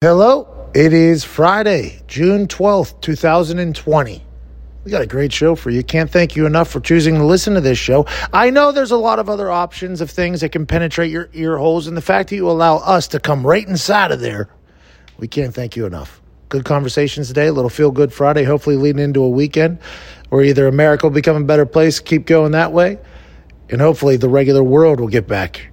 Hello, it is Friday, June 12th, 2020. We got a great show for you. Can't thank you enough for choosing to listen to this show. I know there's a lot of other options of things that can penetrate your ear holes, and the fact that you allow us to come right inside of there, we can't thank you enough. Good conversations today, a little feel good Friday, hopefully leading into a weekend where either America will become a better place, keep going that way, and hopefully the regular world will get back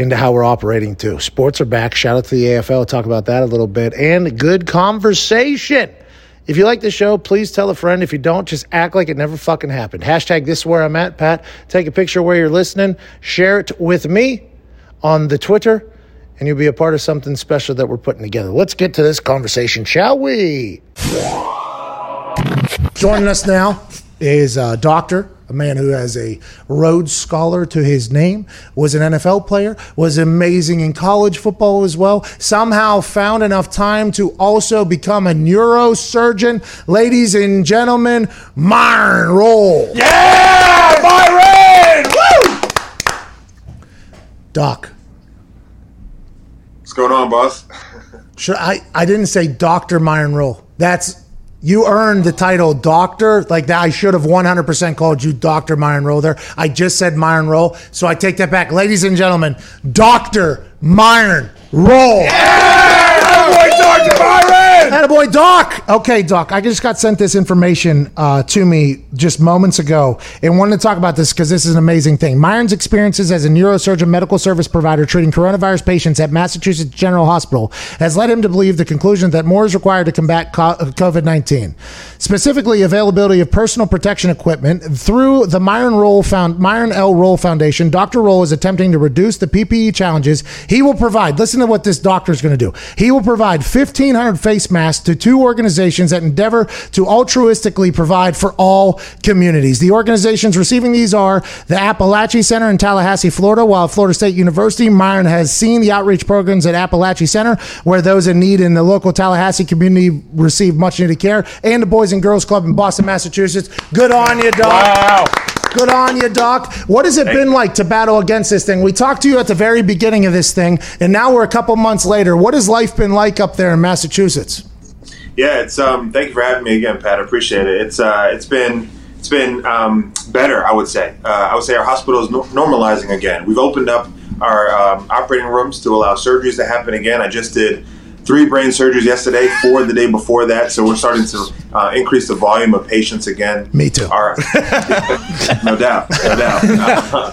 into how we're operating too. Sports are back. Shout out to the AFL. Talk about that a little bit. And good conversation. If you like the show, please tell a friend. If you don't, just act like it never fucking happened. Hashtag this is where I'm at, Pat. Take a picture where you're listening. Share it with me on the Twitter, and you'll be a part of something special that we're putting together. Let's get to this conversation, shall we? Joining us now is a doctor, a man who has a Rhodes Scholar to his name, was an NFL player, was amazing in college football as well, somehow found enough time to also become a neurosurgeon. Ladies and gentlemen, Myron Rolle. Yeah, Myron! Woo! Doc. What's going on, boss? Should I, I didn't say Dr. Myron Rolle. That's you earned the title doctor. Like that, I should have 100% called you Dr. Myron Rolle there. I just said Myron Rolle. So I take that back. Ladies and gentlemen, Dr. Myron Rolle. Yeah! Attaboy, Doc. Okay, Doc. I just got sent this information uh, to me just moments ago and wanted to talk about this because this is an amazing thing. Myron's experiences as a neurosurgeon medical service provider treating coronavirus patients at Massachusetts General Hospital has led him to believe the conclusion that more is required to combat COVID 19. Specifically, availability of personal protection equipment. Through the Myron, Rolle found, Myron L. Rolle Foundation, Dr. Rolle is attempting to reduce the PPE challenges. He will provide, listen to what this doctor is going to do. He will provide 1,500 face masks to two organizations that endeavor to altruistically provide for all communities. The organizations receiving these are the Appalachian Center in Tallahassee, Florida, while Florida State University, Myron has seen the outreach programs at Appalachian Center, where those in need in the local Tallahassee community receive much needed care, and the Boys and Girls Club in Boston, Massachusetts. Good on you, Doc. Wow. Good on you, Doc. What has it been like to battle against this thing? We talked to you at the very beginning of this thing, and now we're a couple months later. What has life been like up there in Massachusetts? Yeah, it's um. Thank you for having me again, Pat. I appreciate it. It's uh. It's been it's been um, better. I would say. Uh, I would say our hospital is no- normalizing again. We've opened up our um, operating rooms to allow surgeries to happen again. I just did three brain surgeries yesterday, four the day before that. So we're starting to uh, increase the volume of patients again. Me too. Our, no doubt, no doubt. Uh,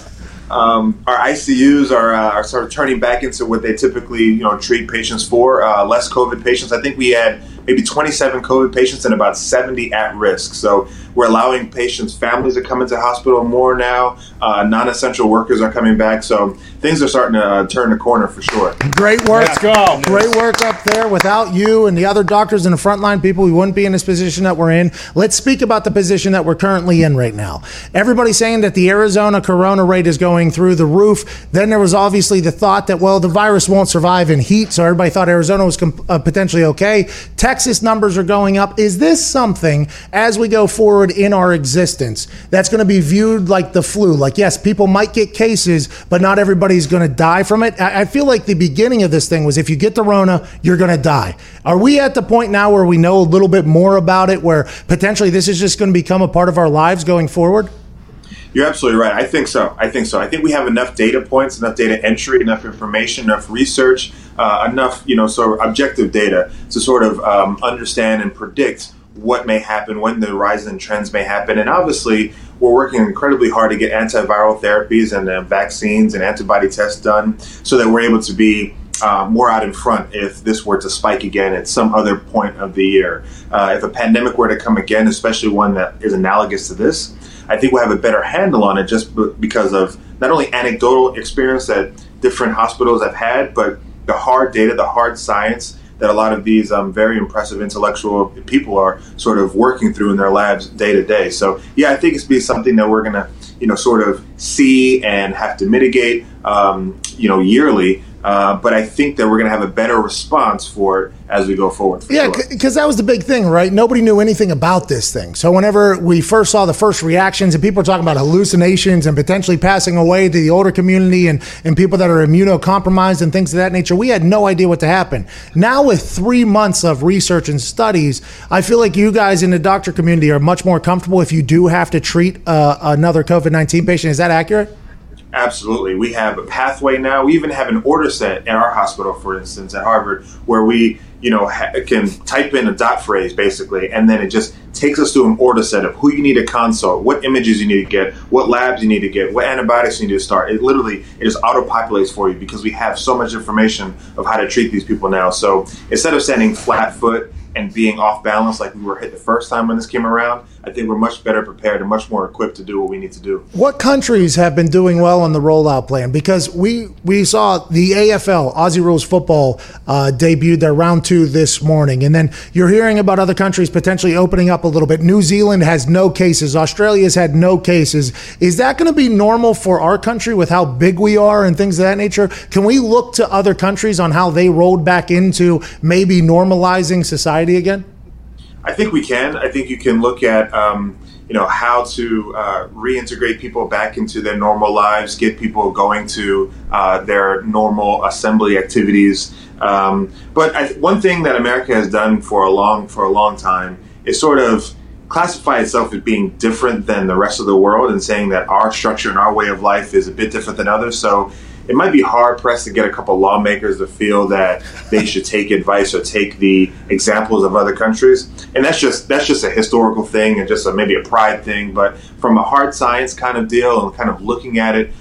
um, our ICUs are, uh, are sort of turning back into what they typically, you know, treat patients for. Uh, less COVID patients. I think we had maybe 27 COVID patients and about 70 at risk. So we're allowing patients' families to come into hospital more now. Uh, non-essential workers are coming back. So things are starting to uh, turn the corner for sure. Great work. Let's go. Great work up there. Without you and the other doctors and the frontline people, we wouldn't be in this position that we're in. Let's speak about the position that we're currently in right now. Everybody's saying that the Arizona corona rate is going through the roof. Then there was obviously the thought that, well, the virus won't survive in heat. So everybody thought Arizona was com- uh, potentially okay. Texas numbers are going up. Is this something as we go forward in our existence that's going to be viewed like the flu? Like, yes, people might get cases, but not everybody's going to die from it. I feel like the beginning of this thing was if you get the Rona, you're going to die. Are we at the point now where we know a little bit more about it, where potentially this is just going to become a part of our lives going forward? You're absolutely right. I think so. I think so. I think we have enough data points, enough data entry, enough information, enough research, uh, enough you know sort of objective data to sort of um, understand and predict what may happen, when the rise in trends may happen, and obviously we're working incredibly hard to get antiviral therapies and uh, vaccines and antibody tests done so that we're able to be uh, more out in front if this were to spike again at some other point of the year. Uh, if a pandemic were to come again, especially one that is analogous to this, I think we'll have a better handle on it just because of not only anecdotal experience that different hospitals have had, but the hard data, the hard science that a lot of these um, very impressive intellectual people are sort of working through in their labs day to day. So yeah, I think it's be something that we're gonna you know sort of see and have to mitigate um, you know yearly. Uh, but I think that we're going to have a better response for it as we go forward. Yeah, because sure. that was the big thing, right? Nobody knew anything about this thing. So whenever we first saw the first reactions and people were talking about hallucinations and potentially passing away to the older community and, and people that are immunocompromised and things of that nature, we had no idea what to happen. Now with three months of research and studies, I feel like you guys in the doctor community are much more comfortable if you do have to treat uh, another COVID-19 patient. Is that accurate? Absolutely. We have a pathway now. We even have an order set in our hospital, for instance, at Harvard, where we, you know, ha- can type in a dot phrase basically, and then it just takes us to an order set of who you need to consult, what images you need to get, what labs you need to get, what antibiotics you need to start. It literally it just auto populates for you because we have so much information of how to treat these people now. So instead of standing flat foot and being off balance like we were hit the first time when this came around, I think we're much better prepared and much more equipped to do what we need to do. What countries have been doing well on the rollout plan? Because we we saw the AFL Aussie Rules Football uh, debuted their round two this morning, and then you're hearing about other countries potentially opening up a little bit. New Zealand has no cases. Australia's had no cases. Is that going to be normal for our country with how big we are and things of that nature? Can we look to other countries on how they rolled back into maybe normalizing society again? I think we can. I think you can look at um, you know how to uh, reintegrate people back into their normal lives, get people going to uh, their normal assembly activities. Um, but I, one thing that America has done for a long for a long time is sort of classify itself as being different than the rest of the world and saying that our structure and our way of life is a bit different than others. So it might be hard pressed to get a couple lawmakers to feel that they should take advice or take the examples of other countries. And that's just that's just a historical thing and just a, maybe a pride thing. But from a hard science kind of deal and kind of looking at it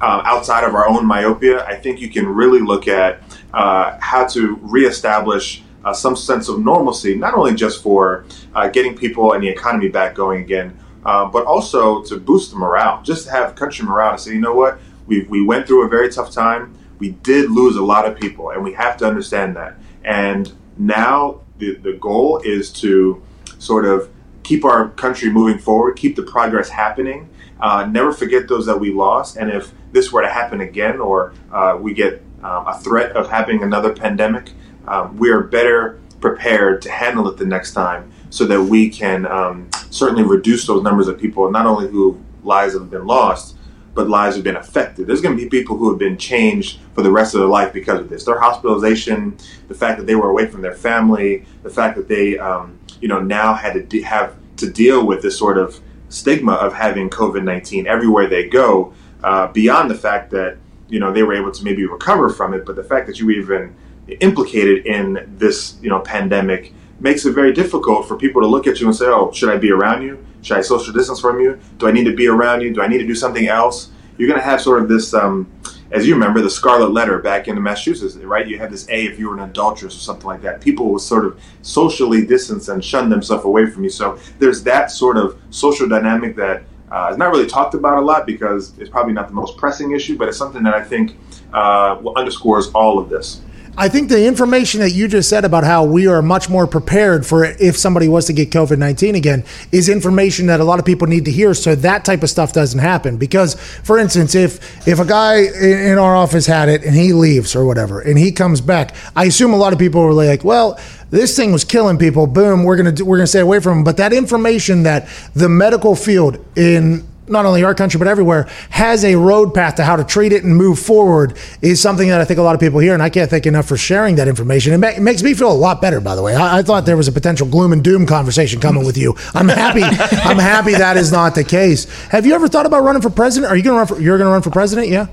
uh, outside of our own myopia, I think you can really look at uh, how to reestablish. Uh, some sense of normalcy, not only just for uh, getting people and the economy back going again, uh, but also to boost the morale, just to have country morale to say, you know what, we, we went through a very tough time. We did lose a lot of people, and we have to understand that. And now the, the goal is to sort of keep our country moving forward, keep the progress happening, uh, never forget those that we lost. And if this were to happen again, or uh, we get um, a threat of having another pandemic, um, we are better prepared to handle it the next time so that we can um, certainly reduce those numbers of people, not only who lives have been lost, but lives have been affected. There's going to be people who have been changed for the rest of their life because of this. Their hospitalization, the fact that they were away from their family, the fact that they, um, you know, now had to de- have to deal with this sort of stigma of having COVID 19 everywhere they go, uh, beyond the fact that, you know, they were able to maybe recover from it, but the fact that you even implicated in this, you know, pandemic makes it very difficult for people to look at you and say, oh, should I be around you? Should I social distance from you? Do I need to be around you? Do I need to do something else? You're going to have sort of this, um, as you remember, the Scarlet Letter back in Massachusetts, right? You had this A if you were an adulteress or something like that. People will sort of socially distance and shun themselves away from you. So there's that sort of social dynamic that uh, is not really talked about a lot because it's probably not the most pressing issue, but it's something that I think uh, underscores all of this. I think the information that you just said about how we are much more prepared for if somebody was to get COVID 19 again is information that a lot of people need to hear so that type of stuff doesn't happen. Because, for instance, if, if a guy in our office had it and he leaves or whatever and he comes back, I assume a lot of people were like, well, this thing was killing people. Boom, we're gonna we're gonna stay away from him. But that information that the medical field in not only our country but everywhere has a road path to how to treat it and move forward is something that I think a lot of people hear, and I can't thank enough for sharing that information. It, ma- it makes me feel a lot better, by the way. I-, I, thought there was a potential gloom and doom conversation coming with you. I'm happy. I'm happy that is not the case. Have you ever thought about running for president? Are you going to run for? You're going to run for president? Yeah.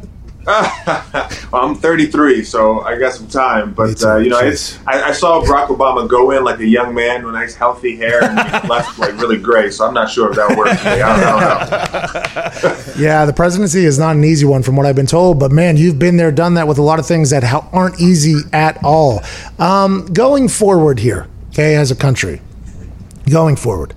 well, I'm 33, so I got some time. But uh, you know, it's, I, I, saw Barack Obama go in like a young man with nice, healthy hair, and left like really gray. So I'm not sure if that works. I don't, I don't know. yeah, the presidency is not an easy one, from what I've been told. But man, you've been there, done that with a lot of things that aren't easy at all. Um, going forward here, okay, as a country, going forward,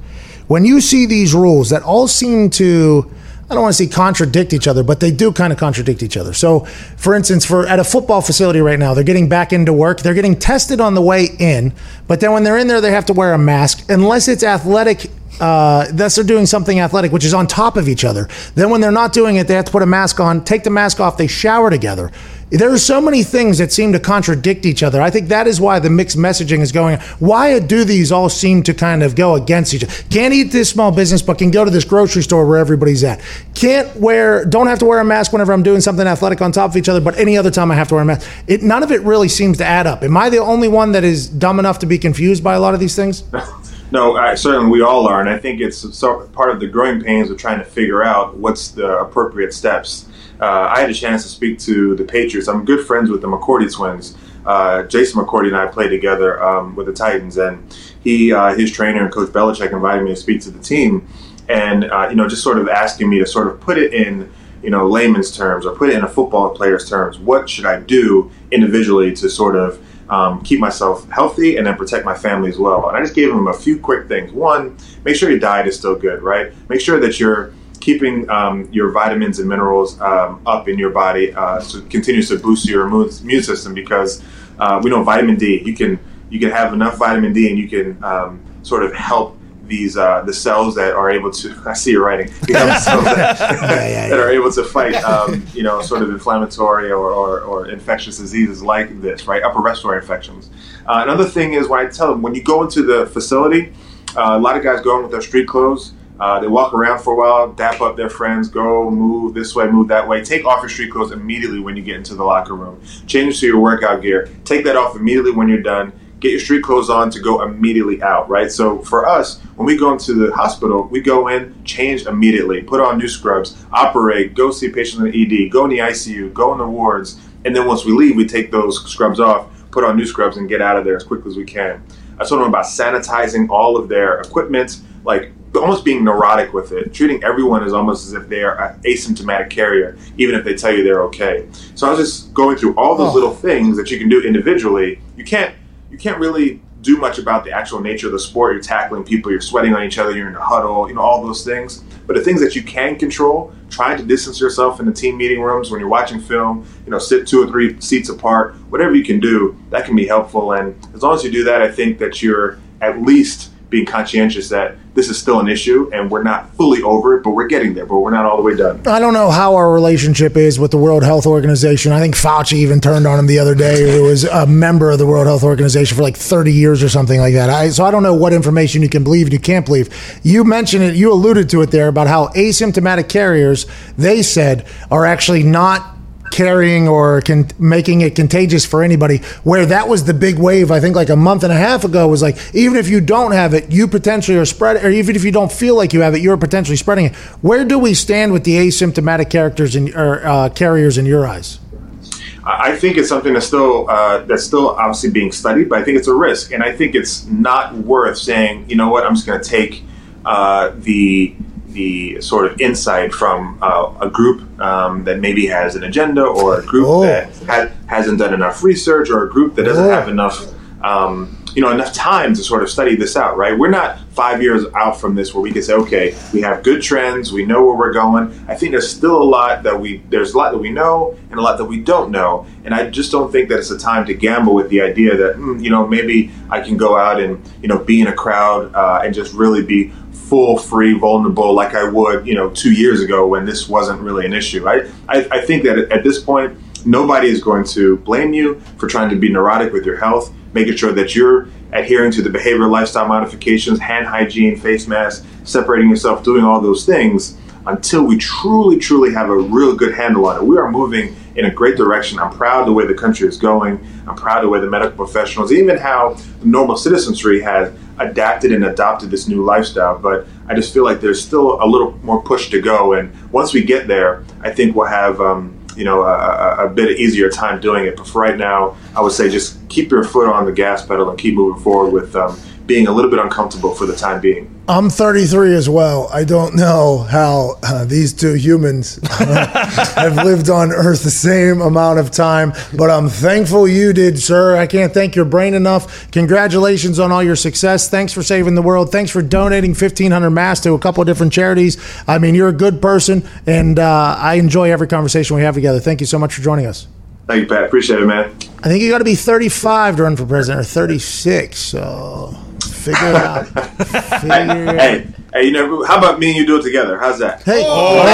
when you see these rules that all seem to I don't want to say contradict each other, but they do kind of contradict each other. So, for instance, for at a football facility right now, they're getting back into work. They're getting tested on the way in, but then when they're in there, they have to wear a mask unless it's athletic. Uh, unless they're doing something athletic, which is on top of each other. Then when they're not doing it, they have to put a mask on, take the mask off. They shower together. There are so many things that seem to contradict each other. I think that is why the mixed messaging is going. Why do these all seem to kind of go against each other? Can't eat this small business, but can go to this grocery store where everybody's at. Can't wear, don't have to wear a mask whenever I'm doing something athletic on top of each other, but any other time I have to wear a mask. It, none of it really seems to add up. Am I the only one that is dumb enough to be confused by a lot of these things? No, I, certainly we all are, and I think it's part of the growing pains of trying to figure out what's the appropriate steps. Uh, I had a chance to speak to the Patriots. I'm good friends with the McCourty twins. Uh, Jason McCourty and I played together um, with the Titans, and he, uh, his trainer, and Coach Belichick invited me to speak to the team, and uh, you know, just sort of asking me to sort of put it in you know layman's terms or put it in a football player's terms. What should I do individually to sort of um, keep myself healthy and then protect my family as well. And I just gave him a few quick things. One, make sure your diet is still good, right? Make sure that you're keeping um, your vitamins and minerals um, up in your body uh, so continues to boost your immune, immune system because uh, we know vitamin D, you can you can have enough vitamin D and you can um, sort of help these uh, the cells that are able to I see you writing that, yeah, yeah, that, are able to fight um, you know sort of inflammatory or, or, or, infectious diseases like this right upper respiratory infections. Uh, another thing is when I tell them when you go into the facility, uh, a lot of guys go in with their street clothes. Uh, they walk around for a while, dap up their friends, go move this way, move that way. Take off your street clothes immediately when you get into the locker room. Change to your workout gear. Take that off immediately when you're done get your street clothes on to go immediately out, right? So for us, when we go into the hospital, we go in, change immediately, put on new scrubs, operate, go see patients in the ED, go in the ICU, go in the wards, and then once we leave, we take those scrubs off, put on new scrubs, and get out of there as quickly as we can. I told them about sanitizing all of their equipment, like almost being neurotic with it, treating everyone as almost as if they are an asymptomatic carrier, even if they tell you they're okay. So I was just going through all those oh. little things that you can do individually. You can't you can't really do much about the actual nature of the sport. You're tackling people, you're sweating on each other, you're in a huddle, you know, all those things. But the things that you can control, trying to distance yourself in the team meeting rooms when you're watching film, you know, sit two or three seats apart, whatever you can do, that can be helpful. And as long as you do that, I think that you're at least being conscientious that this is still an issue and we're not fully over it, but we're getting there, but we're not all the way done. I don't know how our relationship is with the World Health Organization. I think Fauci even turned on him the other day, who was a member of the World Health Organization for like 30 years or something like that. I, so I don't know what information you can believe and you can't believe. You mentioned it, you alluded to it there about how asymptomatic carriers, they said, are actually not carrying or con- making it contagious for anybody. Where that was the big wave, I think, like a month and a half ago, was like even if you don't have it, you potentially are spreading, or even if you don't feel like you have it, you're potentially spreading it. Where do we stand with the asymptomatic characters in, or uh, carriers in your eyes? I think it's something that's still uh, that's still obviously being studied, but I think it's a risk, and I think it's not worth saying, you know what, I'm just going to take uh, the the sort of insight from uh, a group um, that maybe has an agenda or a group oh. that ha- hasn't done enough research or a group that doesn't oh. have enough um, you know enough time to sort of study this out right? We're not five years out from this where we can say okay we have good trends we know where we're going. I think there's still a lot that we there's a lot that we know and a lot that we don't know. And i just don't think that it's a time to gamble with the idea that mm, you know maybe i can go out and you know be in a crowd uh, and just really be full, free, vulnerable like I would, you know, two years ago when this wasn't really an issue. I, I, I think that at this point, nobody is going to blame you for trying to be neurotic with your health, making sure that you're adhering to the behavioral lifestyle modifications, hand hygiene, face mask, separating yourself, doing all those things until we truly, truly have a real good handle on it. We are moving in a great direction. I'm proud of the way the country is going. I'm proud of the way the medical professionals, even how the normal citizenry has adapted and adopted this new lifestyle. But I just feel like there's still a little more push to go. And once we get there, I think we'll have. Um, you know, a, a, bit easier time doing it. But for right now, I would say just keep your foot on the gas pedal and keep moving forward with um, being a little bit uncomfortable for the time being. I'm 33 as well. I don't know how uh, these two humans uh, have lived on Earth the same amount of time, but I'm thankful you did, sir. I can't thank your brain enough. Congratulations on all your success. Thanks for saving the world. Thanks for donating 1,500 masks to a couple of different charities. I mean, you're a good person, and uh, I enjoy every conversation we have together. Thank you so much for joining us. Thank you, Pat. Appreciate it, man. I think you got to be 35 to run for president, or 36. So. Figure it out. Figure it hey, hey, you know, how about me and you do it together? How's that? Hey. Oh.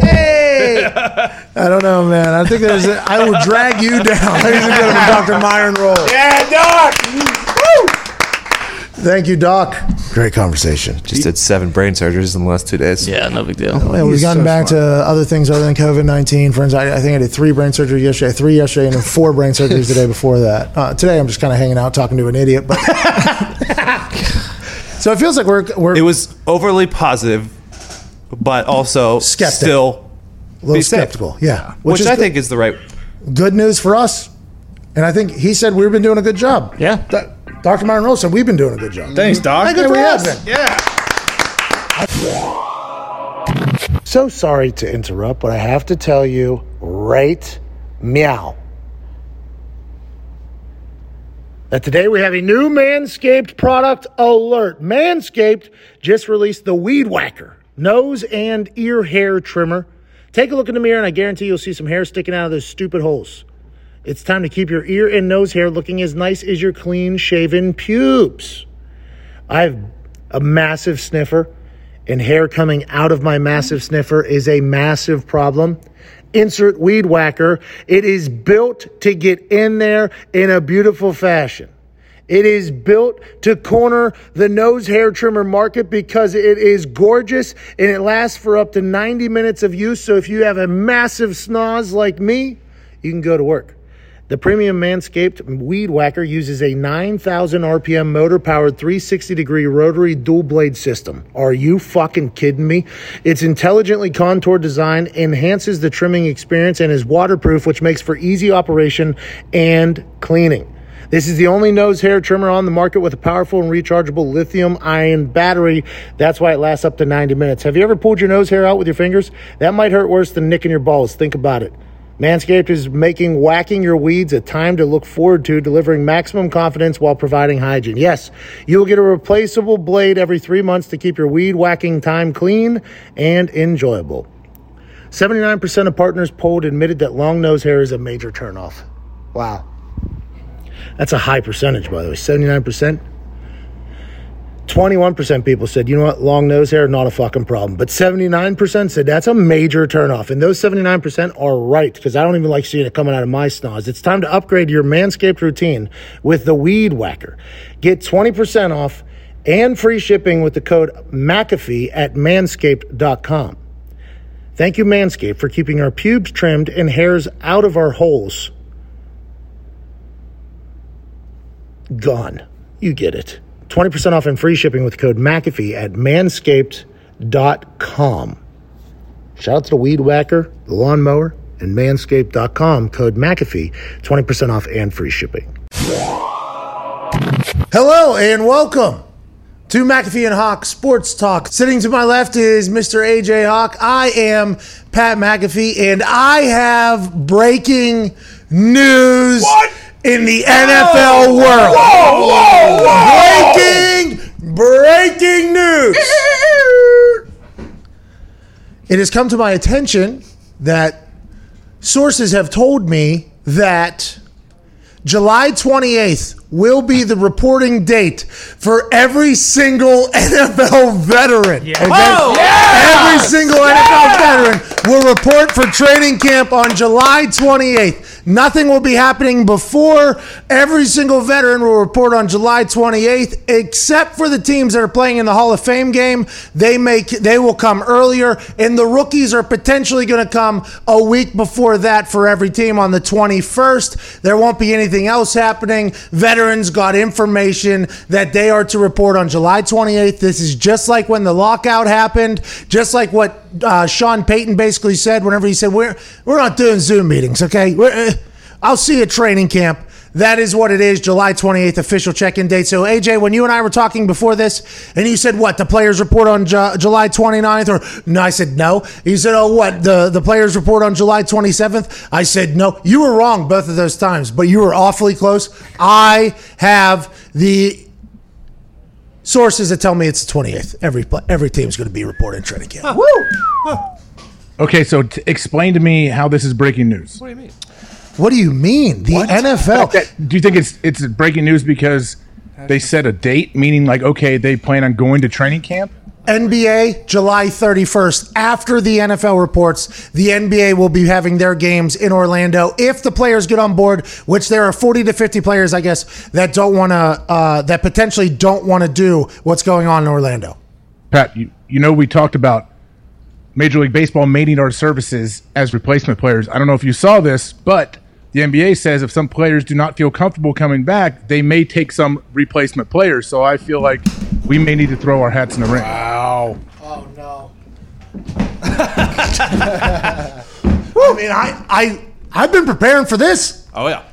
Hey. hey. I don't know, man. I think there's. A, I will drag you down, ladies and gentlemen. Dr. Myron Rolle. Yeah, Doc. Thank you, Doc. Great conversation. Just did seven brain surgeries in the last two days. Yeah, no big deal. Yeah, we've He's gotten so back to other things other than COVID nineteen. Friends, I, I think I did three brain surgeries yesterday, three yesterday, and then four brain surgeries the day before that. Uh, today, I'm just kind of hanging out talking to an idiot. But so it feels like we're we're It was overly positive, but also Skeptic. still, a little be safe. skeptical. Yeah, which, is I think is the right. good news for us. And I think he said we've been doing a good job. Yeah. Th- Dr. Martin Rose said we've been doing a good job. Thanks, Doc. Yeah, we have been. Yeah. So sorry to interrupt, but I have to tell you right meow. That today we have a new Manscaped product alert. Manscaped just released the Weed Whacker nose and ear hair trimmer. Take a look in the mirror, and I guarantee you'll see some hair sticking out of those stupid holes. It's time to keep your ear and nose hair looking as nice as your clean shaven pubes. I have a massive sniffer, and hair coming out of my massive sniffer is a massive problem. Insert weed whacker. It is built to get in there in a beautiful fashion. It is built to corner the nose hair trimmer market because it is gorgeous and it lasts for up to 90 minutes of use. So if you have a massive snoz like me, you can go to work. The premium Manscaped Weed Whacker uses a 9,000 RPM motor powered 360 degree rotary dual blade system. Are you fucking kidding me? Its intelligently contoured design enhances the trimming experience and is waterproof, which makes for easy operation and cleaning. This is the only nose hair trimmer on the market with a powerful and rechargeable lithium ion battery. That's why it lasts up to 90 minutes. Have you ever pulled your nose hair out with your fingers? That might hurt worse than nicking your balls. Think about it. Manscaped is making whacking your weeds a time to look forward to, delivering maximum confidence while providing hygiene. Yes, you will get a replaceable blade every three months to keep your weed whacking time clean and enjoyable. 79% of partners polled admitted that long nose hair is a major turnoff. Wow. That's a high percentage, by the way. 79%. 21% people said, you know what, long nose hair, not a fucking problem. But 79% said that's a major turnoff. And those 79% are right, because I don't even like seeing it coming out of my snaz. It's time to upgrade your manscaped routine with the Weed Whacker. Get 20% off and free shipping with the code McAfee at manscaped.com. Thank you, Manscaped, for keeping our pubes trimmed and hairs out of our holes. Gone. You get it. 20% off and free shipping with code McAfee at manscaped.com. Shout out to the Weed Whacker, the Lawnmower, and manscaped.com, code McAfee, 20% off and free shipping. Hello and welcome to McAfee and Hawk Sports Talk. Sitting to my left is Mr. AJ Hawk. I am Pat McAfee, and I have breaking news in the NFL world. Breaking, breaking news. It has come to my attention that sources have told me that July 28th will be the reporting date for every single NFL veteran. Okay? Every single NFL veteran will report for training camp on July 28th. Nothing will be happening before. Every single veteran will report on July 28th, except for the teams that are playing in the Hall of Fame game. They make they will come earlier, and the rookies are potentially going to come a week before that for every team on the 21st. There won't be anything else happening. Veterans got information that they are to report on July 28th. This is just like when the lockout happened, just like what uh, Sean Payton basically said whenever he said we're we're not doing Zoom meetings, okay? We're, uh, I'll see you at training camp. That is what it is, July 28th, official check in date. So, AJ, when you and I were talking before this, and you said, what, the players report on Ju- July 29th? Or, no, I said, no. You said, oh, what, the, the players report on July 27th? I said, no. You were wrong both of those times, but you were awfully close. I have the sources that tell me it's the 28th. Every, pla- every team's going to be reporting training camp. Okay, so t- explain to me how this is breaking news. What do you mean? What do you mean? The NFL. Do you think it's it's breaking news because they set a date, meaning like okay, they plan on going to training camp? NBA, July 31st. After the NFL reports, the NBA will be having their games in Orlando. If the players get on board, which there are 40 to 50 players, I guess, that don't want to, uh, that potentially don't want to do what's going on in Orlando. Pat, you, you know we talked about Major League Baseball mating our services as replacement players. I don't know if you saw this, but the NBA says if some players do not feel comfortable coming back, they may take some replacement players. So I feel like we may need to throw our hats in the ring. Wow. Oh no. I mean, I, I, I've been preparing for this. Oh yeah.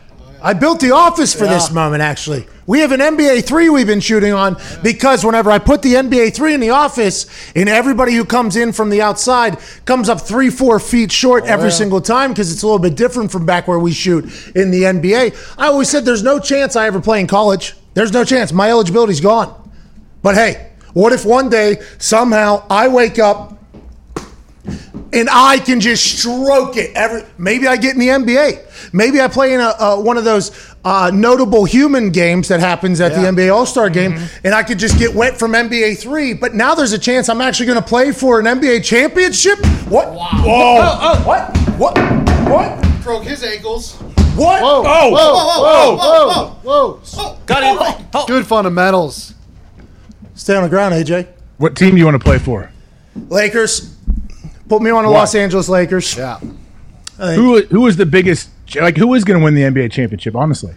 I built the office for this moment, actually. We have an NBA 3 we've been shooting on because whenever I put the NBA 3 in the office, and everybody who comes in from the outside comes up three, four feet short oh, every single time because it's a little bit different from back where we shoot in the NBA. I always said there's no chance I ever play in college. There's no chance. My eligibility's gone. But hey, what if one day somehow I wake up and I can just stroke it. Every maybe I get in the NBA. Maybe I play in a, uh, one of those uh, notable human games that happens at the NBA All Star Game, and I could just get wet from NBA three. But now there's a chance I'm actually going to play for an NBA championship. What? Wow. Whoa. What? What? What? Broke his ankles. What? Whoa, whoa, whoa, whoa, whoa, whoa. Got it. Oh. Good fundamentals. Stay on the ground, AJ. What team do you want to play for? Lakers. Put me on the Why? Los Angeles Lakers. Yeah. Who who is the biggest like who is going to win the NBA championship? Honestly,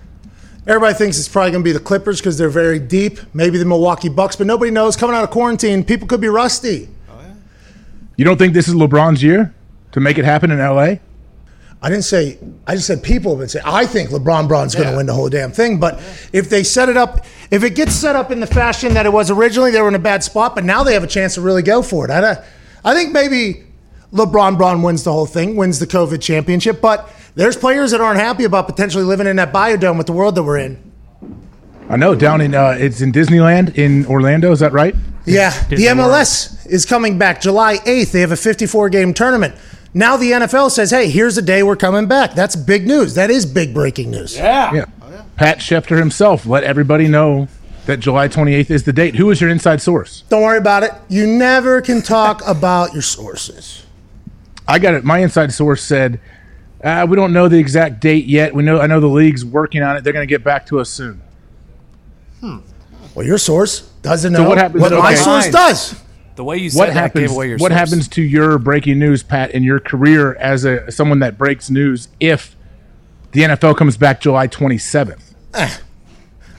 Everybody thinks it's probably going to be the Clippers because they're very deep. Maybe the Milwaukee Bucks, but nobody knows. Coming out of quarantine, people could be rusty. Oh, yeah. You don't think this is LeBron's year to make it happen in LA? I didn't say. I just said people have been saying. I think LeBron Braun's going to win the whole damn thing. But if they set it up, if it gets set up in the fashion that it was originally, they were in a bad spot. But now they have a chance to really go for it. I, I think maybe LeBron Braun wins the whole thing, wins the COVID championship. But there's players that aren't happy about potentially living in that biodome with the world that we're in. I know down in uh, it's in Disneyland in Orlando. Is that right? Yeah, the MLS is coming back July 8th. They have a 54 game tournament. Now the NFL says, hey, here's the day we're coming back. That's big news. That is big breaking news. Yeah. Pat Schefter himself let everybody know that July 28th is the date. Who is your inside source? Don't worry about it. You never can talk about your sources. I got it. My inside source said, uh, "We don't know the exact date yet. We know I know the league's working on it. They're going to get back to us soon." Hmm. Well, your source doesn't know what happens- what my source does. The way you said What that happens? gave away your What source. happens to your breaking news, Pat, in your career as a someone that breaks news if the NFL comes back July 27th? I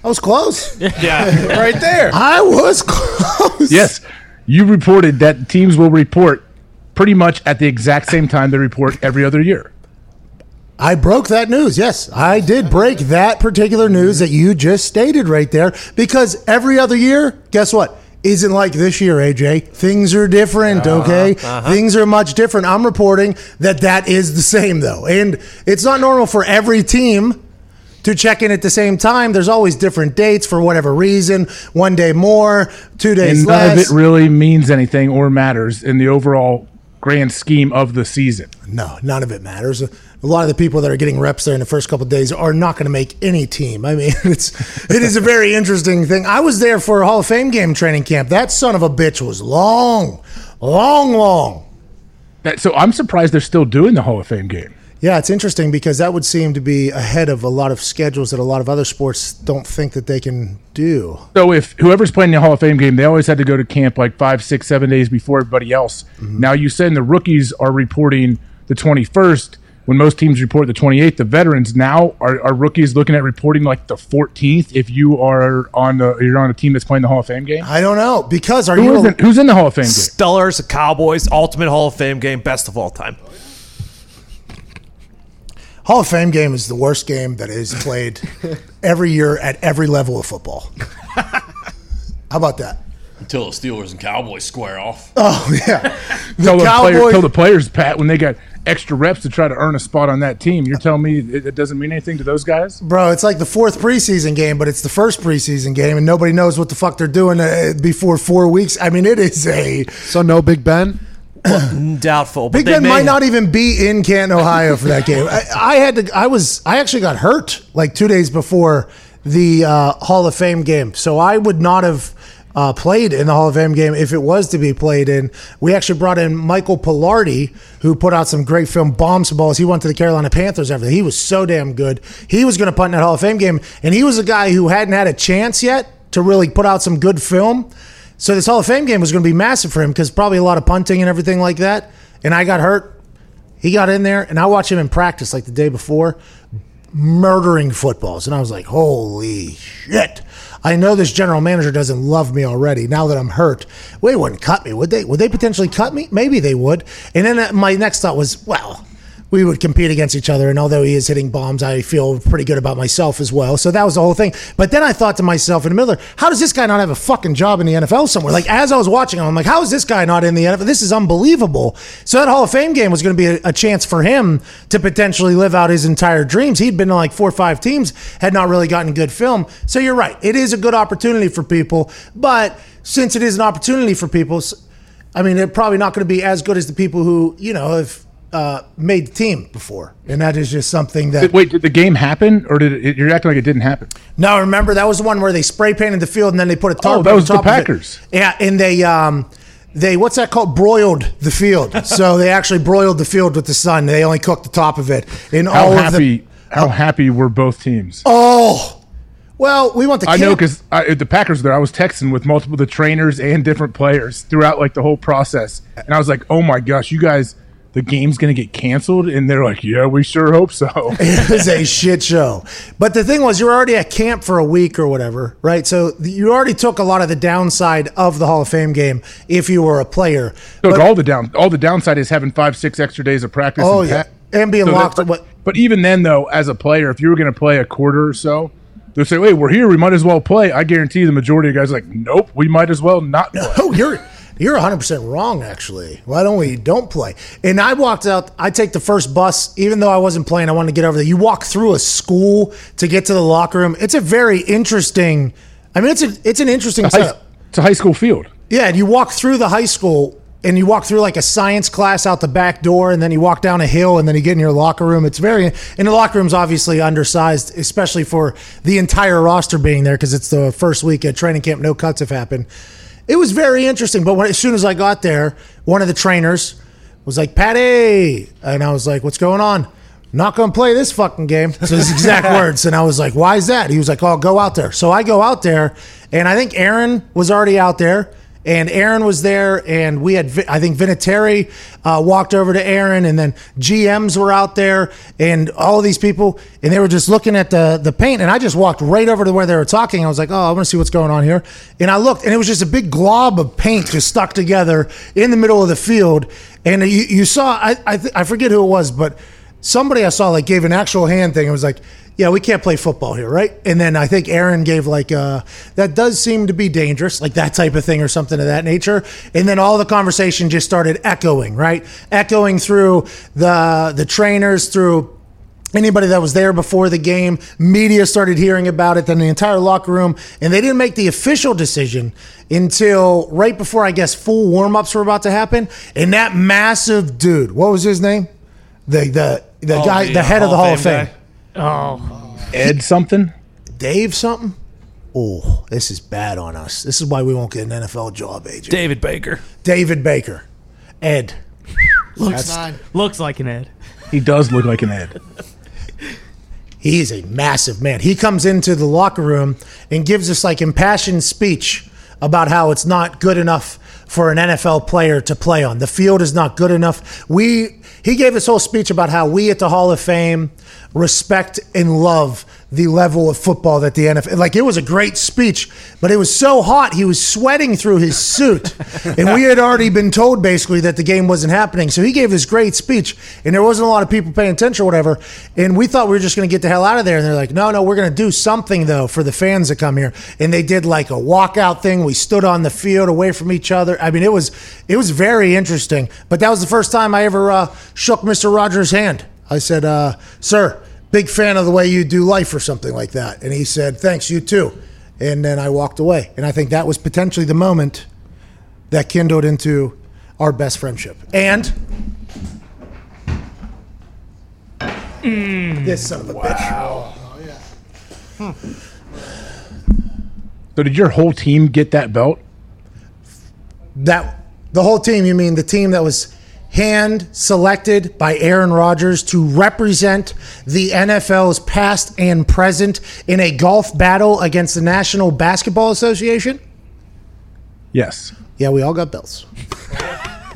was close. Yeah. Right there. I was close. Yes, you reported that teams will report pretty much at the exact same time they report every other year. I broke that news. Yes, I did break that particular news that you just stated right there because every other year, guess what? Isn't like this year, AJ. Things are different, uh-huh, okay? Uh-huh. Things are much different. I'm reporting that that is the same, though. And it's not normal for every team to check in at the same time. There's always different dates for whatever reason. One day more, two days And none of it really means anything or matters in the overall grand scheme of the season. No, none of it matters. A lot of the people that are getting reps there in the first couple of days are not going to make any team. I mean, it's it is a very interesting thing. I was there for a Hall of Fame game training camp. That son of a bitch was long, long, long. That, so I'm surprised they're still doing the Hall of Fame game. Yeah, it's interesting because that would seem to be ahead of a lot of schedules that a lot of other sports don't think that they can do. So if whoever's playing the Hall of Fame game, they always had to go to camp like five, six, seven days before everybody else. Mm-hmm. Now you said the rookies are reporting the 21st when most teams report the 28th. The veterans now are, are rookies looking at reporting like the 14th if you are on the you're on a team that's playing the Hall of Fame game. I don't know because are Who you? in, who's in the Hall of Fame game? Steelers, Cowboys, Ultimate Hall of Fame game, best of all time. Hall of Fame game is the worst game that is played every year at every level of football. How about that? Until the Steelers and Cowboys square off. Oh yeah, Tell the, player, tell the players, Pat, when they got extra reps to try to earn a spot on that team. You're telling me it, it doesn't mean anything to those guys? Bro, it's like the fourth preseason game, but it's the first preseason game, and nobody knows what the fuck they're doing uh, before four weeks. I mean, it is a So no Big Ben. Doubtful. But Big they Ben may- might not even be in Canton, Ohio for that game. I, I had to. I was. I actually got hurt like two days before the uh, Hall of Fame game, so I would not have uh, played in the Hall of Fame game if it was to be played in. We actually brought in Michael Palardy, who put out some great film, Bombs and Balls. He went to the Carolina Panthers after that. He was so damn good. He was going to punt in that Hall of Fame game, and he was a guy who hadn't had a chance yet to really put out some good film. So this Hall of Fame game was going to be massive for him because probably a lot of punting and everything like that. And I got hurt. He got in there, and I watched him in practice like the day before, murdering footballs. And I was like, holy shit. I know this general manager doesn't love me already now that I'm hurt. Well, they wouldn't cut me, would they? Would they potentially cut me? Maybe they would. And then my next thought was, well, we would compete against each other. And although he is hitting bombs, I feel pretty good about myself as well. So that was the whole thing. But then I thought to myself in the middle, how does this guy not have a fucking job in the NFL somewhere? Like as I was watching him, I'm like, how is this guy not in the NFL? This is unbelievable. So that Hall of Fame game was going to be a, a chance for him to potentially live out his entire dreams. He'd been to like four or five teams, had not really gotten good film. So you're right. It is a good opportunity for people. But since it is an opportunity for people, I mean, they're probably not going to be as good as the people who, you know, have uh, made the team before. And that is just something that. Wait, did the game happen, or did it, you're acting like it didn't happen? No, remember that was the one where they spray painted the field and then they put a tarp. Oh, that was the. Packers. Yeah, and they um they what's that called? Broiled the field. so they actually broiled the field with the sun. They only cooked the top of it. And How all happy? of the how happy were both teams? oh, well, we went to. I know because the Packers were there. I was texting with multiple the trainers and different players throughout like the whole process, and I was like, "Oh my gosh, you guys, the game's gonna get canceled," and they're like, "Yeah, we sure hope so." it was a shit show. But the thing was, you're already at camp for a week or whatever, right? So you already took a lot of the downside of the Hall of Fame game if you were a player. Look, But- all the down, all the downside is having five, six extra days of practice. Oh, and yeah. And being that- locked- But, but even then, though, as a player, if you were going to play a quarter or so, they'll say, "Wait, we're here. We might as well play." I guarantee the majority of guys are like, "Nope, we might as well not." Play. Oh, you're you're 100 percent wrong. Actually, why don't we don't play? And I walked out. I take the first bus, even though I wasn't playing. I wanted to get over there. You walk through a school to get to the locker room. It's a very interesting. I mean, it's a it's an interesting High- it's a high school field. Yeah, and you walk through the high school and you walk through like a science class out the back door, and then you walk down a hill, and then you get in your locker room. It's very, and the locker room's obviously undersized, especially for the entire roster being there because it's the first week at training camp. No cuts have happened. It was very interesting, but when, as soon as I got there, one of the trainers was like, Patty. And I was like, what's going on? Not going to play this fucking game. So his exact words. And I was like, why is that? He was like, oh, go out there. So I go out there, and I think Aaron was already out there. And Aaron was there, and we had, I think Vinatieri uh, walked over to Aaron, and then GMs were out there, and all these people, and they were just looking at the, the paint. And I just walked right over to where they were talking. I was like, oh, I want to see what's going on here. And I looked, and it was just a big glob of paint just stuck together in the middle of the field. And you, you saw, I, I, th- I forget who it was, but somebody I saw like gave an actual hand thing. It was like, yeah, we can't play football here, right? And then I think Aaron gave like, uh, that does seem to be dangerous, like that type of thing or something of that nature. And then all the conversation just started echoing, right? Echoing through the the trainers, through anybody that was there before the game. Media started hearing about it, then the entire locker room, and they didn't make the official decision until right before I guess full warm ups were about to happen. And that massive dude, what was his name? The the the Oh, guy, the, the head of the Hall of Fame, Oh, Ed something. Dave something. Oh, this is bad on us. This is why we won't get an NFL job, AJ. David Baker. David Baker, Ed. looks Nine. looks like an Ed. He does look like an Ed. He is a massive man. He comes into the locker room and gives us like impassioned speech about how it's not good enough for an NFL player to play on. The field is not good enough. We he gave this whole speech about how we at the Hall of Fame respect and love the level of football that the NFL like it was a great speech, but it was so hot he was sweating through his suit. and we had already been told basically that the game wasn't happening. So he gave this great speech and there wasn't a lot of people paying attention or whatever. And we thought we were just gonna get the hell out of there. And they're like, no, no, we're gonna do something though for the fans that come here. And they did like a walkout thing. We stood on the field away from each other. I mean, it was it was very interesting. But that was the first time I ever uh, shook Mr. Rodgers' hand. I said, uh, sir, big fan of the way you do life or something like that. And he said, thanks, you too. And then I walked away. And I think that was potentially the moment that kindled into our best friendship. And mm. this son of a bitch. oh yeah hmm. So did your whole team get that belt? That the whole team, you mean the team that was hand selected by Aaron Rodgers to represent the NFL's past and present in a golf battle against the National Basketball Association? Yes. Yeah, we all got belts.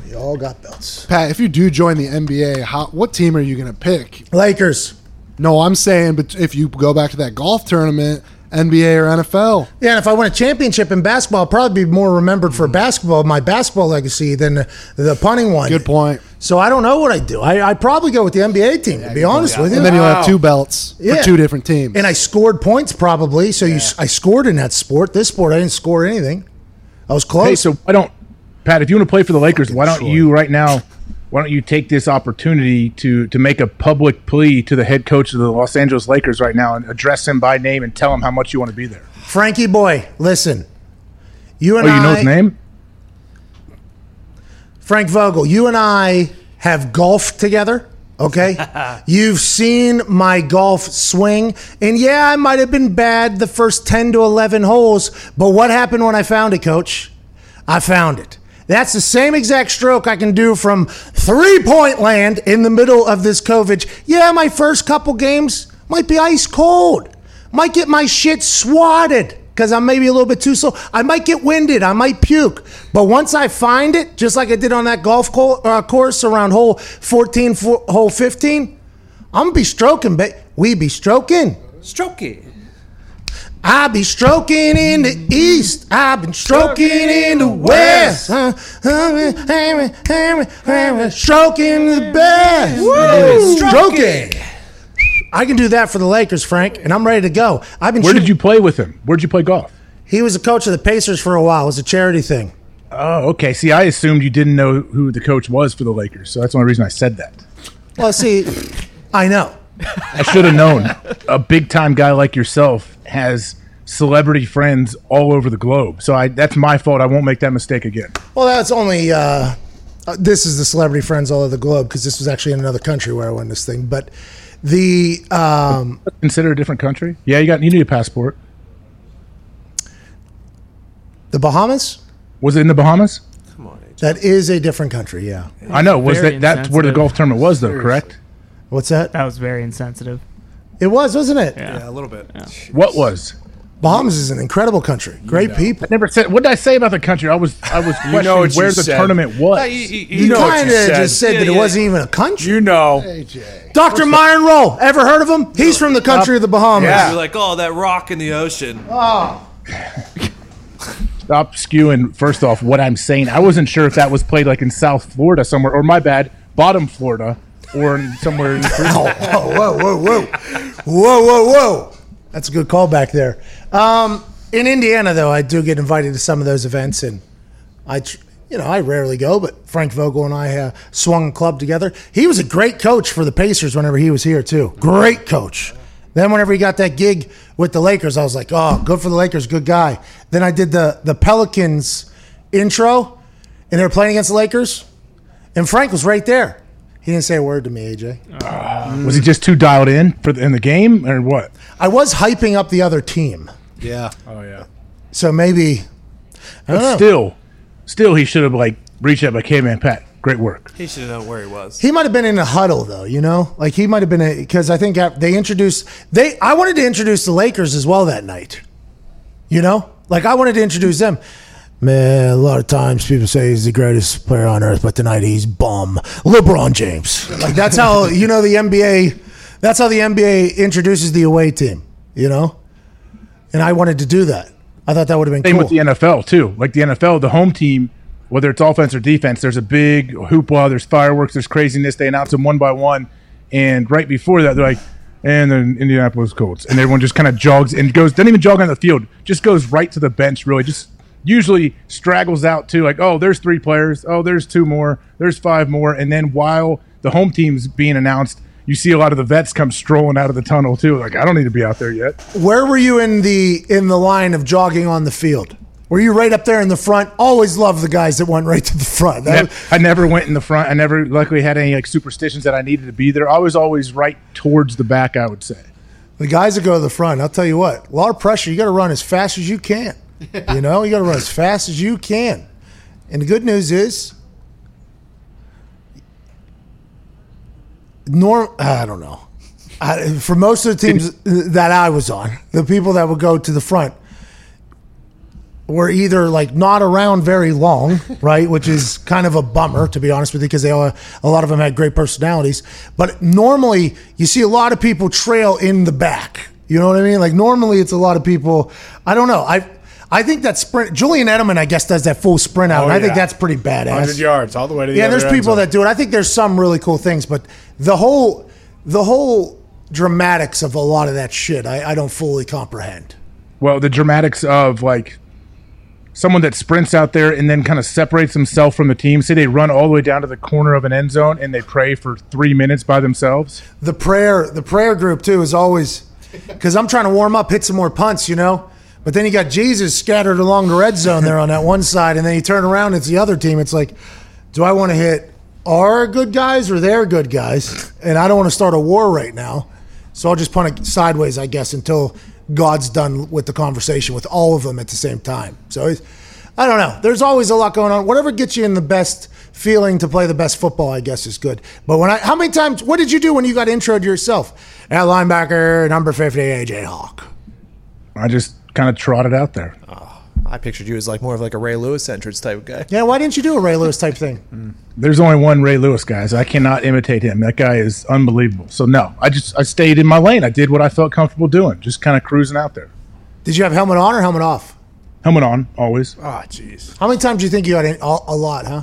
we all got belts. Pat, if you do join the NBA, how what team are you going to pick? Lakers. No, I'm saying, but if you go back to that golf tournament, NBA or NFL, Yeah, and if I win a championship in basketball, I'll probably be more remembered for basketball, my basketball legacy, than the, the punting one. good point. So I don't know what I'd do. I I'd probably go with the NBA team, to be honest with you. And then you'll have two belts Yeah. for two different teams. and I scored points probably. So you, I scored in that sport. This sport, I didn't score anything. I was close. Hey, so why don't Pat? If you want to play for the Lakers, why don't Troy. you right now? Why don't you take this opportunity to to make a public plea to the head coach of the Los Angeles Lakers right now and address him by name and tell him how much you want to be there? Frankie boy, listen. You and oh, you I, know his name? Frank Vogel, you and I have golfed together. Okay, you've seen my golf swing, and yeah, I might have been bad the first ten to eleven holes, but what happened when I found it, Coach? I found it. That's the same exact stroke I can do from three point land in the middle of this COVID. Yeah, my first couple games might be ice cold. Might get my shit swatted because I'm maybe a little bit too slow. I might get winded. I might puke. But once I find it, just like I did on that golf uh, course around hole 14, hole 15, I'm going to be stroking, but we be stroking. Strokey. I be stroking in the east. I've been stroking in the west. Uh, Stroking the best. Stroking. I can do that for the Lakers, Frank, and I'm ready to go. I've been. Where did you play with him? Where did you play golf? He was a coach of the Pacers for a while. It was a charity thing. Oh, okay. See, I assumed you didn't know who the coach was for the Lakers, so that's the only reason I said that. Well, see, I know. I should have known. A big time guy like yourself has celebrity friends all over the globe, so I that's my fault. I won't make that mistake again. Well, that's only. Uh, uh, this is the celebrity friends all over the globe because this was actually in another country where I won this thing. But the um, Consider a different country. Yeah, you got you need a passport. the Bahamas. Was it in the Bahamas? Come on, AJ. that is a different country. Yeah. I know. Was Very that that's where the golf tournament was, though? Correct. What's that? That was very insensitive. It was, wasn't it? Yeah. a little bit. What was? Bahamas is an incredible country. Great people. Never said. What did I say about the country? I was I was questioning know what you where the said. tournament was. You, know what kind you of said. just said Yeah, that it yeah. wasn't even a country. You know. Dr. Myron Rolle, ever heard of him? He's from the country of the Bahamas. Yeah. You're like, oh, that rock in the ocean. Oh. Stop skewing. First off, what I'm saying, I wasn't sure if that was played like in South Florida somewhere, or my bad, bottom Florida, or in somewhere. In Whoa, whoa, whoa, whoa, whoa, whoa, whoa. That's a good call back there. Um, in Indiana, though, I do get invited to some of those events, and I, tr- you know, I rarely go. But Frank Vogel and I uh, swung a club together. He was a great coach for the Pacers whenever he was here too. Great coach. Then whenever he got that gig with the Lakers, I was like, oh, good for the Lakers, good guy. Then I did the the Pelicans intro, and they were playing against the Lakers, and Frank was right there. He didn't say a word to me, AJ. Uh, was he just too dialed in for the, in the game, or what? I was hyping up the other team. Yeah. Oh yeah. So maybe I don't know. Still, still, he should have like reached out like, "Hey man, Pat, great work." He should have known where he was. he might have been in a huddle though, you know? Like he might have been because I think they introduced they I wanted to introduce the Lakers as well that night. You know? Like I wanted to introduce them. Man, a lot of times people say he's the greatest player on earth, but tonight he's bum. LeBron James. Like that's how you know the NBA that's how the NBA introduces the away team, you know? And I wanted to do that. I thought that would have been Same cool. with the NFL too. Like the NFL, the home team, whether it's offense or defense, there's a big hoopla. There's fireworks. There's craziness. They announce them one by one, and right before that, they're like, "And then Indianapolis Colts," and everyone just kind of jogs and goes. Doesn't even jog on the field. Just goes right to the bench. Really, just usually straggles out too. Like, oh, there's three players. Oh, there's two more. There's five more. And then while the home team's being announced. You see a lot of the vets come strolling out of the tunnel too. Like I don't need to be out there yet. Where were you in the in the line of jogging on the field? Were you right up there in the front? Always loved the guys that went right to the front. That I never went in the front. I never luckily had any like superstitions that I needed to be there. I was always right towards the back. I would say. the guys that go to the front, I'll tell you what, a lot of pressure. You got to run as fast as you can. You know, you got to run as fast as you can. And the good news is, norm. I don't know. I, for most of the teams that I was on, the people that would go to the front were either like not around very long, right? Which is kind of a bummer, to be honest with you, because they all, a lot of them had great personalities. But normally, you see a lot of people trail in the back. You know what I mean? Like normally, it's a lot of people. I don't know. I I think that sprint. Julian Edelman, I guess, does that full sprint out. Oh, and I think that's pretty badass. 100 yards all the way to the Yeah, other there's end people zone. that do it. I think there's some really cool things, but the whole the whole dramatics of a lot of that shit, I, I don't fully comprehend. Well, the dramatics of like someone that sprints out there and then kind of separates himself from the team. Say they run all the way down to the corner of an end zone and they pray for three minutes by themselves. The prayer, the prayer group too, is always because I'm trying to warm up, hit some more punts, you know. But then you got Jesus scattered along the red zone there on that one side, and then you turn around, it's the other team. It's like, do I want to hit our good guys or their good guys? And I don't want to start a war right now, so I'll just punt it sideways, I guess, until God's done with the conversation with all of them at the same time. So I don't know. There's always a lot going on. Whatever gets you in the best feeling to play the best football, I guess, is good. But when I, how many times, what did you do when you got introed yourself? At linebacker, number 50, AJ Hawk. I just kind of trotted out there. Oh, I pictured you as like more of like a Ray Lewis entrance type of guy. Yeah, why didn't you do a Ray Lewis type thing? Mm. There's only one Ray Lewis, guys. I cannot imitate him. That guy is unbelievable. So no, I just I stayed in my lane. I did what I felt comfortable doing, just kind of cruising out there. Did you have helmet on or helmet off? Helmet on, always. Oh, jeez. How many times do you think you had in? A, a lot, huh?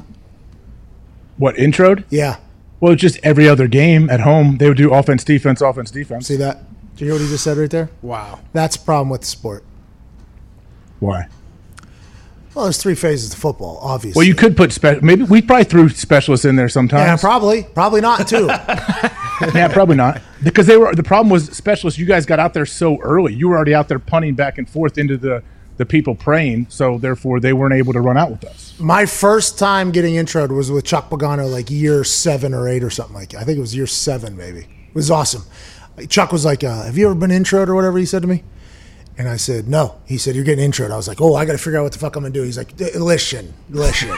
What introed? Yeah. Well, just every other game at home, they would do offense, defense, offense, defense. See that? Do you hear what he just said right there? Wow. That's the problem with the sport. Why? Well, there's three phases to football, obviously. Well, you could put spe- maybe we probably threw specialists in there sometimes. Yeah, probably. Probably not, too. yeah, probably not because they were the problem was specialists. You guys got out there so early. You were already out there punting back and forth into the the people praying, so therefore they weren't able to run out with us. My first time getting introed was with Chuck Pagano, like year seven or eight or something like that. I think it was year seven, maybe. It was awesome. Chuck was like, uh, Have you ever been introed or whatever he said to me? And I said, No. He said, You're getting introed. I was like, Oh, I got to figure out what the fuck I'm going to do. He's like, Listen, listen.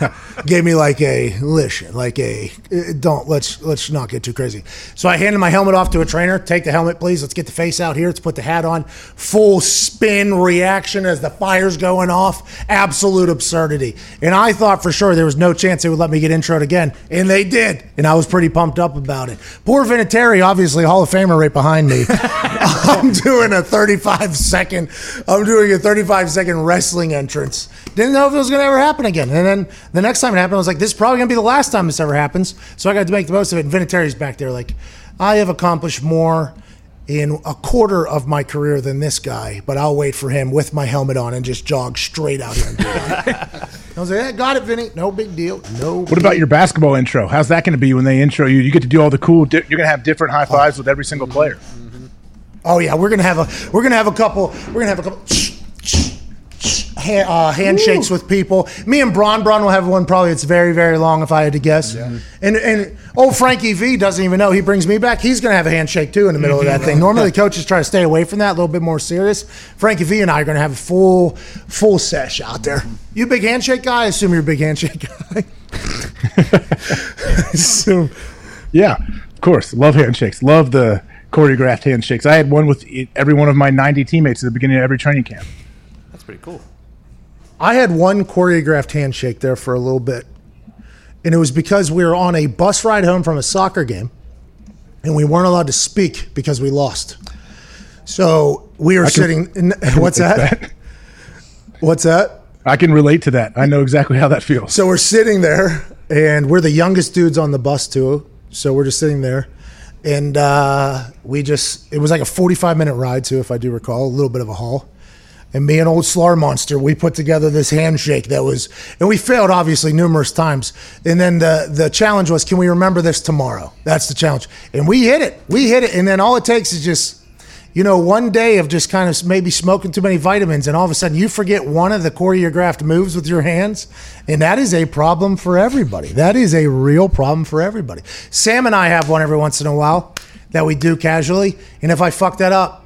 Gave me like a, listen, like a, uh, don't, let's, let's not get too crazy. So I handed my helmet off to a trainer. Take the helmet, please. Let's get the face out here. Let's put the hat on. Full spin reaction as the fire's going off. Absolute absurdity. And I thought for sure there was no chance they would let me get introed again. And they did. And I was pretty pumped up about it. Poor Vinatieri, obviously Hall of Famer right behind me. I'm doing a 35 second, I'm doing a 35 second wrestling entrance. Didn't know if it was going to ever happen again. And then the next time it happened, I was like, this is probably going to be the last time this ever happens. So I got to make the most of it. And Vinatieri's back there like, I have accomplished more in a quarter of my career than this guy, but I'll wait for him with my helmet on and just jog straight out here. I was like, yeah, got it, Vinny. No big deal. No. What about your basketball intro? How's that going to be when they intro you? You get to do all the cool. Di- you're going to have different high fives with every single player. Oh yeah, we're gonna have a we're gonna have a couple we're gonna have a couple uh, handshakes with people. Me and Bron Bron will have one probably. It's very very long if I had to guess. And and oh Frankie V doesn't even know. He brings me back. He's gonna have a handshake too in the middle of that thing. Normally coaches try to stay away from that a little bit more serious. Frankie V and I are gonna have a full full sesh out there. You big handshake guy? I assume you're a big handshake guy. Assume. Yeah, of course. Love handshakes. Love the choreographed handshakes. I had one with e- every one of my 90 teammates at the beginning of every training camp. That's pretty cool. I had one choreographed handshake there for a little bit. And it was because we were on a bus ride home from a soccer game and we weren't allowed to speak because we lost. So we were can- sitting in, what's that? What's that? I can relate to that. I know exactly how that feels. So we're sitting there and we're the youngest dudes on the bus too. So we're just sitting there and uh, we just, it was like a 45 minute ride too, if I do recall, a little bit of a haul. And me and old Slar Monster, we put together this handshake that was, and we failed obviously numerous times. And then the the challenge was, can we remember this tomorrow? That's the challenge. And we hit it. We hit it. And then all it takes is just, you know, one day of just kind of maybe smoking too many vitamins, and all of a sudden you forget one of the choreographed moves with your hands, and that is a problem for everybody. That is a real problem for everybody. Sam and I have one every once in a while that we do casually, and if I fuck that up,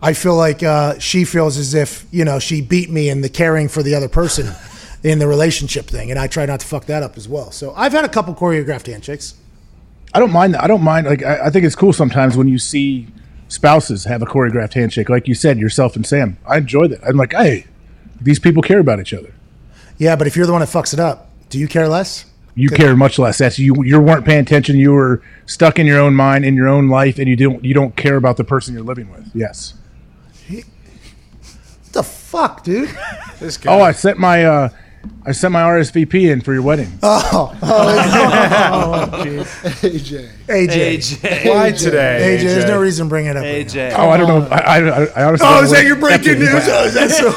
I feel like uh, she feels as if you know she beat me in the caring for the other person. in the relationship thing, and I try not to fuck that up as well. So I've had a couple choreographed handshakes. I don't mind that. I don't mind. Like I, I think it's cool sometimes when you see spouses have a choreographed handshake, like you said, yourself and Sam. I enjoy that. I'm like, hey, these people care about each other. Yeah, but if you're the one that fucks it up, do you care less? You care much less. That's you. You weren't paying attention. You were stuck in your own mind, in your own life, and you don't. You don't care about the person you're living with. Yes. What the fuck, dude? Oh, I sent my. uh I sent my RSVP in for your wedding. Oh, AJ. AJ. AJ. Why today? AJ, there's no reason to bring it up. right. AJ. Oh, I don't know. I, I, I honestly. Oh, don't is that your breaking news? Oh, is that so?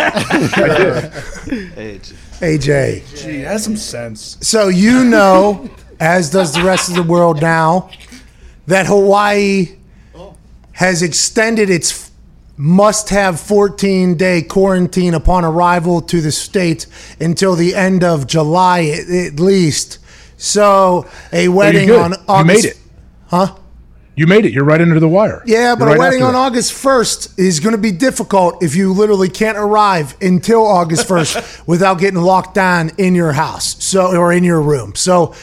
AJ. AJ. Gee, has some sense. So you know, as does the rest of the world now, that Hawaii has extended its must-have 14-day quarantine upon arrival to the state until the end of July at, least. So a wedding good. on You August. made it. Huh? You made it. You're right under the wire. Yeah, but You're a wedding on that. August 1st is going to be difficult if you literally can't arrive until August 1st without getting locked down in your house so or in your room. So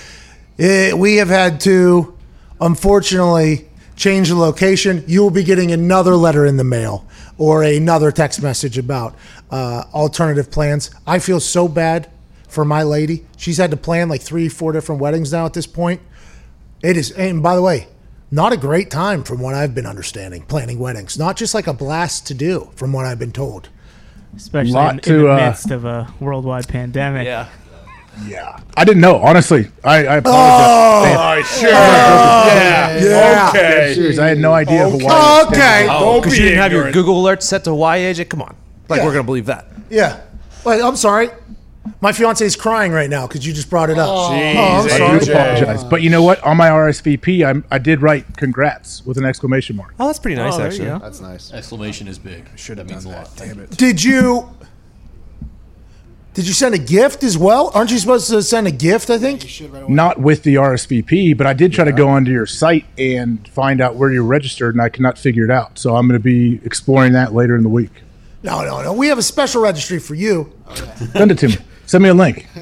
eh, we have had to, unfortunately, change the location. You will be getting another letter in the mail or another text message about uh, alternative plans. I feel so bad for my lady. She's had to plan like three, four different weddings now at this point. It is, and by the way, not a great time from what I've been understanding. Planning weddings, not just like a blast to do, from what I've been told. especially Lot in, in the uh, midst of a worldwide pandemic. Yeah. Yeah. I didn't know. Honestly, I, I Oh, apologize. Oh, sure. Oh, yeah. Yeah. Okay. Serious, I had no idea Okay. Hawaii. Okay. Oh, Don't because be you didn't have your. Google alert set to Hawaii, AJ? Come on. Like, Yeah. we're going to believe that. Yeah. Wait, I'm sorry. My fiance is crying right now because you just brought it up. Oh, oh I'm Jeez, I do apologize. But you know what? On my RSVP, I'm, I did write congrats with an exclamation mark. Oh, that's pretty nice, Oh, actually. you go. That's nice. Exclamation is big. Should have means a lot. Damn it. Did you? Did you send a gift as well? Aren't you supposed to send a gift? I think. Not with the RSVP, but I did try to go onto your site and find out where you're registered, and I cannot figure it out. So I'm going to be exploring that later in the week. No, no, no. We have a special registry for you. Send it to me. Send me a link.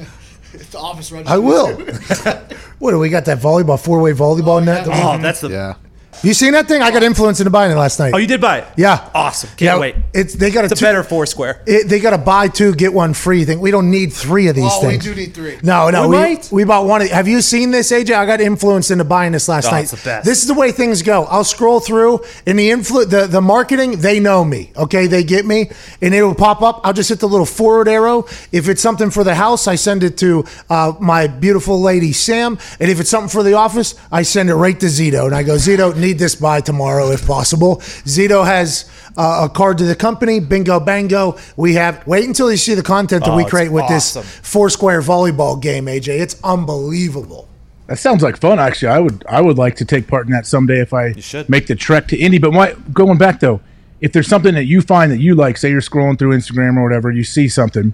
It's the office registry. I will. what do we got? That volleyball, four-way volleyball net. Oh, that's the. Yeah. You seen that thing? I got influenced into buying it last night. Oh, you did buy it? Yeah. Awesome. Can't yeah, wait. It's they got a It's a two- better Foursquare. It, they got a buy two get one free thing. We don't need three of these things. Oh, we do need three. No, no, We we, we bought one. Of, have you seen this, AJ? I got influenced into buying this last Oh, night. it's the best. This is the way things go. I'll scroll through, and the influ- the the marketing, they know me. Okay, they get me, and it'll pop up. I'll just hit the little forward arrow. If it's something for the house, I send it to uh, my beautiful lady Sam, and if it's something for the office, I send it right to Zito, and I go, Zito, need this by tomorrow if possible. Zito has uh, a card to the company. Bingo, bango. We have. Wait until you see the content that Oh, we create with awesome. this Foursquare volleyball game, AJ. It's unbelievable. That sounds like fun. Actually, I would I would like to take part in that someday if I should. make the trek to Indy. But my, going back though, if there's something that you find that you like, say you're scrolling through Instagram or whatever, you see something,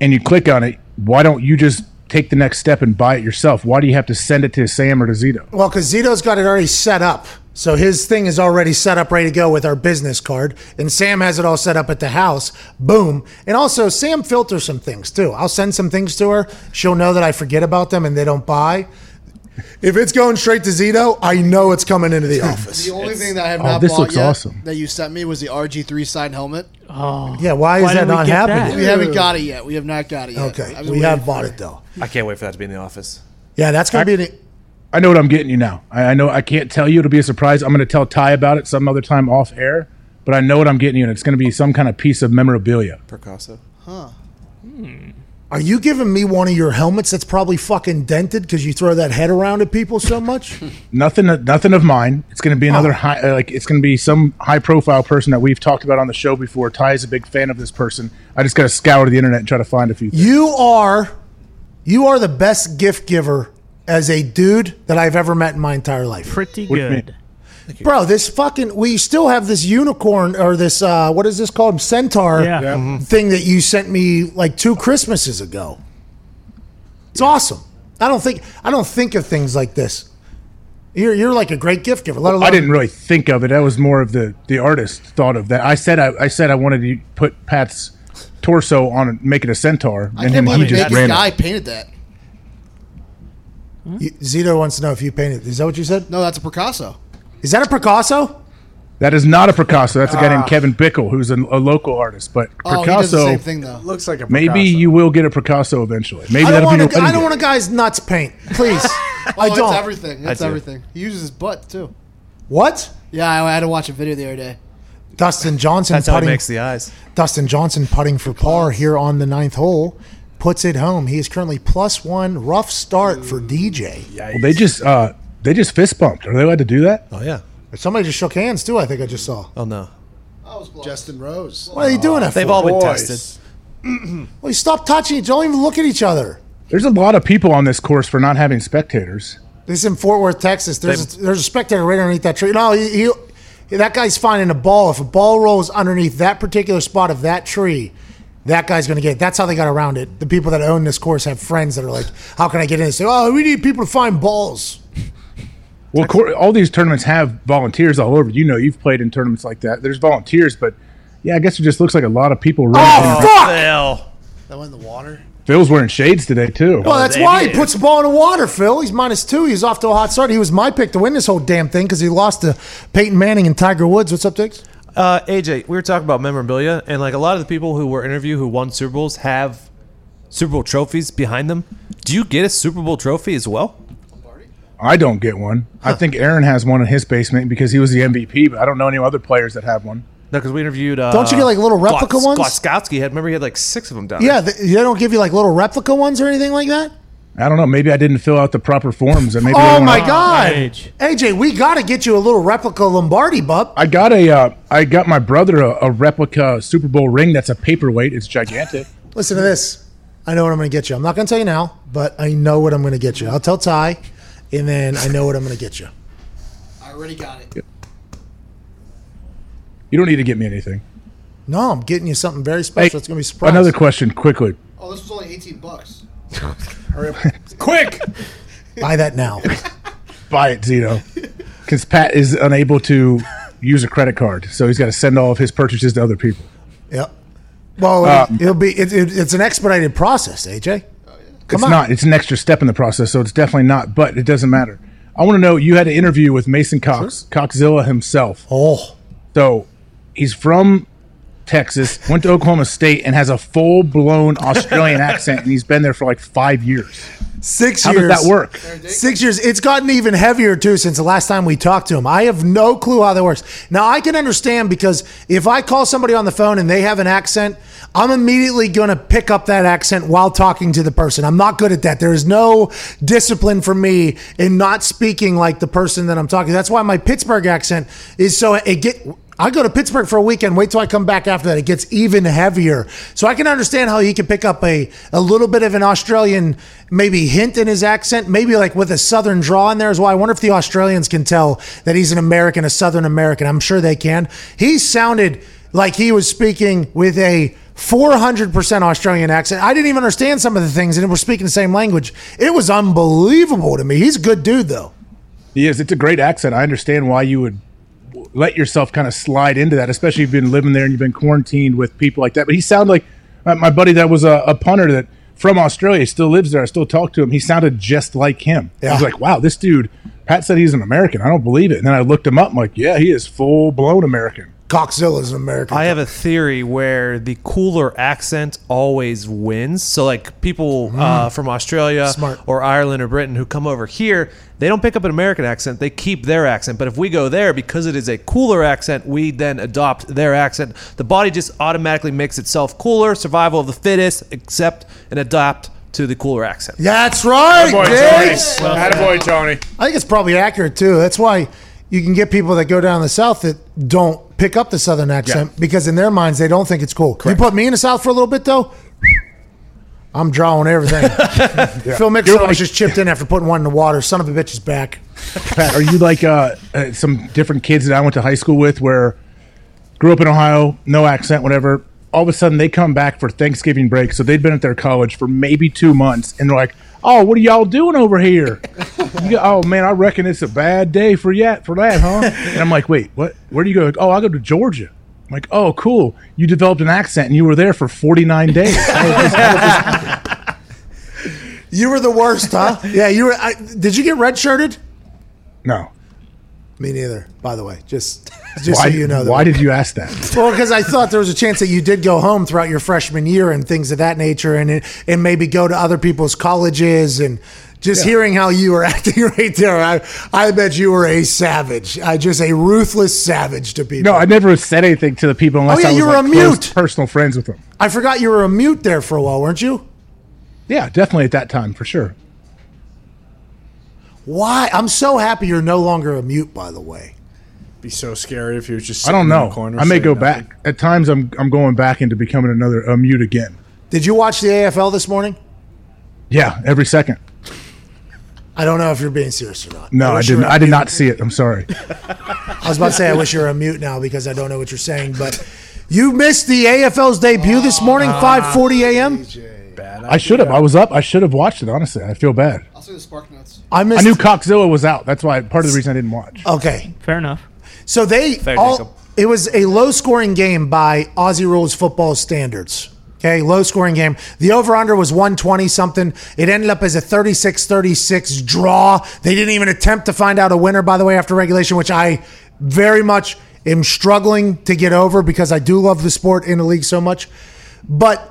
and you click on it, why don't you just take the next step and buy it yourself? Why do you have to send it to Sam or to Zito? Well, because Zito's got it already set up. So his thing is already set up, ready to go with our business card. And Sam has it all set up at the house. Boom. And also, Sam filters some things too. I'll send some things to her. She'll know that I forget about them and they don't buy. If it's going straight to Zito, I know it's coming into the office. The only thing that I have Oh, not this bought looks yet awesome. that you sent me was the RG3 signed helmet. Oh, Yeah, why is that didn't we not get happening? We haven't got it yet. We have not got it yet. Okay, I've been we waiting have bought it. it though. I can't wait for that to be in the office. Yeah, that's going to be the. I know what I'm getting you now. I, I know I can't tell you. It'll be a surprise. I'm going to tell Ty about it some other time off air. But I know what I'm getting you, and it's going to be some kind of piece of memorabilia. Picasso. Hmm. Are you giving me one of your helmets that's probably fucking dented because you throw that head around at people so much? Nothing, nothing of mine. It's going to be another high, uh, like it's going to be some high-profile person that we've talked about on the show before. Ty is a big fan of this person. I just got to scour the internet and try to find a few. Things. You are, you are the best gift giver as a dude that I've ever met in my entire life. pretty What do you mean? good. Bro, this fucking we still have this unicorn or this uh what is this called? Centaur Yeah. Yeah. thing that you sent me like two Christmases ago. It's awesome. I don't think I don't think of things like this. You're you're like a great gift giver. Let alone I didn't really think of it. That was more of the the artist thought of that. I said I, I said I wanted to put Pat's torso on a, making a centaur, I and can't him, he believe just Naked ran. guy It. painted that. You- Zito wants to know if you painted. Is that what you said? No, that's a Picasso. Is that a Picasso? That is not a Picasso. That's a guy Ah. named Kevin Bickle, who's a, a local artist. But Oh, he does the Picasso, same thing though. Looks like a Picasso. maybe Picasso. you will get a Picasso eventually. Maybe I don't that'll be want your a, I wedding don't want gift. a guy's nuts paint, please. Oh, I don't. It's everything. It's do. everything. He uses his butt too. What? Yeah, I had to watch a video the other day. Dustin Johnson That's how he putting. makes the eyes. Dustin Johnson putting for par here on the ninth hole, puts it home. He is currently plus one. Rough start for DJ. Well, they just uh, they just fist bumped. Are they allowed to do that? Oh yeah. Somebody just shook hands too. I think I just saw. Oh no. Justin Rose. What are you doing that They've for? all been Boys. tested. Well, you stop touching each. Don't even look at each other. There's a lot of people on this course for not having spectators. This is in Fort Worth, Texas. There's a, there's a spectator right underneath that tree. No, he, he, that guy's finding a ball. If a ball rolls underneath that particular spot of that tree, that guy's going to get it. That's how they got around it. The people that own this course have friends that are like, "How can I get in?" They say, "Oh, we need people to find balls." Well, cour- all these tournaments have volunteers all over. You know, you've played in tournaments like that. There's volunteers, but yeah, I guess it just looks like a lot of people running. Oh, around. fuck! Phil. That went in the water. Phil's wearing shades today too. Well, that's they why he puts the ball in the water, Phil. He's minus two. He's off to a hot start. He was my pick to win this whole damn thing because he lost to Peyton Manning and Tiger Woods. What's up, Diggs? Uh, AJ, we were talking about memorabilia, and like a lot of the people who were interviewed who won Super Bowls have Super Bowl trophies behind them. Do you get a Super Bowl trophy as well? I don't get one. I think Aaron has one in his basement because he was the MVP, but I don't know any other players that have one. No, because we interviewed. Uh, Don't you get, like, little replica Glos- ones? Gronkowski had. Remember, he had like six of them down. Yeah, there. they, they don't give you like little replica ones or anything like that. I don't know. Maybe I didn't fill out the proper forms. And maybe they Oh don't my have- God, Age. AJ, we got to get you a little replica Lombardi, bub. I got a. Uh, I got my brother a, a replica Super Bowl ring that's a paperweight. It's gigantic. Listen to this. I know what I'm going to get you. I'm not going to tell you now, but I know what I'm going to get you. I'll tell Ty, and then I know what I'm going to get you. I already got it. You don't need to get me anything. No, I'm getting you something very Hey, special. it's going to be a surprise. another question, quickly. Oh, this was only 18 bucks. Hurry, Quick! Buy that now. Buy it, Zito. Because Pat is unable to use a credit card, so he's got to send all of his purchases to other people. yep. Well, Um, it'll be it, it, it's an expedited process, AJ. Come it's on. not. It's an extra step in the process, so it's definitely not. But it doesn't matter. I want to know. You had an interview with Mason Cox, Coxzilla himself. Oh, So he's from Texas, went to Oklahoma State, and has a full blown Australian accent, and he's been there for like five years. six How years. does that work? Six years. It's gotten even heavier too since the last time we talked to him. I have no clue how that works. Now I can understand because if I call somebody on the phone and they have an accent, I'm immediately going to pick up that accent while talking to the person. I'm not good at that. There is no discipline for me in not speaking like the person that I'm talking. To. That's why my Pittsburgh accent is so it get. I go to Pittsburgh for a weekend. Wait till I come back after that. It gets even heavier. So I can understand how he can pick up a, a little bit of an Australian maybe hint in his accent, maybe like with a southern draw in there as well. I wonder if the Australians can tell that he's an American, a southern American. I'm sure they can. He sounded like he was speaking with a 400% Australian accent. I didn't even understand some of the things, and we're speaking the same language. It was unbelievable to me. He's a good dude, though. He is. It's a great accent. I understand why you would let yourself kind of slide into that, especially if you've been living there and you've been quarantined with people like that. But he sounded like uh, my buddy that was a, a punter that from Australia still lives there. I still talk to him. He sounded just like him. I was like, wow, this dude. Pat said he's an American. I don't believe it. And then I looked him up. I'm like, yeah, he is full blown American. Coxzilla's an American. I have a theory where the cooler accent always wins. So, like people uh, from Australia Smart. or Ireland or Britain who come over here, they don't pick up an American accent; they keep their accent. But if we go there, because it is a cooler accent, we then adopt their accent. The body just automatically makes itself cooler. Survival of the fittest, accept and adapt to the cooler accent. That's right, Boy, Diggs. Tony. Attaboy, Tony. I think it's probably accurate too. That's why you can get people that go down the south that don't pick up the southern accent because in their minds they don't think it's cool. You put me in the south for a little bit though, I'm drawing everything. Phil Mickelson was just chipped in after putting one in the water. Son of a bitch is back. Pat, are you like uh, uh, some different kids that I went to high school with where grew up in Ohio, no accent, whatever. All of a sudden they come back for Thanksgiving break. So they'd been at their college for maybe two months and they're like, oh, what are y'all doing over here? You go, oh, man, I reckon it's a bad day for yet for that, huh? And I'm like, wait, what? Where do you go? Oh, I go to Georgia. I'm like, oh, cool. You developed an accent and you were there for 49 days. You were the worst, huh? yeah, you were. I, did you get redshirted? no. Me neither. By the way, just just Why, so you know. that- why did you ask that? Well, because I thought there was a chance that you did go home throughout your freshman year and things of that nature, and and maybe go to other people's colleges and. Just hearing how you were acting right there, I, I bet you were a savage. I just a ruthless savage to people. No, I never said anything to the people unless Oh, yeah, I was you were like, a mute. personal friends with them. I forgot you were a mute there for a while, weren't you? Yeah, definitely at that time for sure. Why? I'm so happy you're no longer a mute. By the way, Be so scary if you was just. I don't sitting in know. the corner I may go nothing. back. At times, I'm I'm going back into becoming another a mute again. did you watch the AFL this morning? Yeah, every second. I don't know if you're being serious or not. No, I, wish you didn't. I did mute. not see it. I'm sorry. I was about to say I wish you were a mute now because I don't know what you're saying, but you missed the AFL's debut this morning, ah, 5:40 a.m. Bad I should have. I was up. I should have watched it. Honestly, I feel bad. I'll say the Spark Nuts. I missed. I knew Coxzilla was out. That's why part of the reason I didn't watch. okay, Fair enough. so they Fair, all. Jacob. It was a low-scoring game by Aussie rules football standards. Okay, low-scoring game. The over/under was 120 something. It ended up as a 36-36 draw. They didn't even attempt to find out a winner, by the way, after regulation, which I very much am struggling to get over because I do love the sport in the league so much. But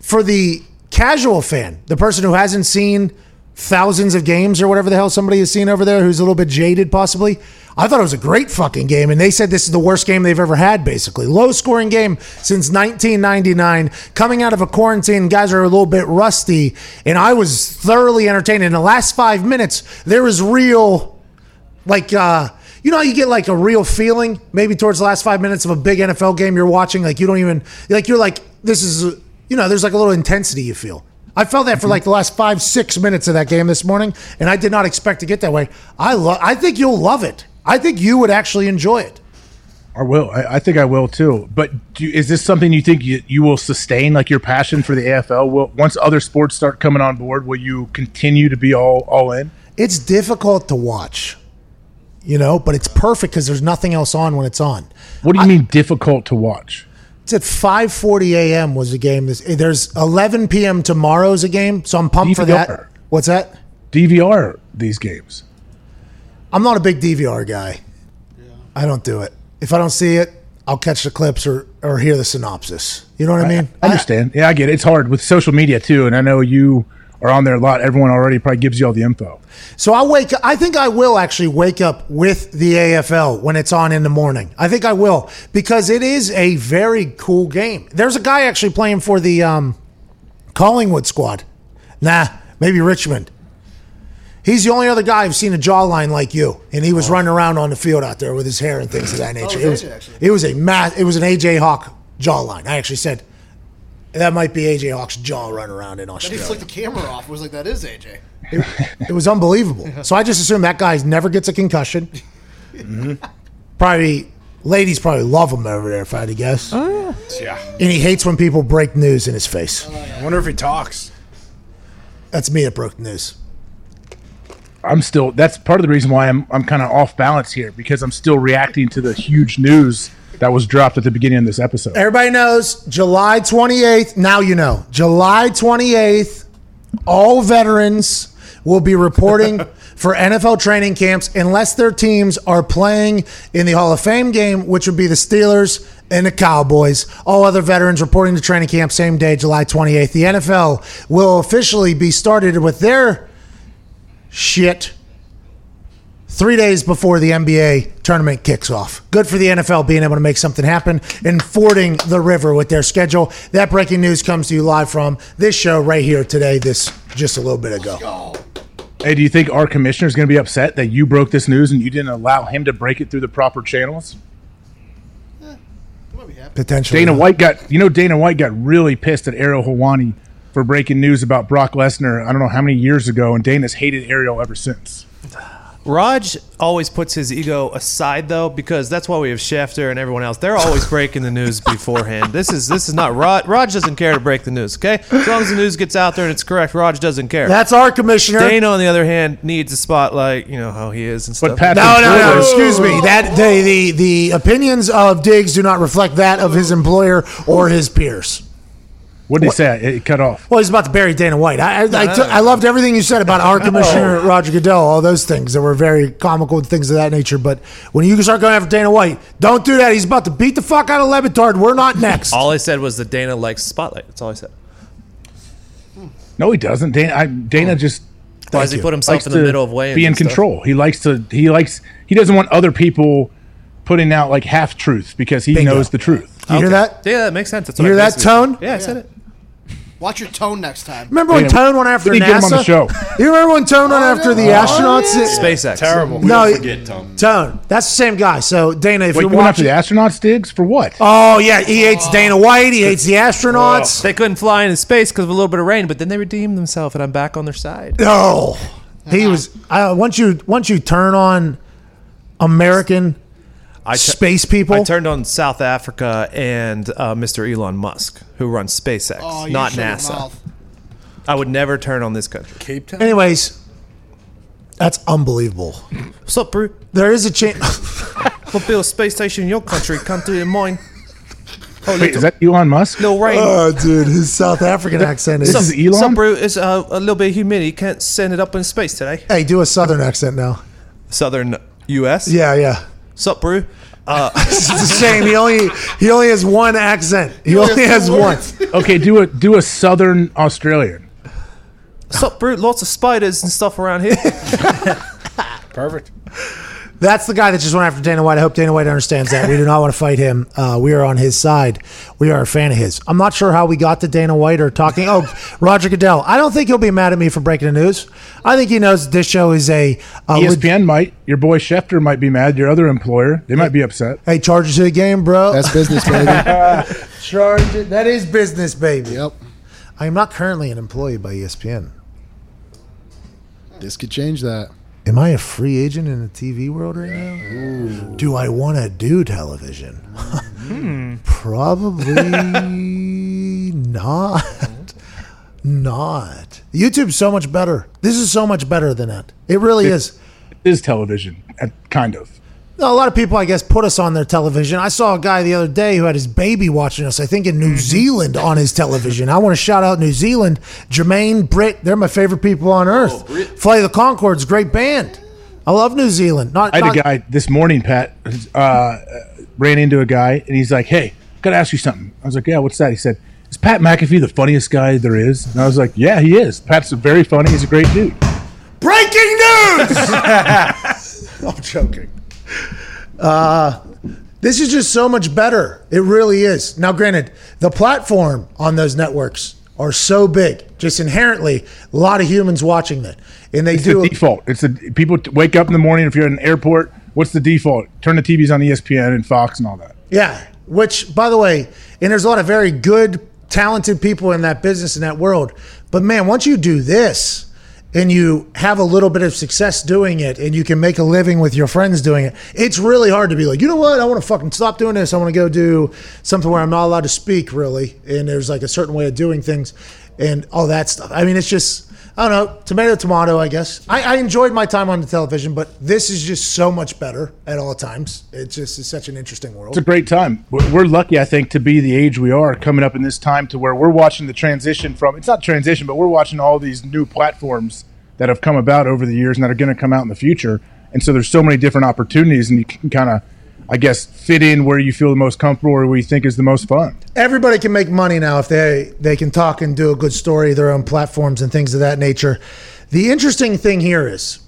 for the casual fan, the person who hasn't seen thousands of games or whatever the hell somebody has seen over there who's a little bit jaded possibly, I thought it was a great fucking game. And they said this is the worst game they've ever had, basically. Low scoring game since 1999. Coming out of a quarantine, guys are a little bit rusty. And I was thoroughly entertained. In the last five minutes, there was real like uh you know how you get like a real feeling maybe towards the last five minutes of a big NFL game you're watching like you don't even like you're like this is you know there's like a little intensity you feel I felt that for mm-hmm. like the last five six minutes of that game this morning and I did not expect to get that way I love I think you'll love it I think you would actually enjoy it I will. I, I think I will too. But do, is this something you think you, you will sustain, like your passion for the AFL? Will once other sports start coming on board, will you continue to be all all in? it's difficult to watch you know but it's perfect because there's nothing else on when it's on What do you mean difficult to watch? It's at 5:40 a.m. was the game. This there's 11 p.m. tomorrow's a game, so I'm pumped for that. What's that? DVR these games. I'm not a big DVR guy. I don't do it. If I don't see it, I'll catch the clips or or hear the synopsis. You know what I mean? I understand. yeah, I get it. It's hard with social media too, and I know you are on there a lot. Everyone already probably gives you all the info. So I wake. I think I will actually wake up with the AFL when it's on in the morning. I think I will because it is a very cool game. There's a guy actually playing for the um, Collingwood squad. Nah, maybe Richmond. He's the only other guy I've seen a jawline like you, and he was running around on the field out there with his hair and things of that nature. it it was was it was a mass. It was an AJ Hawk jawline. I actually said that might be AJ Hawk's jaw running around in Australia. Then he flicked the camera off. It was like, that is AJ. It was unbelievable. So I just assume that guy never gets a concussion. Mm-hmm. Probably, ladies probably love him over there, if I had to guess. Oh, yeah. And he hates when people break news in his face. I wonder if he talks. That's me that broke the news. I'm still. That's part of the reason why I'm I'm kind of off balance here because I'm still reacting to the huge news that was dropped at the beginning of this episode. Everybody knows July 28th. Now you know. July 28th, all veterans will be reporting for NFL training camps unless their teams are playing in the Hall of Fame game, which would be the Steelers and the Cowboys. All other veterans reporting to training camp same day, July 28th. The NFL will officially be started with their shit three days before the NBA tournament kicks off. Good for the NFL being able to make something happen and fording the river with their schedule. That breaking news comes to you live from this show right here today, this just a little bit ago. Hey, do you think our commissioner is going to be upset that you broke this news and you didn't allow him to break it through the proper channels? Eh, he might be happy. Potentially. Dana White got, you know, Dana White got really pissed at Ariel Helwani for breaking news about Brock Lesnar. I don't know how many years ago, and Dana's hated Ariel ever since. Raj always puts his ego aside though, because that's why we have Schefter and everyone else. They're always breaking the news beforehand. This is this is not Raj. Raj doesn't care to break the news. Okay, as long as the news gets out there and it's correct, Raj doesn't care. That's our commissioner. Dana, on the other hand, needs a spotlight. You know how he is and stuff. Pat- No, no, no. Thriller. Excuse me. That the, the the opinions of Diggs do not reflect that of his employer or his peers. What did he say? It, it cut off. Well, he's about to bury Dana White. I I, I, took- I loved everything you said about our commissioner Roger Goodell. All those things that were very comical and things of that nature. But when you start going after Dana White, don't do that. He's about to beat the fuck out of Levitard. We're not next. all I said was that Dana likes spotlight. That's all I said. No, he doesn't. Dana, I, Dana oh. just Why does he put himself in the middle of way? be in control. He likes to. He likes. He doesn't want other people putting out like half truths because he Bingo. knows the truth. You hear that? Yeah, that makes sense. That's You what hear I that basically- tone? Yeah, I said it. Watch your tone next time. Remember when Yeah, Tone went after we need to get him on NASA? the show. You remember when Tone went oh, after the astronauts? Oh, SpaceX. Terrible. No, Don't forget, Tom. Tone. That's the same guy. So Dana, if Wait, you're going after watching, the astronauts, Diggs for what? oh yeah, he hates Dana White. He hates the astronauts. They couldn't fly into space because of a little bit of rain, but then they redeemed themselves, and I'm back on their side. No, he was. I, once you once you turn on American I tu- space people, I turned on South Africa and uh, Mr. Elon Musk, who runs SpaceX, Oh, you not shut your NASA. mouth. I would never turn on this country. Cape Town. anyways, that's unbelievable. What's up, bro? There is a chance. We'll build a space station in your country. Can't do it in mine. Oh, Wait, is that Elon Musk? little rain. oh, dude, his South African accent is. This is Elon? Sup, bro? It's uh, a little bit of humidity. Can't send it up in space today. Hey, do a Southern accent now. Southern U.S. Yeah, yeah. Sup, bro? Uh, It's a shame. He only he only has one accent. He, only has one. Okay, do a do a Southern Australian. sup, bro? Lots of spiders and stuff around here. Perfect. That's the guy that just went after Dana White. I hope Dana White understands that. We do not want to fight him. Uh, we are on his side. We are a fan of his. I'm not sure how we got to Dana White or talking. Oh, Roger Goodell. I don't think he'll be mad at me for breaking the news. I think he knows this show is a. a leg- ESPN might. Your boy Schefter might be mad. Your other employer, they might be upset. hey, charge it to the game, bro. That's business, baby. Charge it. That is business, baby. yep. I am not currently an employee by ESPN. This could change that. Am I a free agent in the TV world right now? Do I want to do television? Probably not. Not. YouTube's so much better. This is so much better than that. It really is. It is television, uh, kind of. A lot of people, I guess, put us on their television. I saw a guy the other day who had his baby watching us, I think in New Zealand on his television. I want to shout out New Zealand. Jermaine, Britt, they're my favorite people on earth. Flight of the Conchords, great band. I love New Zealand. Not, I had not- a guy this morning, Pat, uh, ran into a guy, and he's like, "Hey, got to ask you something." I was like, "Yeah, what's that?" He said, "Is Pat McAfee the funniest guy there is?" And I was like, "Yeah, he is. Pat's very funny. He's a great dude." Breaking news! I'm joking. Uh, this is just so much better. It really is. Now, granted, the platform on those networks are so big, just inherently, a lot of humans watching that, and they It's do. the default. It's the people wake up in the morning. If you're at an airport, what's the default? Turn the TVs on ESPN and Fox and all that. Yeah, which, by the way, and there's a lot of very good, talented people in that business in that world. But man, once you do this and you have a little bit of success doing it and you can make a living with your friends doing it, it's really hard to be like, you know what? I want to fucking stop doing this. I want to go do something where I'm not allowed to speak, really. And there's like a certain way of doing things and all that stuff. I mean, it's just. I don't know, tomato, tomato, I guess. I, I enjoyed my time on the television, but this is just so much better at all times. It's just it's such an interesting world. It's a great time. We're we're lucky, I think, to be the age we are coming up in this time to where we're watching the transition from it's not transition, but we're watching all these new platforms that have come about over the years and that are going to come out in the future. And so there's so many different opportunities, and you can kind of, I guess, fit in where you feel the most comfortable or where you think is the most fun. everybody can make money now if they they can talk and do a good story, their own platforms and things of that nature. The interesting thing here is,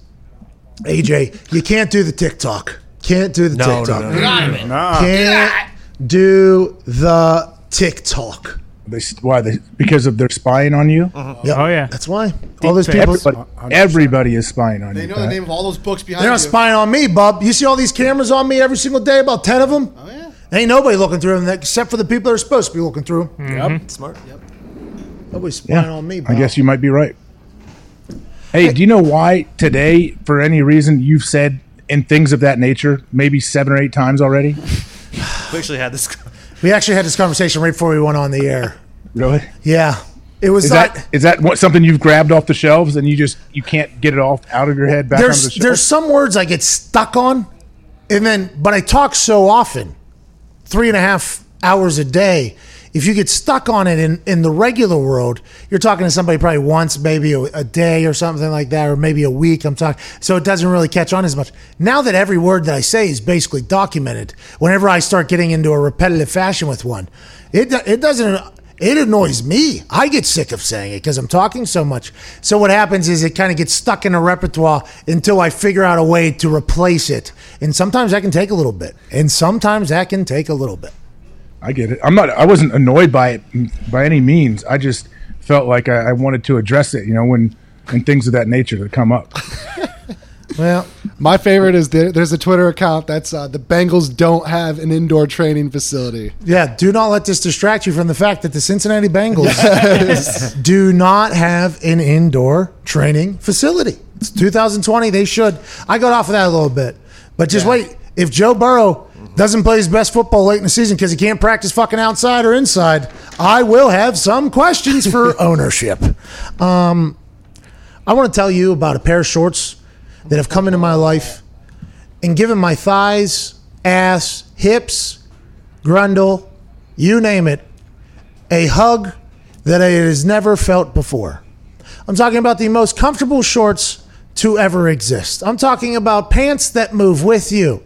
AJ, you can't do the TikTok. Can't do the No, no, TikTok. no, no, Nah. Can't do the TikTok. They why they because of their spying on you. Yep. Oh, yeah. that's why. All those people. Everybody, everybody is spying on They you. They know the name of all those books behind. They're you. not spying on me, bub. You see all these cameras on me every single day, about ten of them. Oh yeah. Ain't nobody looking through them except for the people that are supposed to be looking through them. Yep. Smart. Yep. Nobody's spying Yeah, on me. Bub. I guess you might be right. Hey, do you know why today, for any reason, you've said and things of that nature maybe seven or eight times already? We actually had this. We actually had this conversation right before we went on the air. Really? Yeah, it was Is like that is that what, something you've grabbed off the shelves and you just you can't get it off out of your head back onto the there's there's some words I get stuck on, and then but I talk so often, three and a half hours a day. If you get stuck on it in, in the regular world, you're talking to somebody probably once, maybe a, a day or something like that, or maybe a week. I'm talking, so it doesn't really catch on as much. Now that every word that I say is basically documented, whenever I start getting into a repetitive fashion with one, it it doesn't it annoys me. I get sick of saying it because I'm talking so much. So what happens is it kind of gets stuck in a repertoire until I figure out a way to replace it. And sometimes that can take a little bit, and sometimes that can take a little bit. I get it. I'm not. I wasn't annoyed by it by any means. I just felt like I, I wanted to address it. You know, when when things of that nature that come up. Well, My favorite is there, there's a Twitter account that's uh, the Bengals don't have an indoor training facility. yeah. Do not let this distract you from the fact that the Cincinnati Bengals do not have an indoor training facility. It's 2020. They should. I got off of that a little bit, but just wait. If Joe Burrow doesn't play his best football late in the season because he can't practice fucking outside or inside, I will have some questions for ownership. Um, I want to tell you about a pair of shorts that have come into my life and given my thighs, ass, hips, grundle, you name it, a hug that it has never felt before. I'm talking about the most comfortable shorts to ever exist. I'm talking about pants that move with you,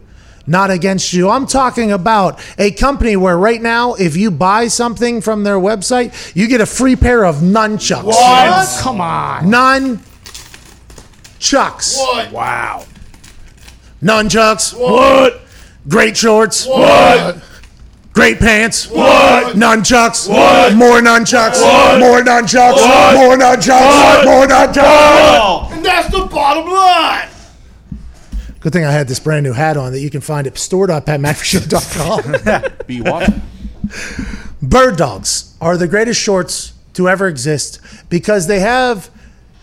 not against you. I'm talking about a company where right now, if you buy something from their website, you get a free pair of nunchucks. What? Come on. Nunchucks. What? Wow. Nunchucks. What? Great shorts. What? Great pants. What? Nunchucks. What? More nunchucks. What? More nunchucks. What? More nunchucks. What? More nunchucks. And that's the bottom line. Good thing I had this brand new hat on that you can find at store.patmcafee.com. Be watching. Bird dogs are the greatest shorts to ever exist because they have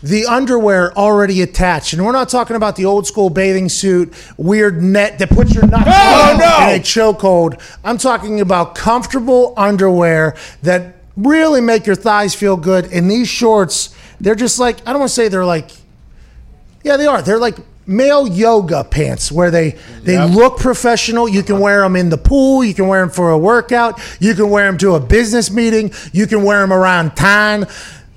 the underwear already attached. And we're not talking about the old school bathing suit, weird net that puts your nuts Oh, no! in a chokehold. I'm talking about comfortable underwear that really make your thighs feel good. And these shorts, they're just like, I don't want to say they're like, yeah, they are. They're like male yoga pants where they they look professional. You can wear them in the pool. You can wear them for a workout. You can wear them to a business meeting. You can wear them around town.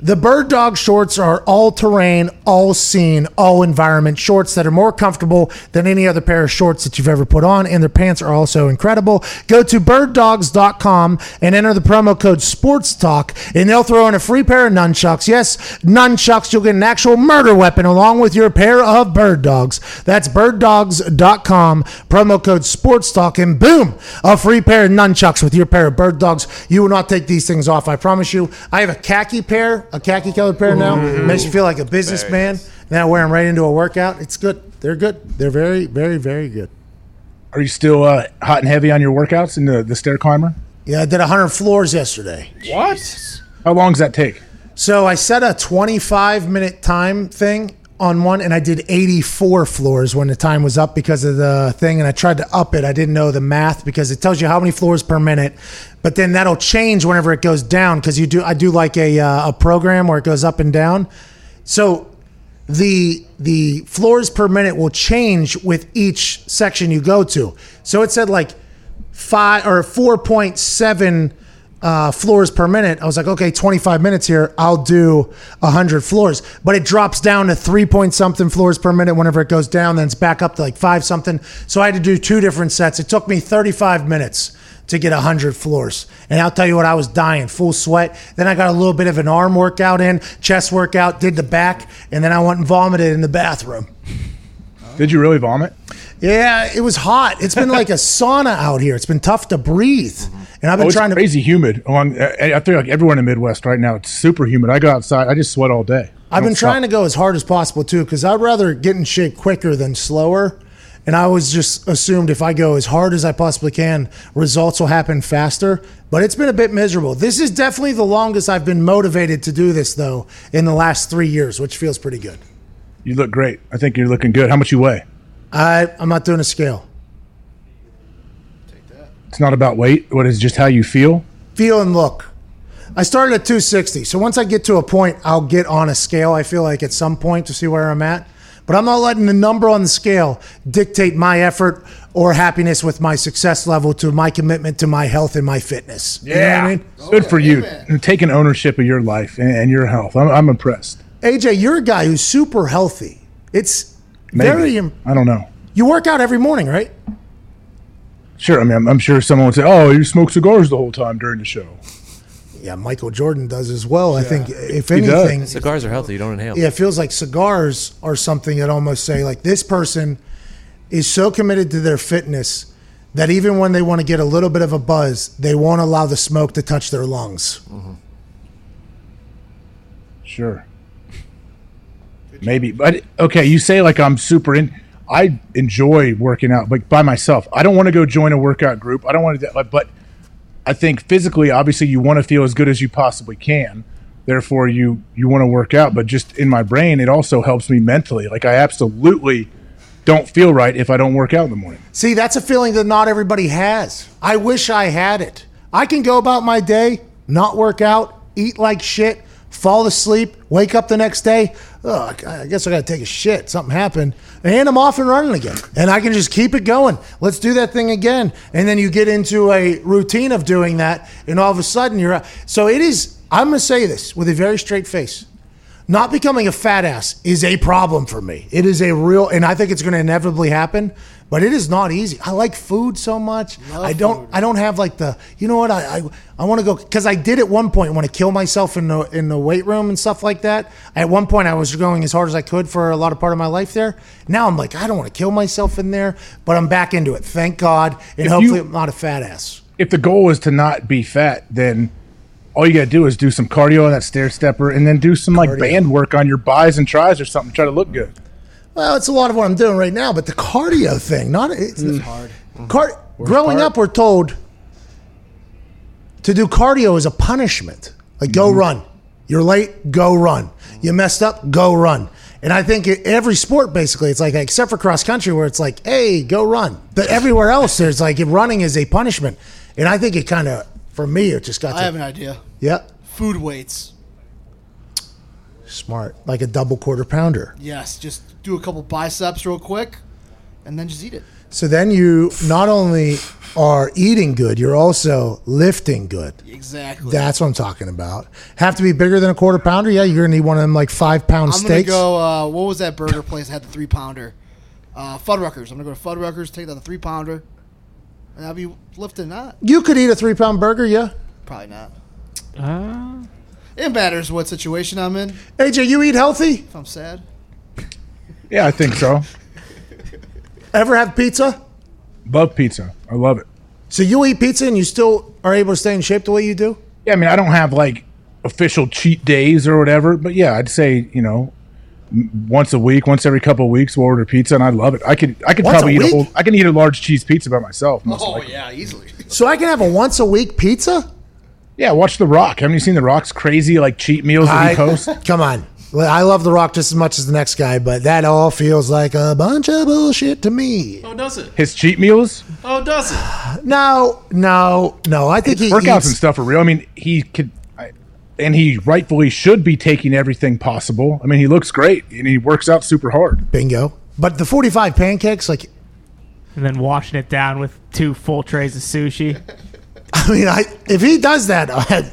The bird dog shorts are all terrain, all scene, all environment shorts that are more comfortable than any other pair of shorts that you've ever put on, and their pants are also incredible. Go to birddogs.com and enter the promo code Sports Talk, and they'll throw in a free pair of nunchucks. Yes, nunchucks. You'll get an actual murder weapon along with your pair of bird dogs. That's birddogs.com, promo code Sports Talk, and boom, a free pair of nunchucks with your pair of bird dogs. You will not take these things off, I promise you. I have a khaki pair, a khaki colored pair now. Makes you feel like a businessman. Now I wear them right into a workout. It's good. They're good. They're very, very, very good. Are you still uh, hot and heavy on your workouts in the, the stair climber? Yeah, I did 100 floors yesterday. What? How long does that take? So I set a 25 minute time thing on one and I did 84 floors when the time was up because of the thing and I tried to up it. I didn't know the math because it tells you how many floors per minute, but then that'll change whenever it goes down because you do I do like a uh, a program where it goes up and down. So the the floors per minute will change with each section you go to. So it said like five or four point seven uh, floors per minute. I was like, okay, twenty five minutes here. I'll do hundred floors, but it drops down to three point something floors per minute whenever it goes down. Then it's back up to like five something. So I had to do two different sets. It took me thirty five minutes to get 100 floors. And I'll tell you what, I was dying, full sweat. Then I got a little bit of an arm workout in, chest workout, did the back, and then I went and vomited in the bathroom. Did you really vomit? Yeah, it was hot. It's been like a sauna out here. It's been tough to breathe. And I've been Oh, trying to. It's crazy humid. Along, I I think like everyone in the Midwest right now, it's super humid. I go outside, I just sweat all day. I've been trying to go as hard as possible too, because I'd rather get in shape quicker than slower. And I always just assumed if I go as hard as I possibly can, results will happen faster. But it's been a bit miserable. This is definitely the longest I've been motivated to do this, though, in the last three years, which feels pretty good. You look great. I think you're looking good. How much you weigh? I I'm not doing a scale. It's not about weight. What is just how you feel? Feel and look. I started at 260, so once I get to a point, I'll get on a scale. I feel like at some point to see where I'm at, but I'm not letting the number on the scale dictate my effort or happiness with my success level to my commitment to my health and my fitness. You know what I mean? Good for you. And taking ownership of your life and, and your health. I'm, I'm impressed. AJ, you're a guy who's super healthy. It's Maybe. very. im- I don't know. You work out every morning, right? Sure. I mean, I'm, I'm sure someone would say, "Oh, you smoke cigars the whole time during the show." Yeah, Michael Jordan does as well. I think if He does. anything, Cigars are healthy. You don't inhale. yeah, it feels like cigars are something that almost say like this person is so committed to their fitness that even when they want to get a little bit of a buzz, they won't allow the smoke to touch their lungs. Mm-hmm. Sure. Maybe, but okay. You say like I'm super in. I enjoy working out, like by myself. I don't want to go join a workout group. I don't want to, but I think physically, obviously, you want to feel as good as you possibly can. Therefore, you you want to work out. But just in my brain, it also helps me mentally. Like I absolutely don't feel right if I don't work out in the morning. See, that's a feeling that not everybody has. I wish I had it. I can go about my day, not work out, eat like shit, fall asleep, wake up the next day. Oh, Ugh, I guess I got to take a shit. Something happened. And I'm off and running again. And I can just keep it going. Let's do that thing again. And then you get into a routine of doing that. And all of a sudden you're. So it is, I'm going to say this with a very straight face not becoming a fat ass is a problem for me. It is a real, and I think it's going to inevitably happen. But it is not easy. I like food so much. I don't. I don't have like the. You know what? I I, I want to go because I did at one point want to kill myself in the in the weight room and stuff like that. At one point, I was going as hard as I could for a lot of part of my life there. Now I'm like, I don't want to kill myself in there, but I'm back into it. Thank God, and If hopefully you- I'm not a fat ass. if the goal is to not be fat, then all you got to do is do some cardio on that stair stepper, and then do some like band work on your buys and tries or something. Try to look good. Well, it's a lot of what I'm doing right now, but the cardio thing, not it's hard. Car- growing part? up, we're told to do cardio is a punishment. Like, go Mm-hmm. run. You're late, go run. You messed up, go run. And I think every sport, basically, it's like, except for cross country, where it's like, hey, go run. But everywhere else, there's like, running is a punishment. And I think it kind of, for me, it just got I to, have an idea. yeah, Food weights. smart. Like a double quarter pounder. Yes, just do a couple biceps real quick, and then just eat it. So then you not only are eating good, you're also lifting good. Exactly. That's what I'm talking about. Have to be bigger than a quarter pounder. Yeah, you're gonna need one of them like five pound I'm steaks. gonna go. Uh, what was that burger place that had the three pounder? Uh, Fuddruckers. I'm gonna go to Fuddruckers, take that the three pounder, and I'll be lifting that. You could eat a three pound burger. Yeah. Probably not. Uh, It matters what situation I'm in. AJ, you eat healthy? If I'm sad, Yeah, I think so. Ever have pizza? Love pizza. I love it. So you eat pizza and you still are able to stay in shape the way you do? Yeah, I mean, I don't have like official cheat days or whatever, but yeah, I'd say you know once a week, once every couple of weeks, we'll order pizza, and I love it. I could, I could Once a probably eat a whole, I can eat a large cheese pizza by myself. Most oh likely. yeah, easily. So I can have a once a week pizza? Yeah, watch The Rock. Haven't you seen The Rock's crazy like cheat meals that he I, posts? come on. Well, I love The Rock just as much as the next guy, but that all feels like a bunch of bullshit to me. Oh, does it? His cheat meals, Oh, does it? No, no, no. I think he workouts eats, and stuff are real. I mean, he could, I, and he rightfully should be taking everything possible. I mean, he looks great and he works out super hard. Bingo. But the 45 pancakes, like, and then washing it down with two full trays of sushi. I mean, I if he does that, I,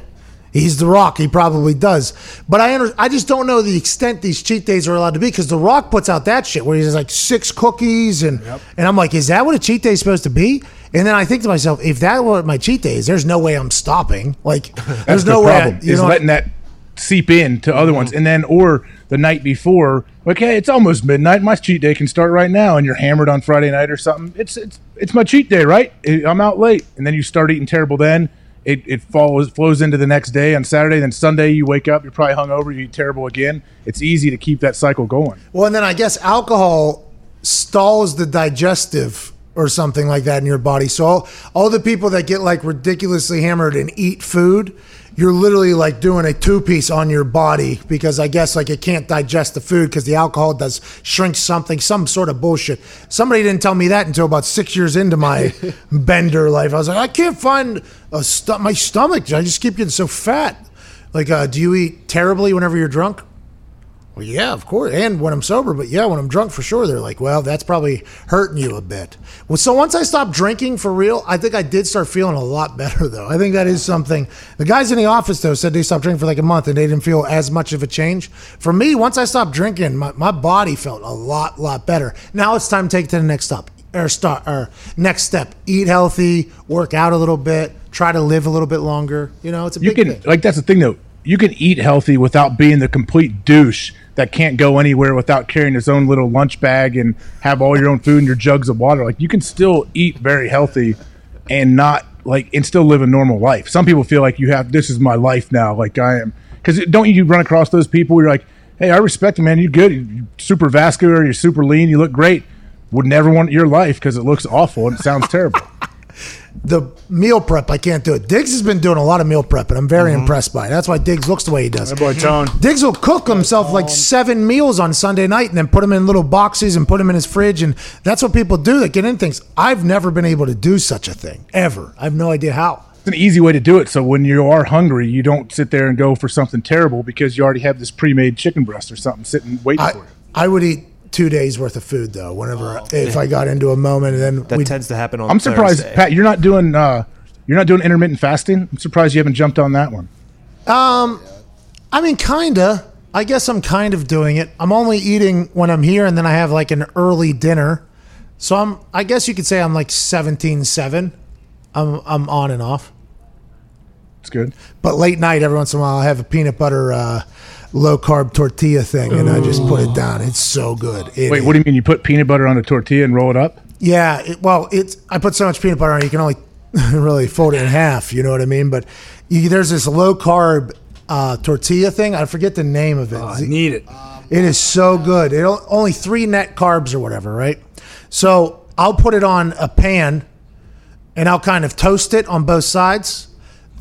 he's the Rock. He probably does. But I under, I just don't know the extent these cheat days are allowed to be because the Rock puts out that shit where he's like six cookies and and I'm like, is that what a cheat day is supposed to be? And then I think to myself, if that were my cheat day is, there's no way I'm stopping. Like, there's the no way. I- problem you is know, letting that seep in to other ones, mm-hmm. and then or the night before, like, hey, it's almost midnight. My cheat day can start right now, and you're hammered on Friday night or something. It's it's it's my cheat day, right? I'm out late, and then you start eating terrible. Then it it follows flows into the next day on Saturday. Then Sunday you wake up, you're probably hungover, you eat terrible again. It's easy to keep that cycle going. Well, and then I guess alcohol stalls the digestive or something like that in your body. So all, all the people that get like ridiculously hammered and eat food, you're literally like doing a two piece on your body because I guess like it can't digest the food because the alcohol does shrink something, some sort of bullshit. Somebody didn't tell me that until about six years into my bender life. I was like, I can't find a stu- my stomach. I just keep getting so fat. Like, uh, do you eat terribly whenever you're drunk? Well, yeah, of course. And when I'm sober, but yeah, when I'm drunk for sure, they're like, well, that's probably hurting you a bit. Well, so once I stopped drinking for real, I think I did start feeling a lot better, though. I think that is something. The guys in the office, though, said they stopped drinking for like a month and they didn't feel as much of a change. For me, once I stopped drinking, my, my body felt a lot, lot better. Now it's time to take it to the next step. Or start or next step. Eat healthy, work out a little bit, try to live a little bit longer. You know, it's a You can thing. like that's the thing though. You can eat healthy without being the complete douche that can't go anywhere without carrying his own little lunch bag and have all your own food and your jugs of water. Like you can still eat very healthy and not like and still live a normal life. Some people feel like you have this is my life now. Like I am because don't you run across those people? You're like, hey, I respect you, man. You're good. You're super vascular. You're super lean. You look great. Would never want your life because it looks awful and it sounds terrible. The meal prep, I can't do it. Diggs has been doing a lot of meal prep, and I'm very mm-hmm. impressed by it. That's why Diggs looks the way he does. That boy Tone. Diggs will cook himself like seven meals on Sunday night and then put them in little boxes and put them in his fridge. And that's what people do that get in things. I've never been able to do such a thing, ever. I have no idea how. It's an easy way to do it. So when you are hungry, you don't sit there and go for something terrible because you already have this pre-made chicken breast or something sitting waiting I, for you. I would eat two days worth of food, though, whenever, if I got into a moment. And then That we'd- tends to happen on I'm surprised, Thursday. Pat. You're not doing uh, you're not doing intermittent fasting. I'm surprised you haven't jumped on that one. Um, I mean, kinda. I guess I'm kind of doing it. I'm only eating when I'm here, and then I have like an early dinner. So I'm. I guess you could say I'm like 17-7. I'm I'm on and off. It's good. But late night, every once in a while, I have a peanut butter uh, low carb tortilla thing, and I just put it down. It's so good. It Wait, is- what do you mean? You put peanut butter on a tortilla and roll it up? Yeah, it, well, it's I put so much peanut butter on it, you can only really fold it in half. You know what I mean? But you, there's this low carb uh, tortilla thing. I forget the name of it. I need it. It is so good. It only three net carbs or whatever, right? So I'll put it on a pan, and I'll kind of toast it on both sides.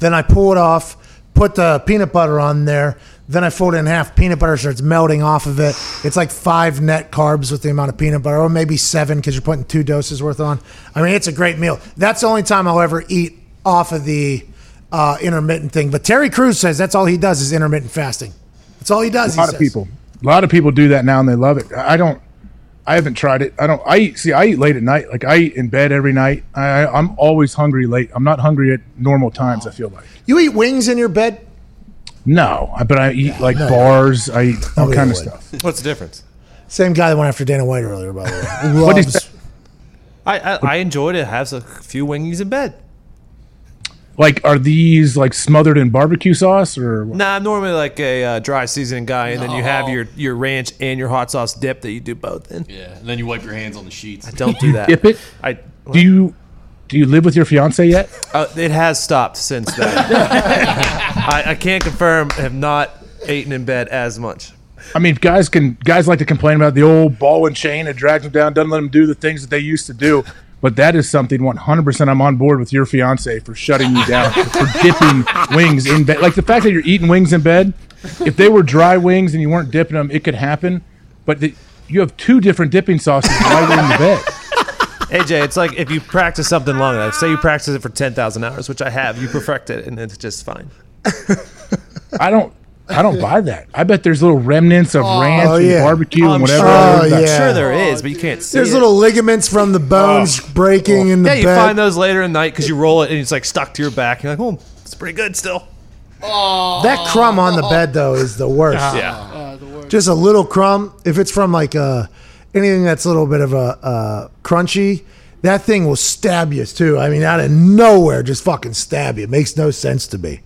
Then I pull it off, put the peanut butter on there. Then I fold it in half. Peanut butter starts melting off of it. It's like five net carbs with the amount of peanut butter, or maybe seven because you're putting two doses worth on. I mean, it's a great meal. That's the only time I'll ever eat off of the uh, intermittent thing. But Terry Crews says that's all he does is intermittent fasting. That's all he does. A lot of says. people, a lot of people do that now and they love it. I don't. I haven't tried it. I don't. I eat. See, I eat late at night. Like I eat in bed every night. I, I'm always hungry late. I'm not hungry at normal times. I feel like. You eat wings in your bed? No, but I eat like bars. I eat all Nobody kind of would. stuff. What's the difference? Same guy that went after Dana White earlier, by the way. Who What loves- is- I, I, I enjoy to have a few wingies in bed. Like, are these like smothered in barbecue sauce or? what? Nah, I'm normally like a uh, dry seasoning guy, and then you have your, your ranch and your hot sauce dip that you do both in. Yeah, and then you wipe your hands on the sheets. I don't do that. Dip it. I Do you do you live with your fiance yet? uh, it has stopped since then. I, I can't confirm. Have not eaten in bed as much. I mean, guys can guys like to complain about the old ball and chain. It drags them down, doesn't let them do the things that they used to do. But that is something 100% I'm on board with your fiance for shutting you down for dipping wings in bed. Like the fact that you're eating wings in bed. If they were dry wings and you weren't dipping them, it could happen. But the, you have two different dipping sauces while you're in the bed. AJ, it's like if you practice something long enough. Say you practice it for ten thousand hours, which I have. You perfect it, and it's just fine. I don't. I don't buy that. I bet there's little remnants of ranch Oh, and barbecue and I'm whatever. sure, Oh, I'm yeah. sure there is, but you can't see it. There's it. little ligaments from the bones breaking in the yeah, you bed. find those later in the night because you roll it and it's like stuck to your back. You're like, oh, it's pretty good still. that crumb on the bed though is the worst. Yeah. Uh, the word. Just a little crumb. If it's from like uh, anything that's a little bit of a uh, crunchy, that thing will stab you too. I mean, out of nowhere, just fucking stab you. It makes no sense to me.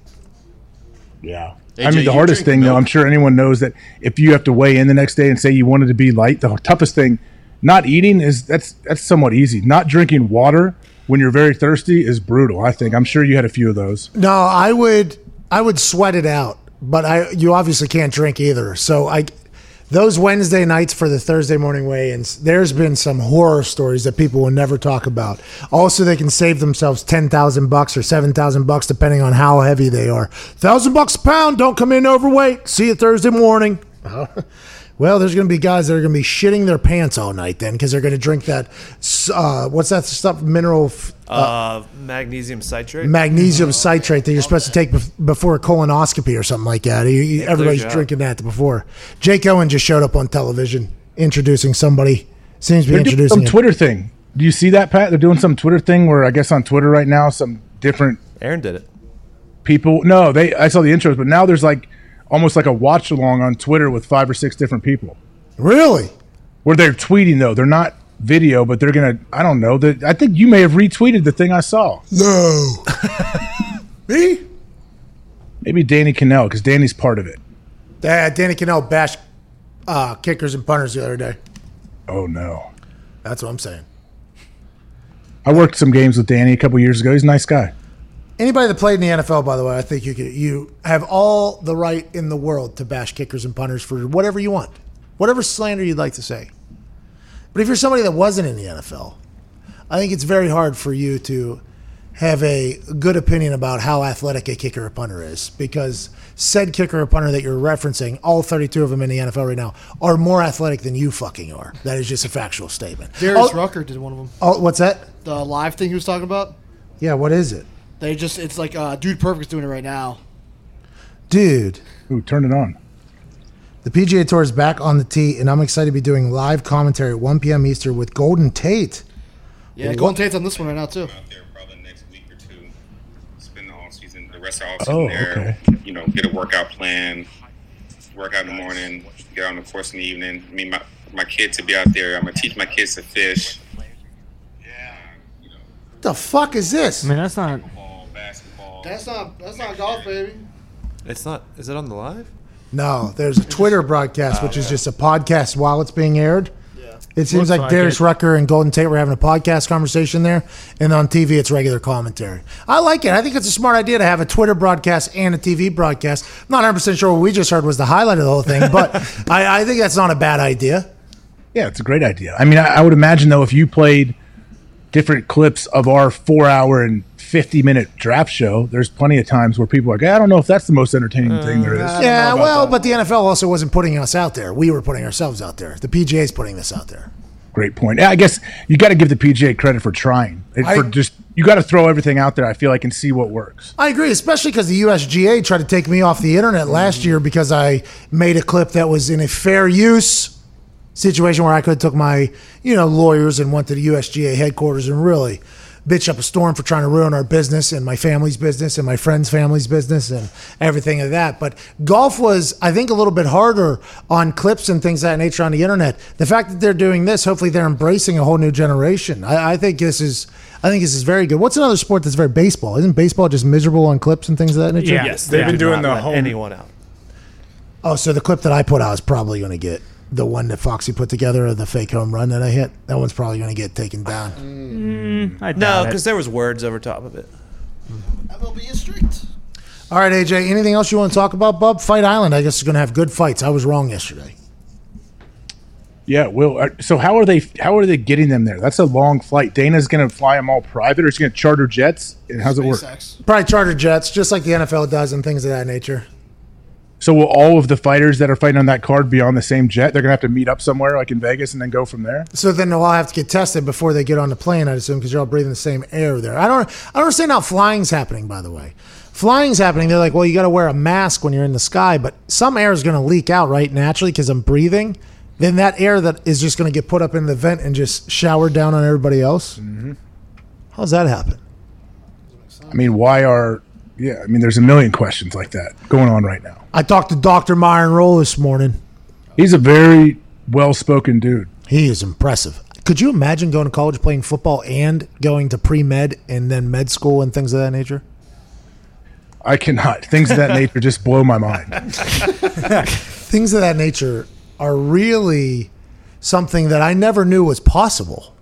Yeah. AJ, I mean, the hardest drink thing, though. I'm sure anyone knows that if you have to weigh in the next day and say you wanted to be light, the toughest thing, not eating is that's that's somewhat easy. Not drinking water when you're very thirsty is brutal. I think I'm sure you had a few of those. No, I would I would sweat it out, but I you obviously can't drink either. So I those Wednesday nights for the Thursday morning weigh-ins, there's been some horror stories that people will never talk about. Also, they can save themselves ten thousand bucks or seven thousand bucks depending on how heavy they are. Thousand bucks a pound. Don't come in overweight. See you Thursday morning. Well, there's going to be guys that are going to be shitting their pants all night then because they're going to drink that. Uh, what's that stuff? Mineral f- Uh, magnesium citrate. magnesium citrate that you're supposed to take bef- before a colonoscopy or something like that. You- you- everybody's drinking that before. Jake Owen just showed up on television introducing somebody. Seems to be They're doing introducing some him. Twitter thing. Do you see that, Pat? They're doing some Twitter thing where I guess on Twitter right now, some different Aaron did it. people. No, they. I saw the intros, but now there's like almost like a watch along on Twitter with five or six different people Really? where they're tweeting though. They're not video, but they're gonna. I don't know. That I think you may have retweeted the thing I saw. No. Me? Maybe Danny Kanell because Danny's part of it. Uh, Danny Kanell bashed uh, kickers and punters the other day. Oh no. That's what I'm saying. I worked some games with Danny a couple years ago. He's a nice guy. Anybody that played in the NFL, by the way, I think you could, you have all the right in the world to bash kickers and punters for whatever you want, whatever slander you'd like to say. But if you're somebody that wasn't in the NFL, I think it's very hard for you to have a good opinion about how athletic a kicker or punter is because said kicker or punter that you're referencing, all 32 of them in the NFL right now, are more athletic than you fucking are. That is just a factual statement. Darius Oh, Rucker did one of them. oh, what's that? The live thing he was talking about. Yeah, what is it? They just it's like uh, Dude Perfect's doing it right now. Dude. Ooh, turn it on. The PGA Tour is back on the tee, and I'm excited to be doing live commentary at 1 p.m. Eastern with Golden Tate. Yeah, Golden Tate's on this one right now too. out there probably next week or two. Spend the off season, the rest of the off Oh, there. okay. You know, get a workout plan, work out in the morning, get on the course in the evening. I mean, my my kids to be out there. I'm gonna teach my kids to fish. Yeah. What the fuck is this? I mean, that's not. Ball, basketball. That's not that's not golf, baby. It's not. Is it on the live? No, there's a Twitter broadcast, ah, which is just a podcast while it's being aired. Yeah. It seems Looks like, like Darius it. Rucker and Golden Tate were having a podcast conversation there, and on TV it's regular commentary. I like it. I think it's a smart idea to have a Twitter broadcast and a TV broadcast. I'm not 100 percent sure what we just heard was the highlight of the whole thing, but I, I think that's not a bad idea. Yeah, it's a great idea. I mean, I, I would imagine though, if you played different clips of our four-hour and fifty-minute draft show, there's plenty of times where people are like, I don't know if that's the most entertaining mm. thing there is. Yeah, well, but the NFL also wasn't putting us out there. We were putting ourselves out there. The PGA is putting this out there. Great point. Yeah, I guess you got to give the PGA credit for trying. It- I- for just you got to throw everything out there. I feel like and see what works. I agree, especially because the USGA tried to take me off the internet last mm. year because I made a clip that was in a fair use situation where I could have took my, you know, lawyers and went to the USGA headquarters and really bitch up a storm for trying to ruin our business and my family's business and my friend's family's business and everything of that. But golf was, I think, a little bit harder on clips and things of that nature on the internet. The fact that they're doing this, hopefully they're embracing a whole new generation. I, I think this is I think this is very good. What's another sport that's very baseball? Isn't baseball just miserable on clips and things of that nature? Yeah. Yes, they've Yeah. been doing the whole anyone out. Oh, so the clip that I put out is probably going to get the one that Foxy put together of the fake home run that I hit. That one's probably going to get taken down. I No, because there was words over top of it. MLB is strict. All right, AJ. Anything else you want to talk about, Bub? Fight Island, I guess, is going to have good fights. I was wrong yesterday. Yeah, Will. uh, So how are they? How are they getting them there? That's a long flight. Dana's going to fly them all private, or is he going to charter jets? And how's it work? Probably charter jets, just like the NFL does, and things of that nature. So will all of the fighters that are fighting on that card be on the same jet? They're going to have to meet up somewhere, like in Vegas, and then go from there. So then they'll all have to get tested before they get on the plane, I'd assume, because you're all breathing the same air there. I don't, I don't understand how flying's happening. By the way, flying's happening. They're like, well, you got to wear a mask when you're in the sky, but some air is going to leak out right naturally because I'm breathing. Then that air that is just going to get put up in the vent and just showered down on everybody else. Mm-hmm. How's that happen? I mean, why are? Yeah, I mean, there's a million questions like that going on right now. I talked to Doctor Myron Rolle this morning. He's a very well-spoken dude. He is impressive. Could you imagine going to college playing football and going to pre med and then med school and things of that nature? I cannot. Things of that nature just blow my mind. things of that nature are really something that I never knew was possible.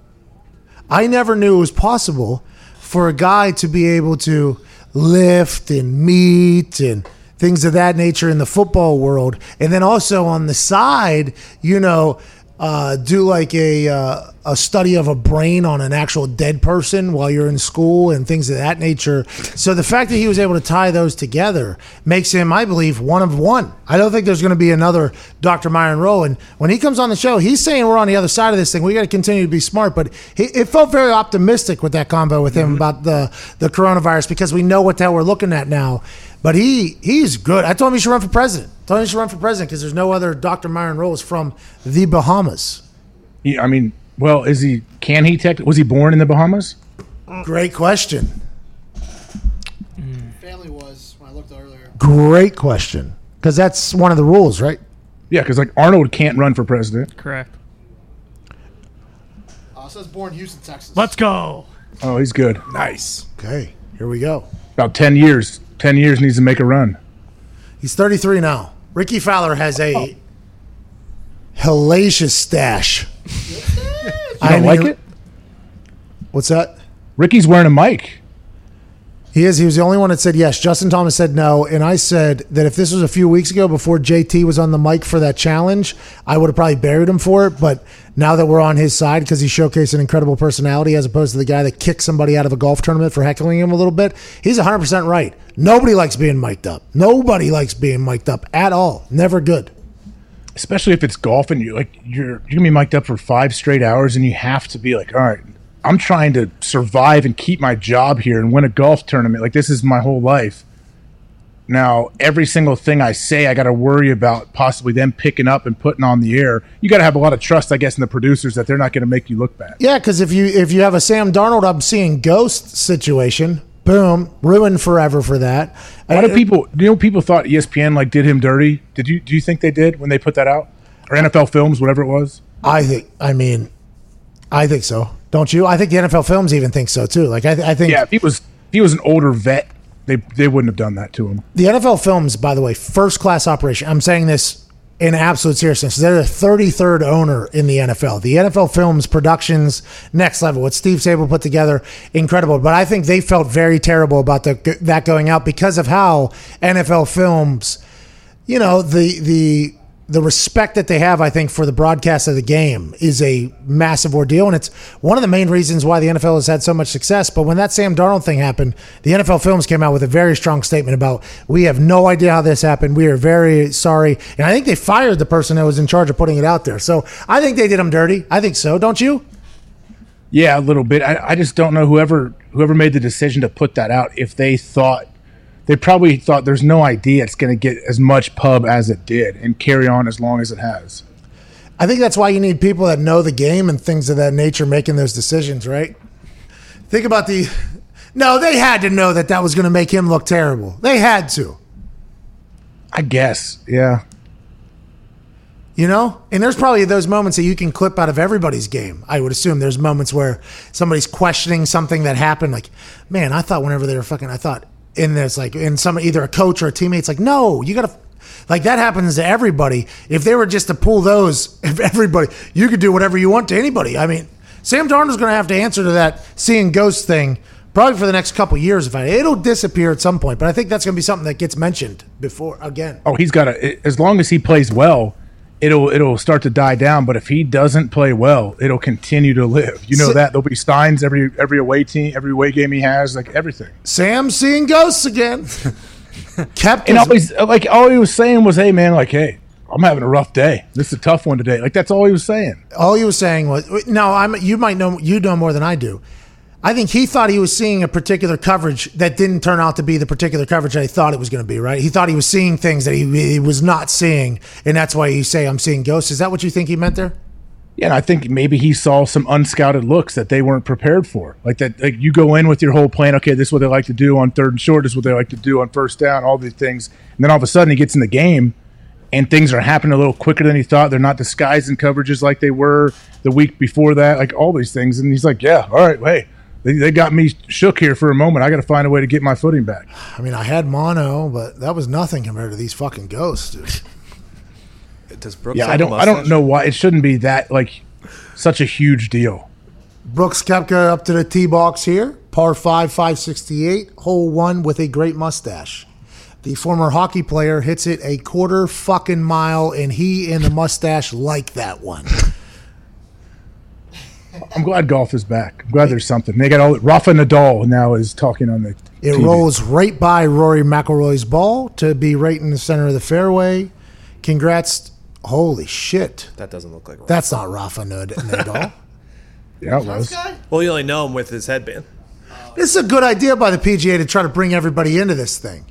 I never knew it was possible for a guy to be able to lift and meet and things of that nature in the football world, and then also on the side, you know, uh, do like a uh, a study of a brain on an actual dead person while you're in school and things of that nature. So the fact that he was able to tie those together makes him, I believe, one of one. I don't think there's going to be another Dr. Myron Rolle. And when he comes on the show, he's saying we're on the other side of this thing. We got to continue to be smart. But he, it felt very optimistic with that combo with him mm-hmm. about the the coronavirus because we know what the hell we're looking at now. But he he's good. I told him he should run for president. I told him he should run for president because there's no other Dr. Myron Rolles from the Bahamas. He, I mean, well, is he? Can he? Tech, was he born in the Bahamas? Great question. Family was when I looked earlier. Great question. Because that's one of the rules, right? Yeah, because like Arnold can't run for president. Correct. Uh, it says born Houston, Texas. Let's go. Oh, he's good. Nice. Okay, here we go. About ten years. Ten years needs to make a run. He's 33 now. Ricky Fowler has a hellacious stash. You don't like it? What's that? Ricky's wearing a mic. He is. He was the only one that said yes. Justin Thomas said no, and I said that if this was a few weeks ago before JT was on the mic for that challenge, I would have probably buried him for it. But now that we're on his side because he showcased an incredible personality as opposed to the guy that kicked somebody out of a golf tournament for heckling him a little bit, he's 100 percent right. Nobody likes being mic'd up. Nobody likes being mic'd up at all. Never good. Especially if it's golf and you're like you're you're gonna be mic'd up for five straight hours and you have to be like all right i'm trying to survive and keep my job here and win a golf tournament. Like this is my whole life. Now every single thing i say i got to worry about possibly them picking up and putting on the air. You got to have a lot of trust i guess in the producers that they're not going to make you look bad. Yeah, because if you if you have a Sam Darnold, I'm seeing ghost situation. Boom, ruined forever for that. why of uh, people you know people thought espn like did him dirty did you do you think they did when they put that out or nfl films whatever it was I think. I mean, I think so. Don't you? I think the NFL films even think so too. Like I, th- I think yeah if he was if he was an older vet they they wouldn't have done that to him the NFL films, by the way, first class operation. I'm saying this in absolute seriousness. They're the 33rd owner in the NFL. The NFL Films productions next level. What Steve Sabol put together, incredible. But I think they felt very terrible about the, that going out because of how NFL Films, you know, the the the respect that they have, I think, for the broadcast of the game is a massive ordeal, and it's one of the main reasons why the NFL has had so much success. But when that Sam Darnold thing happened, the NFL Films came out with a very strong statement about we have no idea how this happened. We are very sorry, and I think they fired the person that was in charge of putting it out there. So I think they did him dirty. I think so, don't you? Yeah, a little bit. I, I just don't know whoever whoever made the decision to put that out if they thought they probably thought there's no idea it's going to get as much pub as it did and carry on as long as it has. I think that's why you need people that know the game and things of that nature making those decisions, right? Think about the. No, they had to know that that was going to make him look terrible. They had to. I guess. Yeah. You know? And there's probably those moments that you can clip out of everybody's game. I would assume there's moments where somebody's questioning something that happened. Like, man, I thought whenever they were fucking, I thought, and this, like, in some either a coach or a teammate's like, no, you gotta, like that happens to everybody. If they were just to pull those, if everybody, you could do whatever you want to anybody. I mean, Sam Darnold's gonna have to answer to that seeing ghost thing probably for the next couple years. If I, it'll disappear at some point, but I think that's gonna be something that gets mentioned before again. Oh, he's got to. As long as he plays well, it'll it'll start to die down. But if he doesn't play well, it'll continue to live. You know So- that there'll be signs every every away team, every away game he has, like everything. Sam seeing ghosts again. Kept And always like all he was saying was, "Hey man, like hey, I'm having a rough day. This is a tough one today." Like that's all he was saying. all he was saying was no i'm you might know you know more than i do i think he thought he was seeing a particular coverage that didn't turn out to be the particular coverage that he thought it was going to be right he thought he was seeing things that he, he was not seeing and that's why you say i'm seeing ghosts is that what you think he meant there Yeah, I think maybe he saw some unscouted looks that they weren't prepared for. Like that, like you go in with your whole plan. Okay, this is what they like to do on third and short. This is what they like to do on first down. All these things, and then all of a sudden he gets in the game, and things are happening a little quicker than he thought. They're not disguising coverages like they were the week before that. Like all these things, and he's like, "Yeah, all right, hey, they, they got me shook here for a moment. I got to find a way to get my footing back." i mean i had mono but that was nothing compared to these fucking ghosts dude Does Brooks Yeah, have I a don't, I don't know why it shouldn't be that like such a huge deal. brooks koepka up to the tee box here par 5 568 hole 1 with a great mustache the former hockey player, hits it a quarter fucking mile, and he and the mustache like that one. I'm glad golf is back. I'm glad there's something. They got all Rafa Nadal now is talking on the. It TV. rolls right by Rory McIlroy's ball to be right in the center of the fairway. Congrats! Holy shit! That doesn't look like. That's not Rafa Nad- Nadal. Yeah, it was. Well, you only know him with his headband. this is a good idea by the PGA to try to bring everybody into this thing.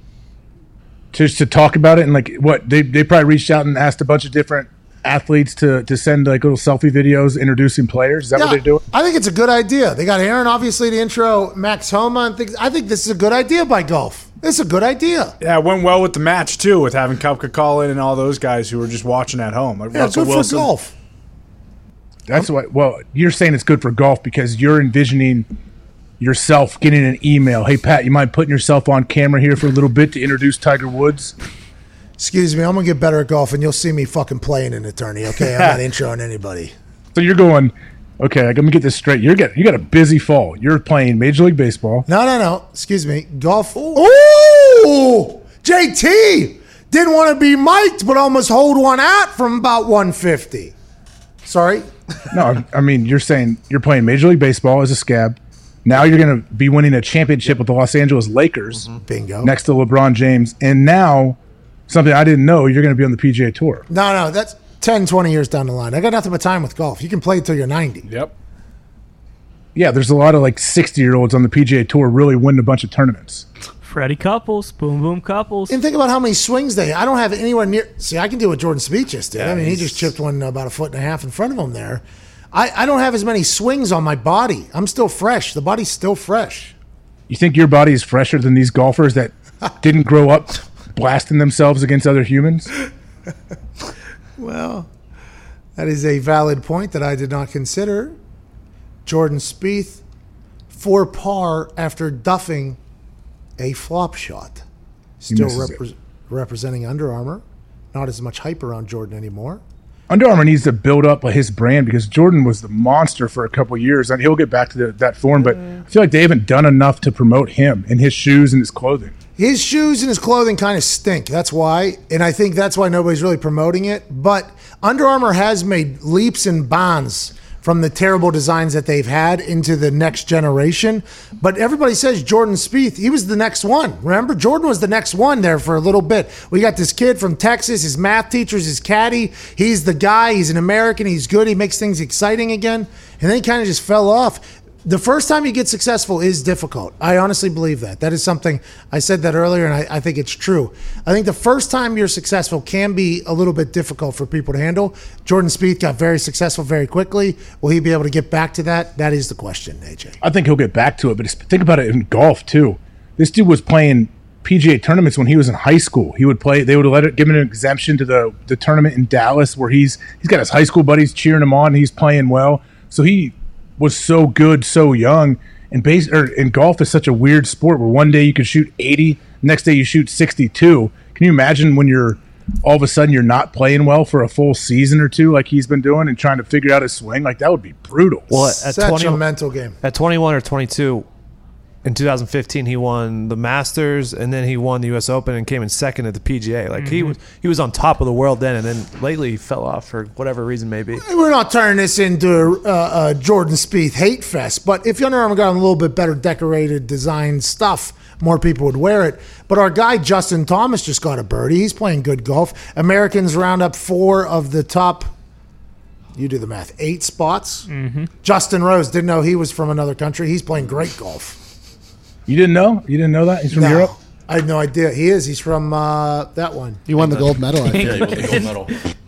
Just to talk about it and like what they they probably reached out and asked a bunch of different athletes to to send like little selfie videos introducing players. Is that what they're doing? I think it's a good idea. They got Aaron obviously to intro Max Homa and things. I think this is a good idea by golf. It's a good idea. Yeah, it went well with the match too, with having Koepka call in and all those guys who were just watching at home. Like Yeah, Russell good for Wilson. golf. That's what. Well, you're saying it's good for golf because you're envisioning yourself getting an email. Hey Pat, you mind putting yourself on camera here for a little bit to introduce Tiger Woods? Excuse me, I'm gonna get better at golf, and you'll see me fucking playing an attorney. Okay, I'm not introing anybody. So you're going. Okay, let me get this straight. You're getting you got a busy fall. You're playing Major League Baseball. No, no, no. Excuse me. Golf. Ooh, JT didn't want to be mic'd, but almost hold one out from about 150. Sorry. No, I mean you're saying you're playing Major League Baseball as a scab. Now you're going to be winning a championship with the Los Angeles Lakers mm-hmm. Bingo. next to LeBron James, and now something I didn't know you're going to be on the PGA Tour. No, no, that's 10, 20 years down the line. I got nothing but time with golf. You can play until you're 90. Yep. Yeah, there's a lot of like 60 year olds on the PGA Tour really winning a bunch of tournaments. Freddie Couples, Boom Boom Couples. And think about how many swings they. I don't have anywhere near. See, I can do what Jordan Spieth just did. I mean, he just chipped one about a foot and a half in front of him there. I, I don't have as many swings on my body. I'm still fresh. The body's still fresh. You think your body is fresher than these golfers that didn't grow up blasting themselves against other humans? Well, that is a valid point that I did not consider. Jordan Spieth, for par after duffing a flop shot. Still repre- representing Under Armour. Not as much hype around Jordan anymore. Under Armour needs to build up his brand because Jordan was the monster for a couple years, and he'll get back to the, that form. But mm. I feel like they haven't done enough to promote him and his shoes and his clothing. His shoes and his clothing kind of stink. That's why. And I think that's why nobody's really promoting it. But Under Armour has made leaps and bounds from the terrible designs that they've had into the next generation. But everybody says Jordan Spieth, he was the next one. Remember, Jordan was the next one there for a little bit. We got this kid from Texas, his math teacher's his caddy. He's the guy, he's an American, he's good, he makes things exciting again. And then he kind of just fell off the first time you get successful is difficult. I honestly believe that. That is something I said that earlier, and I, I think it's true. I think the first time you're successful can be a little bit difficult for people to handle. Jordan Spieth got very successful very quickly. Will he be able to get back to that? That is the question, AJ. I think he'll get back to it, but think about it in golf too. This dude was playing PGA tournaments when he was in high school. He would play. They would let it give him an exemption to the the tournament in Dallas, where he's he's got his high school buddies cheering him on. He's playing well, so he was so good so young. And base er, or in golf is such a weird sport where one day you can shoot eighty, next day you shoot sixty two. Can you imagine when you're all of a sudden you're not playing well for a full season or two like he's been doing and trying to figure out his swing? Like that would be brutal. Well, at Such 20, a mental game. at 21 or 22 in 2015 he won the Masters and then he won the US Open and came in second at the PGA. Like he was he was on top of the world then and then lately he fell off for whatever reason maybe. We're not turning this into a, a, a Jordan Spieth hate fest, but if Under Armour got a little bit better decorated design stuff, more people would wear it. But our guy Justin Thomas just got a birdie. He's playing good golf. Americans round up four of the top. You do the math. Eight spots. Mm-hmm. Justin Rose didn't know he was from another country. He's playing great golf. You didn't know? You didn't know that? He's from No, Europe? I had no idea. He is. He's from uh, that one. He won the gold medal. I think. Yeah, you won the gold medal.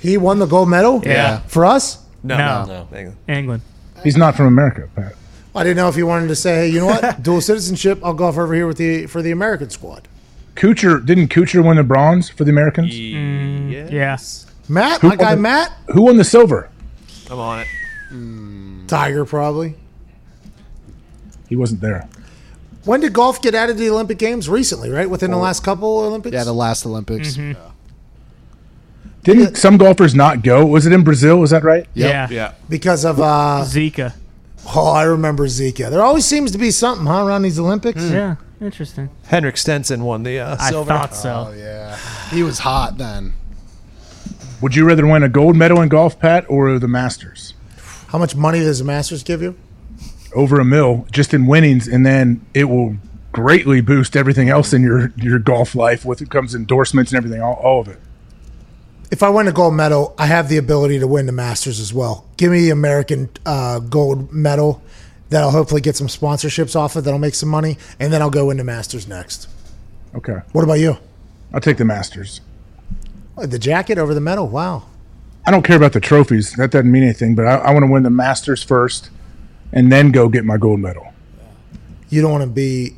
He won the gold medal. Yeah. For us. No. No. No. Hang on. England. He's not from America, Pat. I didn't know if he wanted to say, "Hey, you know what? Dual citizenship. I'll golf over here with the for the American squad." Kuchar didn't Kuchar win the bronze for the Americans? Yeah. Matt, Who my guy the- Matt, Who won the silver? I'm on it. Tiger probably. He wasn't there. When did golf get added to the Olympic Games? Recently, right? Within the last couple Olympics. Yeah, the last Olympics. Didn't some golfers not go? Was it in Brazil? Was that right? Yeah. Yeah. because of uh Zika. oh, I remember Zika. There always seems to be something, huh, around these Olympics. Yeah. Interesting. Henrik Stenson won the uh, I silver. thought so. Oh yeah, he was hot then. Would you rather win a gold medal in golf, Pat, or the Masters? How much money does the Masters give you? Over a mil, just in winnings, and then it will greatly boost everything else in your your golf life. With it comes endorsements and everything, all, all of it. If I win a gold medal, I have the ability to win the Masters as well. Give me the American uh, gold medal that I'll hopefully get some sponsorships off of that'll make some money, and then I'll go into Masters next. Okay, What about you? I'll take the Masters. Oh, The jacket over the medal? Wow. I don't care about the trophies. That doesn't mean anything. But I, I want to win the Masters first, and then go get my gold medal. You don't want to be.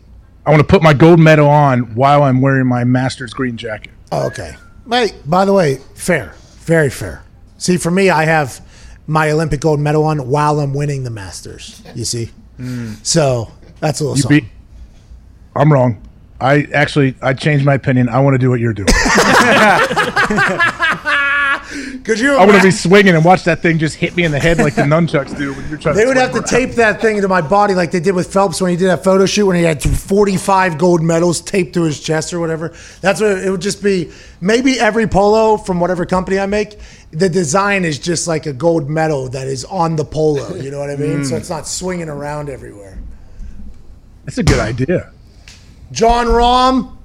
I want to put my gold medal on while I'm wearing my Masters green jacket. Oh, okay. Mate, by the way, fair. Very fair. See, for me, I have my Olympic gold medal on while I'm winning the Masters. You see? Mm. So that's a little something. I'm wrong. I actually I changed my opinion. I want to do what you're doing. Could you? I want to be swinging and watch that thing just hit me in the head like the nunchucks do when you're trying. They would have to tape that thing to my body like they did with Phelps when he did that photo shoot when he had 45 gold medals taped to his chest or whatever. That's what it would just be. Maybe every polo from whatever company I make, the design is just like a gold medal that is on the polo. You know what I mean? So mm. it's not swinging around everywhere. That's a good idea. Jon Rahm.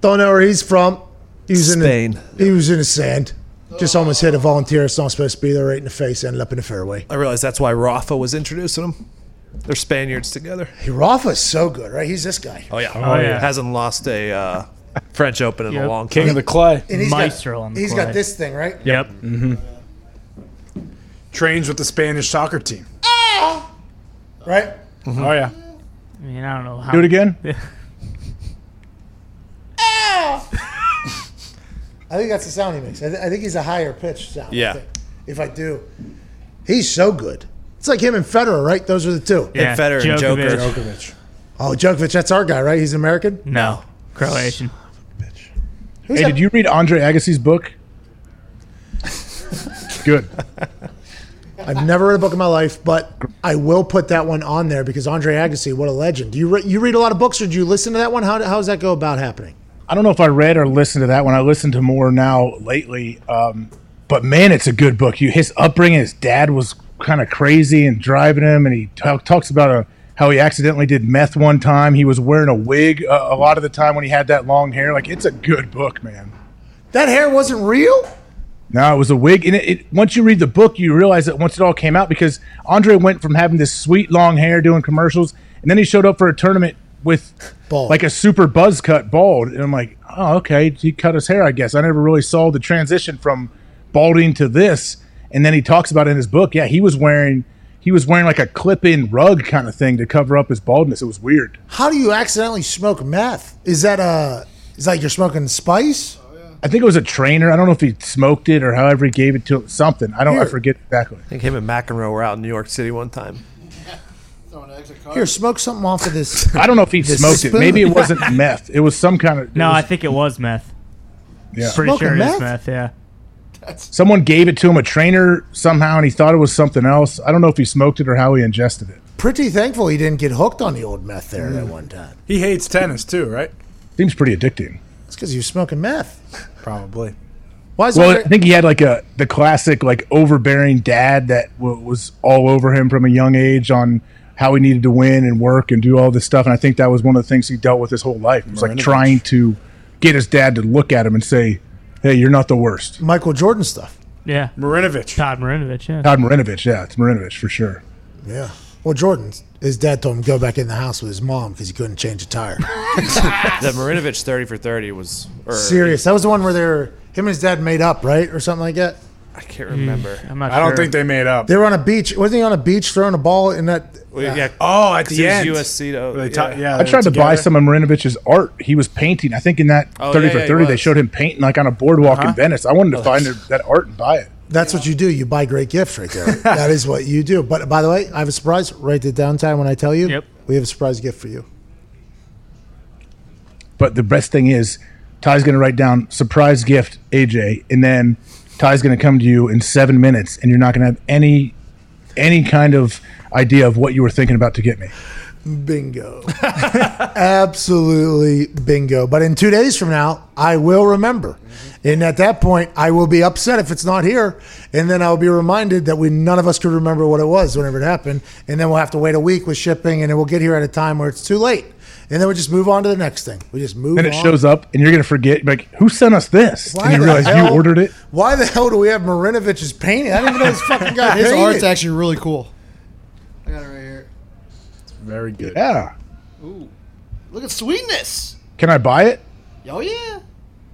Don't know where he's from. He was in Spain. The, he was in the sand. Just almost hit a volunteer. It's not supposed to be there, right in the face. Ended up in the fairway. I realize that's why Rafa was introducing him. They're Spaniards together. Hey, Rafa's so good, right? He's this guy. Oh yeah. Oh, yeah. Hasn't lost a uh, French Open in Yep. a long time. King of the clay. And he's Maestro got, on the He's clay. got this thing, right? Yep. Mm-hmm. Trains with the Spanish soccer team. Right? Oh yeah. I mean, I don't know how. Do it again. I think that's the sound he makes. I, th- I think he's a higher pitch sound. I Yeah. think, if I do, he's so good. It's like him and Federer, right? Those are the two. Yeah. Federer and Djokovic. Joker. Djokovic. Oh, Djokovic, that's our guy, right? He's American. No. Croatian. Who's Hey, that? did you read Andre Agassi's book? Good. I've never read a book in my life, but I will put that one on there because Andre Agassi, what a legend. Do you re- you read a lot of books, or do you listen to that one? How how does that go about happening? I don't know if I read or listened to that one. I listened to more now lately. Um, but man, it's a good book. You his upbringing, his dad was kind of crazy and driving him, and he ta- talks about a, how he accidentally did meth one time. He was wearing a wig uh, a lot of the time when he had that long hair. Like it's a good book, man. That hair wasn't real. No, it was a wig, and it, it once you read the book, you realize that once it all came out, because Andre went from having this sweet long hair doing commercials, and then he showed up for a tournament with Bald. like a super buzz cut bald, and I'm like, oh, okay, he cut his hair. I guess I never really saw the transition from balding to this, and then he talks about it in his book. Yeah, he was wearing he was wearing like a clip in rug kind of thing to cover up his baldness. It was weird. How do you accidentally smoke meth? Is that uh is like you're smoking spice? I think it was a trainer. I don't know if he smoked it or however he gave it to him. Something. I don't. I Here. forget exactly. I think him and McEnroe were out in New York City one time. Throwing an extra card. Here, smoke something off of this. I don't know if he This smoked it. Maybe it wasn't meth. It was some kind of. No, it I think it was meth. yeah. Pretty Smoking sure it meth? is meth. Yeah. Someone gave it to him, a trainer somehow, and he thought it was something else. I don't know if he smoked it or how he ingested it. Pretty thankful he didn't get hooked on the old meth there that hmm. one time. He hates tennis too, right? Seems pretty addicting. It's because he was smoking meth. Probably. Why is Well, Andre- I think he had like a the classic like overbearing dad that w- was all over him from a young age on how he needed to win and work and do all this stuff. And I think that was one of the things he dealt with his whole life. It was like trying to get his dad to look at him and say, "Hey, you're not the worst." Michael Jordan stuff? Yeah. Marinovich. Todd Marinovich. Yeah. Todd Marinovich, yeah, it's Marinovich for sure. Yeah. Well, Jordan, his dad told him to go back in the house with his mom because he couldn't change a tire. The Marinovich 30 for 30 was. Or, Serious. That was the one where they were, him and his dad made up, right? Or something like that. I can't remember. I'm not I don't sure. think they made up. They were on a beach. Wasn't he on a beach throwing a ball in that? Well, yeah. Oh, at 'cause the end. USC though. They yeah. ta- yeah, I tried to buy some of Marinovich's art. He was painting. I think in that Oh, 30 yeah, for yeah, 30, they showed him painting like on a boardwalk Uh-huh. in Venice. I wanted to find that art and buy it. That's what you do. You buy great gifts right there. that is what you do. But by the way, I have a surprise. Write it down time when I tell you. Yep. We have a surprise gift for you. But the best thing is, Ty's going to write down surprise gift, AJ, and then Ty's going to come to you in seven minutes, and you're not going to have any any kind of idea of what you were thinking about to get me. Bingo. Absolutely bingo. But in two days from now, I will remember. And at that point, I will be upset if it's not here. And then I'll be reminded that we none of us could remember what it was whenever it happened. And then we'll have to wait a week with shipping, and then we'll get here at a time where it's too late. And then we just move on to the next thing. We just move And it on. shows up, and you're gonna forget. Like, who sent us this? Why and you the realize hell- you ordered it. Why the hell do we have Marinovich's painting? I didn't even know this fucking guy His painted. art's actually really cool. I got it right here. It's very good. Yeah. Ooh, look at sweetness. Can I buy it? Oh yeah.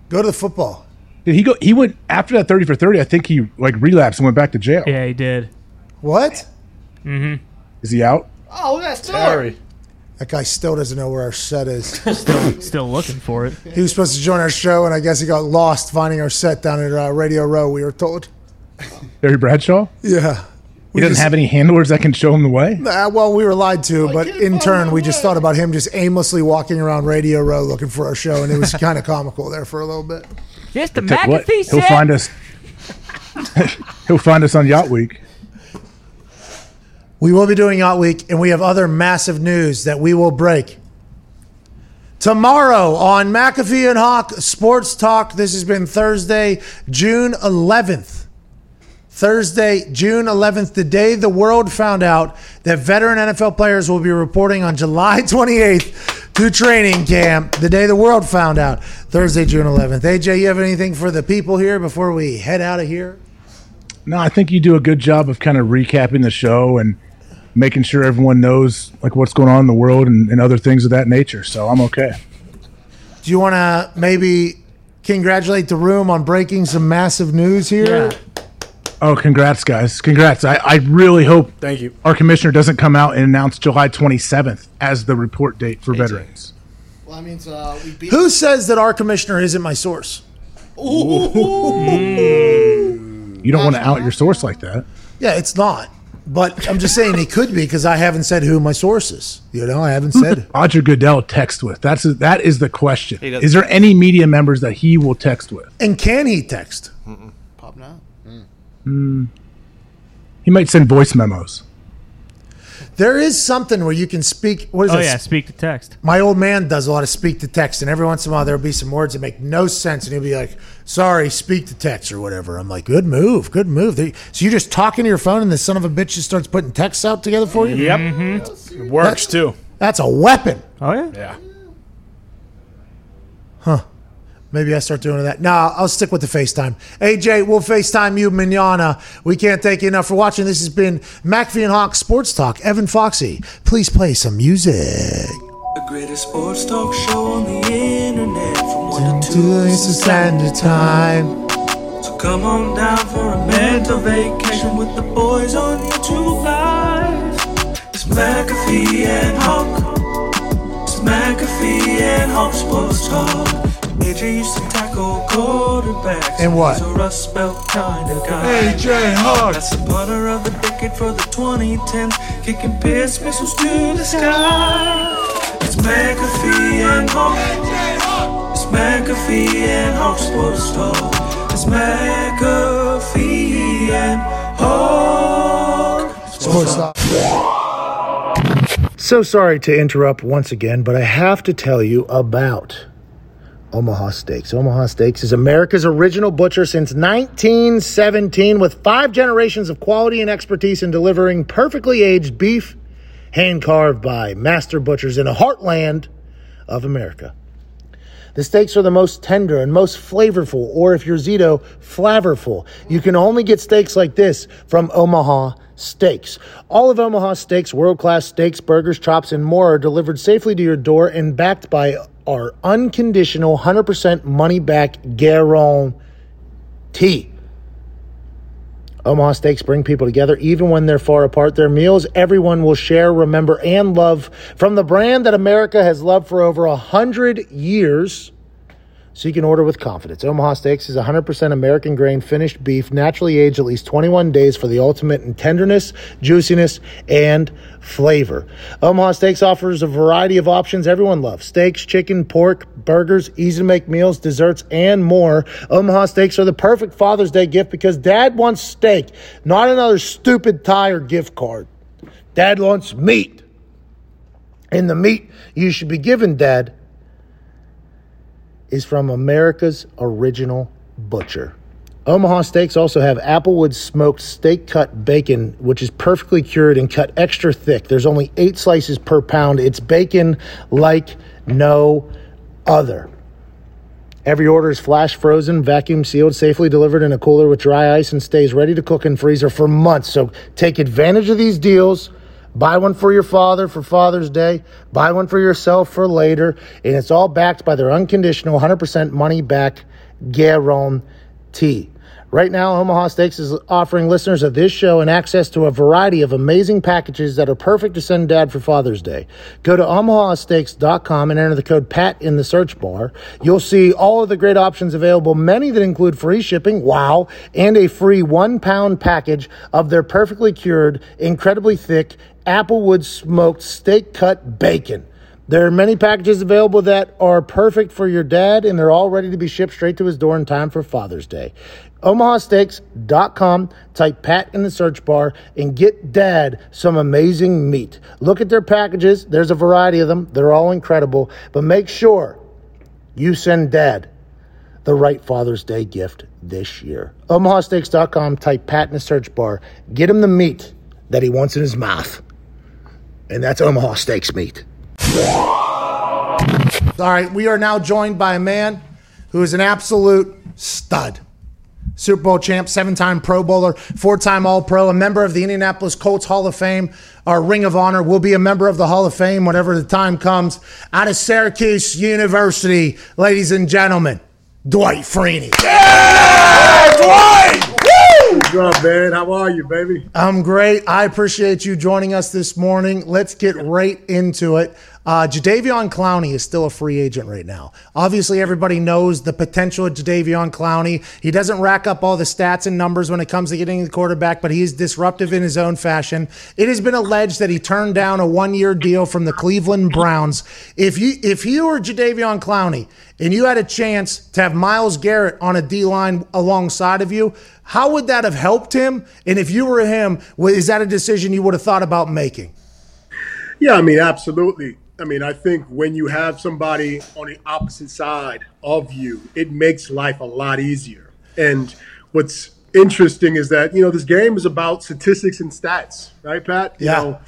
Go to the football. Did he go? He went after that thirty for thirty. I think he like relapsed and went back to jail. Yeah, he did. What? Mm-hmm. Is he out? Oh, look at that guy still doesn't know where our set is. Still, still looking for it. He was supposed to join our show, and I guess he got lost finding our set down at uh, Radio Row. We were told. Barry Bradshaw. Yeah. He doesn't have any handlers that can show him the way. Uh, well, we were lied to, but in turn, we just thought about him just aimlessly walking around Radio Row looking for our show, and it was kind of comical there for a little bit. Just a Tell you what, he'll find us. he'll find us on Yacht Week. We will be doing Yacht Week, and we have other massive news that we will break. Tomorrow on McAfee and Hawk Sports Talk, this has been Thursday, June 11th. Thursday, June 11th, the day the world found out that veteran NFL players will be reporting on July 28th to training camp. The day the world found out. Thursday, June 11th. AJ, you have anything for the people here before we head out of here? No, I think you do a good job of kind of recapping the show and making sure everyone knows like what's going on in the world and, and other things of that nature. So I'm okay. Do you want to maybe congratulate the room on breaking some massive news here? Oh, congrats, guys! Congrats! I, I really hope Thank you. our commissioner doesn't come out and announce July 27th as the report date for veterans. Well, that means uh, we beat. Who says that our commissioner isn't my source? Ooh. You don't want to out your source like that. Yeah, it's not. But I'm just saying he could be because I haven't said who my source is. You know, I haven't said. did Roger Goodell text with? That's that is the question. Is there any media members that he will text with? And can he text? Pop now. Hmm. He might send voice memos. There is something where you can speak. What is Oh it? yeah, speak to text. My old man does a lot of speak to text, and every once in a while there'll be some words that make no sense, and he'll be like, "Sorry, speak to text" or whatever. I'm like, "Good move, good move." So you're just talking to your phone, and the son of a bitch just starts putting texts out together for you. Yep. Mm-hmm. It works too. That's a weapon. Oh yeah. Yeah. Huh. Maybe I start doing that. Nah, I'll stick with the FaceTime. AJ, we'll FaceTime you manana. We can't thank you enough for watching. This has been McAfee and Hawk Sports Talk. Evan Foxy, please play some music. The greatest sports talk show on the internet from 1 to 2 To Eastern Standard Time. So come on down for a mental vacation with the boys on YouTube Live. It's McAfee and Hawk. McAfee and Sports Talk. AJ used to tackle quarterbacks. And what? He's a Rust Belt kind of guy. AJ Hawk. That's the punter of the decade for the 2010s. Kicking piss missiles to the sky. It's McAfee and Hawk. It's McAfee and Sports Talk. It's McAfee and Hawk Sports Talk. So sorry to interrupt once again, but I have to tell you about Omaha Steaks. Omaha Steaks is America's original butcher since 1917 with five generations of quality and expertise in delivering perfectly aged beef hand carved by master butchers in the heartland of America. The steaks are the most tender and most flavorful, or if you're Zito, flavorful. You can only get steaks like this from Omaha Steaks. All of Omaha Steaks, world class steaks, burgers, chops, and more are delivered safely to your door and backed by our unconditional 100% money back guarantee. Omaha Steaks bring people together even when they're far apart. Their meals everyone will share, remember, and love from the brand that America has loved for over a hundred years. So you can order with confidence. Omaha Steaks is 100% American grain finished beef, naturally aged at least 21 days for the ultimate in tenderness, juiciness, and flavor. Omaha Steaks offers a variety of options everyone loves steaks, chicken, pork, burgers, easy to make meals, desserts, and more. Omaha Steaks are the perfect Father's Day gift because dad wants steak, not another stupid tie or gift card. Dad wants meat. And the meat you should be given, Dad, is from America's original butcher. Omaha Steaks also have Applewood smoked steak cut bacon, which is perfectly cured and cut extra thick. There's only eight slices per pound. It's bacon like no other. Every order is flash frozen, vacuum sealed, safely delivered in a cooler with dry ice, and stays ready to cook in freezer for months. So take advantage of these deals. Buy one for your father for Father's Day. Buy one for yourself for later. And it's all backed by their unconditional 100% money back guarantee. Right now, Omaha Steaks is offering listeners of this show an access to a variety of amazing packages that are perfect to send dad for Father's Day. Go to omahasteaks.com and enter the code PAT in the search bar. You'll see all of the great options available, many that include free shipping, wow, and a free one pound package of their perfectly cured, incredibly thick Applewood smoked steak cut bacon. There are many packages available that are perfect for your dad, and they're all ready to be shipped straight to his door in time for Father's Day. OmahaSteaks.com, type Pat in the search bar, and get dad some amazing meat. Look at their packages. There's a variety of them, they're all incredible, but make sure you send dad the right Father's Day gift this year. OmahaSteaks.com, type Pat in the search bar, get him the meat that he wants in his mouth. And that's Omaha Steaks meat. All right, we are now joined by a man who is an absolute stud. Super Bowl champ, seven time Pro Bowler, four time All Pro, a member of the Indianapolis Colts Hall of Fame, our Ring of Honor, will be a member of the Hall of Fame whenever the time comes. Out of Syracuse University, ladies and gentlemen, Dwight Freeney. Yeah, Dwight! What's up, man? How are you, baby? I'm great. I appreciate you joining us this morning. Let's get right into it. Uh, Jadeveon Clowney is still a free agent right now. Obviously, everybody knows the potential of Jadeveon Clowney. He doesn't rack up all the stats and numbers when it comes to getting the quarterback, but he is disruptive in his own fashion. It has been alleged that he turned down a one-year deal from the Cleveland Browns. If you if you were Jadeveon Clowney and you had a chance to have Myles Garrett on a D line alongside of you, how would that have helped him? And if you were him, is that a decision you would have thought about making? Yeah, I mean, absolutely. I mean, I think when you have somebody on the opposite side of you, it makes life a lot easier. And what's interesting is that, you know, this game is about statistics and stats, right, Pat? You Yeah. know,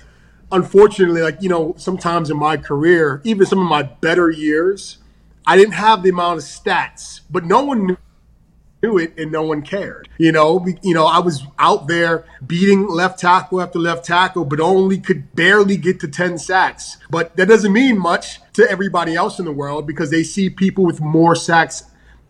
unfortunately, like, you know, sometimes in my career, even some of my better years, I didn't have the amount of stats, but no one knew it and no one cared. You know, you know, I was out there beating left tackle after left tackle, but only could barely get to 10 sacks. But that doesn't mean much to everybody else in the world because they see people with more sacks,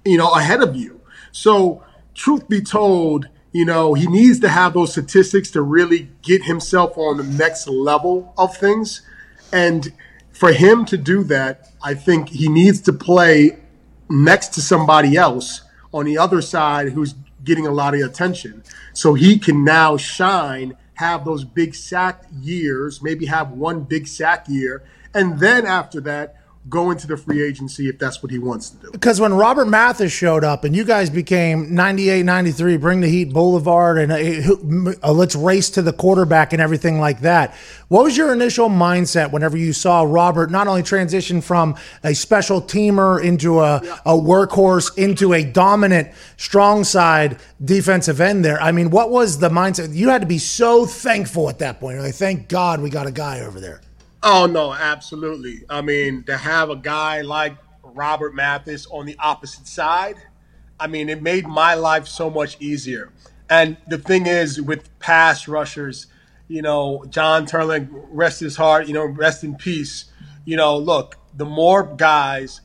you know, ahead of you. So, truth be told, you know, he needs to have those statistics to really get himself on the next level of things. And for him to do that, I think he needs to play next to somebody else on the other side who's getting a lot of attention. So he can now shine, have those big sack years, maybe have one big sack year, and then after that, go into the free agency if that's what he wants to do. Because when Robert Mathis showed up and you guys became 98, 93, Bring the Heat Boulevard, and uh, uh, let's race to the quarterback and everything like that, what was your initial mindset whenever you saw Robert not only transition from a special teamer into a, a workhorse into a dominant, strong side defensive end there? I mean, what was the mindset? You had to be so thankful at that point. Like, thank God we got a guy over there. Oh no, absolutely. I mean, to have a guy like Robert Mathis on the opposite side, I mean, it made my life so much easier. And the thing is, with pass rushers, you know, John Turlin, rest his heart, you know, rest in peace. You know, look, the more guys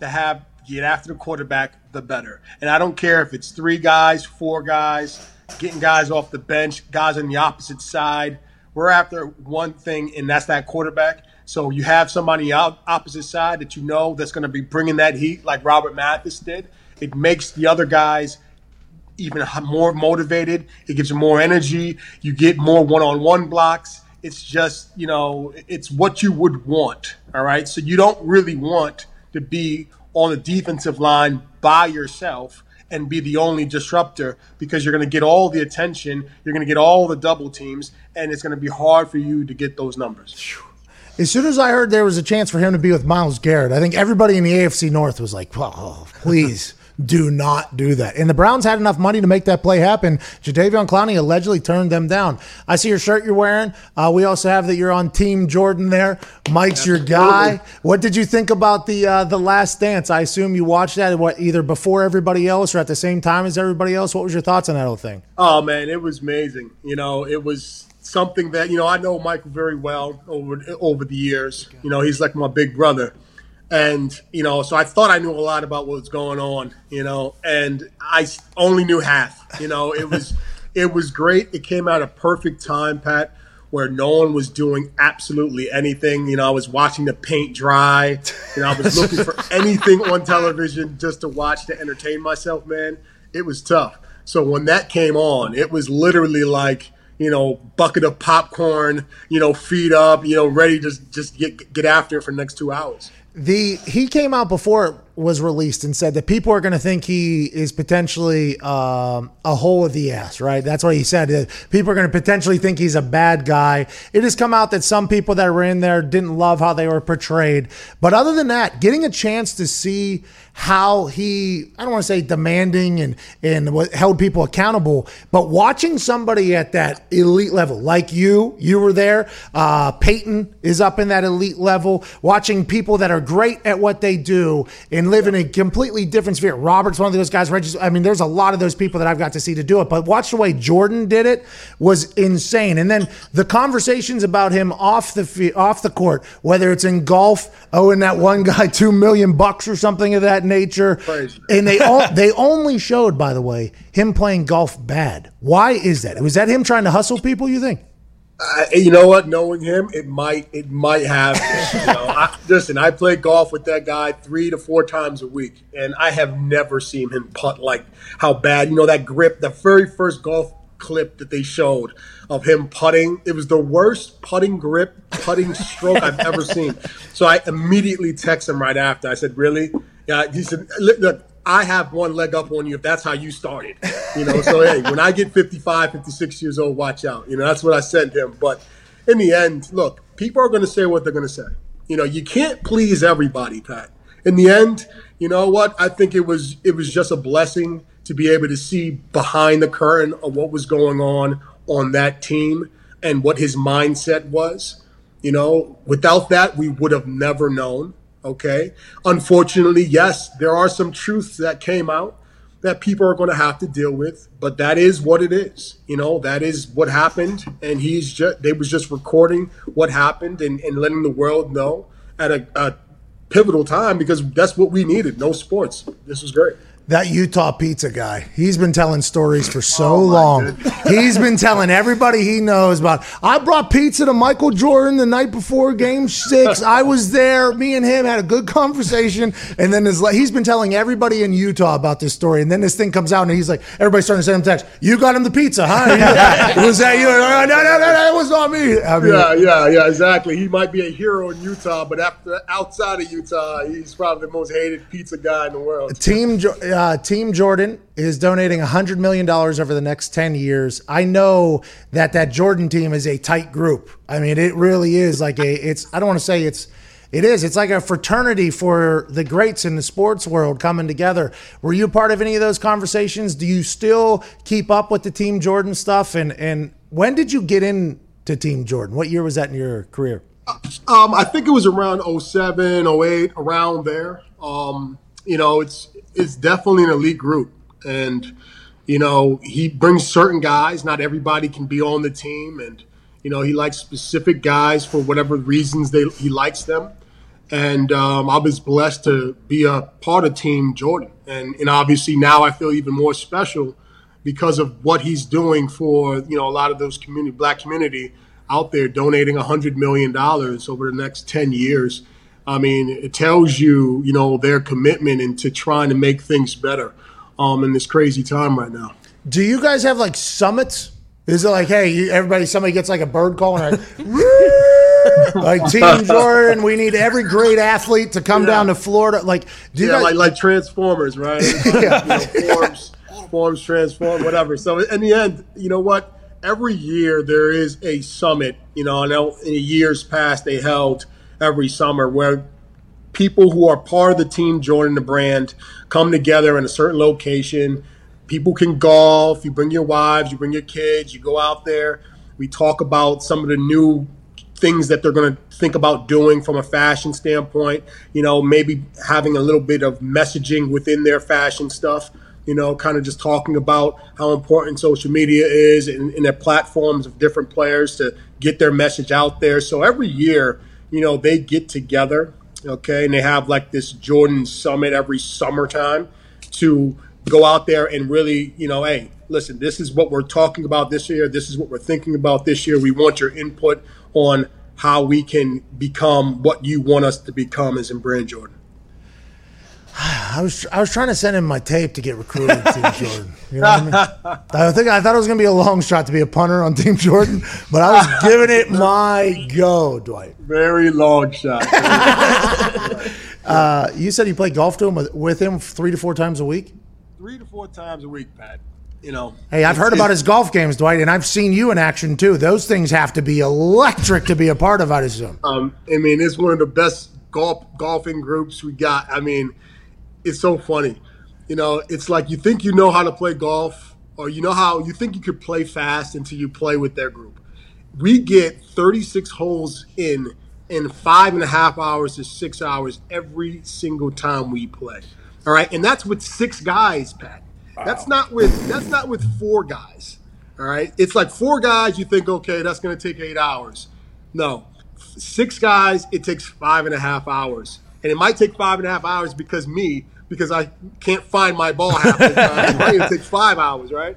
to have get after the quarterback, the better. And I don't care if it's three guys, four guys, getting guys off the bench, guys on the opposite side. We're after one thing, and that's that quarterback. So you have somebody out opposite side that you know that's going to be bringing that heat, like Robert Mathis did. It makes the other guys even more motivated. It gives you more energy. You get more one-on-one blocks. It's just you know, it's what you would want. All right, so you don't really want to be on the defensive line by yourself and be the only disruptor because you're going to get all the attention, you're going to get all the double teams, and it's going to be hard for you to get those numbers. As soon as I heard there was a chance for him to be with Myles Garrett, I think everybody in the AFC North was like, "Oh, please." Do not do that. And the Browns had enough money to make that play happen. Jadeveon Clowney allegedly turned them down. I see your shirt you're wearing. Uh, we also have that you're on Team Jordan there. Mike's your guy. What did you think about the uh, the Last Dance? I assume you watched that what either before everybody else or at the same time as everybody else. What was your thoughts on that whole thing? Oh man, it was amazing. You know, it was something that you know I know Michael very well over over the years. You know, he's like my big brother, and you know, so I thought I knew a lot about what was going on. You know, and I only knew half. You know, it was it was great. It came out a perfect time, Pat. Where no one was doing absolutely anything. You know, I was watching the paint dry. You know, I was looking for anything on television just to watch to entertain myself, man. It was tough. So when that came on, it was literally like, you know, bucket of popcorn, you know, feet up, you know, ready to just get get after it for the next two hours. The he came out before was released and said that people are going to think he is potentially um, a hole of the ass. Right? That's what he said. People are going to potentially think he's a bad guy. It has come out that some people that were in there didn't love how they were portrayed. But other than that, getting a chance to see how he I don't want to say demanding and and held people accountable, but watching somebody at that elite level like you, you were there. Uh, Peyton is up in that elite level. Watching people that are great at what they do and live in a completely different sphere. Robert's one of those guys. Reggie, I mean, there's a lot of those people that I've got to see to do it. But watch the way Jordan did it was insane. And then the conversations about him off the off the court, whether it's in golf, oh, owing that one guy two million bucks or something of that nature, and they all they only showed, by the way, him playing golf bad. Why is that? Was that him trying to hustle people? You think? You know what? Knowing him, it might it might have. You know, I, listen, I play golf with that guy three to four times a week, and I have never seen him putt like how bad. You know that grip, the very first golf clip that they showed of him putting, it was the worst putting grip, putting stroke I've ever seen. So I immediately text him right after. I said, "Really?" Yeah. He said, "Look." I have one leg up on you if that's how you started. You know, so hey, when I get 55, 56 years old, watch out. You know, that's what I sent him. But in the end, look, people are going to say what they're going to say. You know, you can't please everybody, Pat. In the end, you know what? I think it was it was just a blessing to be able to see behind the curtain of what was going on on that team and what his mindset was. You know, without that, we would have never known. Okay. Unfortunately, yes, there are some truths that came out that people are going to have to deal with, but that is what it is. You know, that is what happened. And he's just, they was just recording what happened and, and letting the world know at a, a pivotal time because that's what we needed. No sports. This was great. That Utah pizza guy, he's been telling stories for so oh, long. He's been telling everybody he knows about. I brought pizza to Michael Jordan the night before game six. I was there. Me and him had a good conversation. And then his, he's been telling everybody in Utah about this story. And then this thing comes out and he's like, everybody's starting to send him text. You got him the pizza, huh? was that you? No, no, no, no, that was not me. I mean, yeah, yeah, yeah, exactly. He might be a hero in Utah, but after outside of Utah, he's probably the most hated pizza guy in the world. Team Jo- uh, Team Jordan is donating $100 million over the next 10 years. I know that that Jordan team is a tight group. I mean, it really is like a, it's, I don't want to say it's, it is. It's like a fraternity for the greats in the sports world coming together. Were you part of any of those conversations? Do you still keep up with the Team Jordan stuff? And, and when did you get into Team Jordan? What year was that in your career? Um, I think it was around 07, 08, around there. Um, you know, it's it's definitely an elite group, and you know he brings certain guys. Not everybody can be on the team, and you know he likes specific guys for whatever reasons they he likes them. And um, I was blessed to be a part of Team Jordan, and and obviously now I feel even more special because of what he's doing for you know a lot of those community black community out there donating $100 million over the next 10 years. I mean, it tells you, you know, their commitment into trying to make things better um, in this crazy time right now. Do you guys have like summits? Is it like, hey, you, everybody, somebody gets like a bird call and like, like Team Jordan, we need every great athlete to come Yeah. down to Florida. Like, do you yeah, guys, like like Transformers, right? Yeah. You know, forms, forms transform, whatever. So in the end, you know what? every year there is a summit. You know, I know in years past they held every summer where people who are part of the team joining the brand come together in a certain location. People can golf. You bring your wives, you bring your kids, you go out there. We talk about some of the new things that they're going to think about doing from a fashion standpoint. You know, maybe having a little bit of messaging within their fashion stuff. You know, kind of just talking about how important social media is and, and their platforms of different players to get their message out there. So every year, you know, they get together, okay, and they have like this Jordan Summit every summertime to go out there and really, you know, hey, listen, this is what we're talking about this year. This is what we're thinking about this year. We want your input on how we can become what you want us to become as in Brand Jordan. I was I was trying to send him my tape to get recruited to Team Jordan. You know what I mean? I think I thought it was going to be a long shot to be a punter on Team Jordan, but I was giving it my go, Dwight. Very long shot. Uh, you said you play golf to him with, with him three to four times a week. Three to four times a week, Pat. You know. Hey, I've heard about his golf games, Dwight, and I've seen you in action too. Those things have to be electric to be a part of, I'd assume. Um, I mean, it's one of the best golf golfing groups we got. I mean, it's so funny. You know, it's like you think you know how to play golf, or you know how you think you could play fast until you play with their group. We get 36 holes in in five and a half hours to six hours every single time we play. All right, and that's with six guys, Pat. That's not with that's not with four guys. All right, it's like four guys. You think, okay, that's going to take eight hours. No, six guys. It takes five and a half hours, and it might take five and a half hours because me, because I can't find my ball half the time. It takes five hours, right?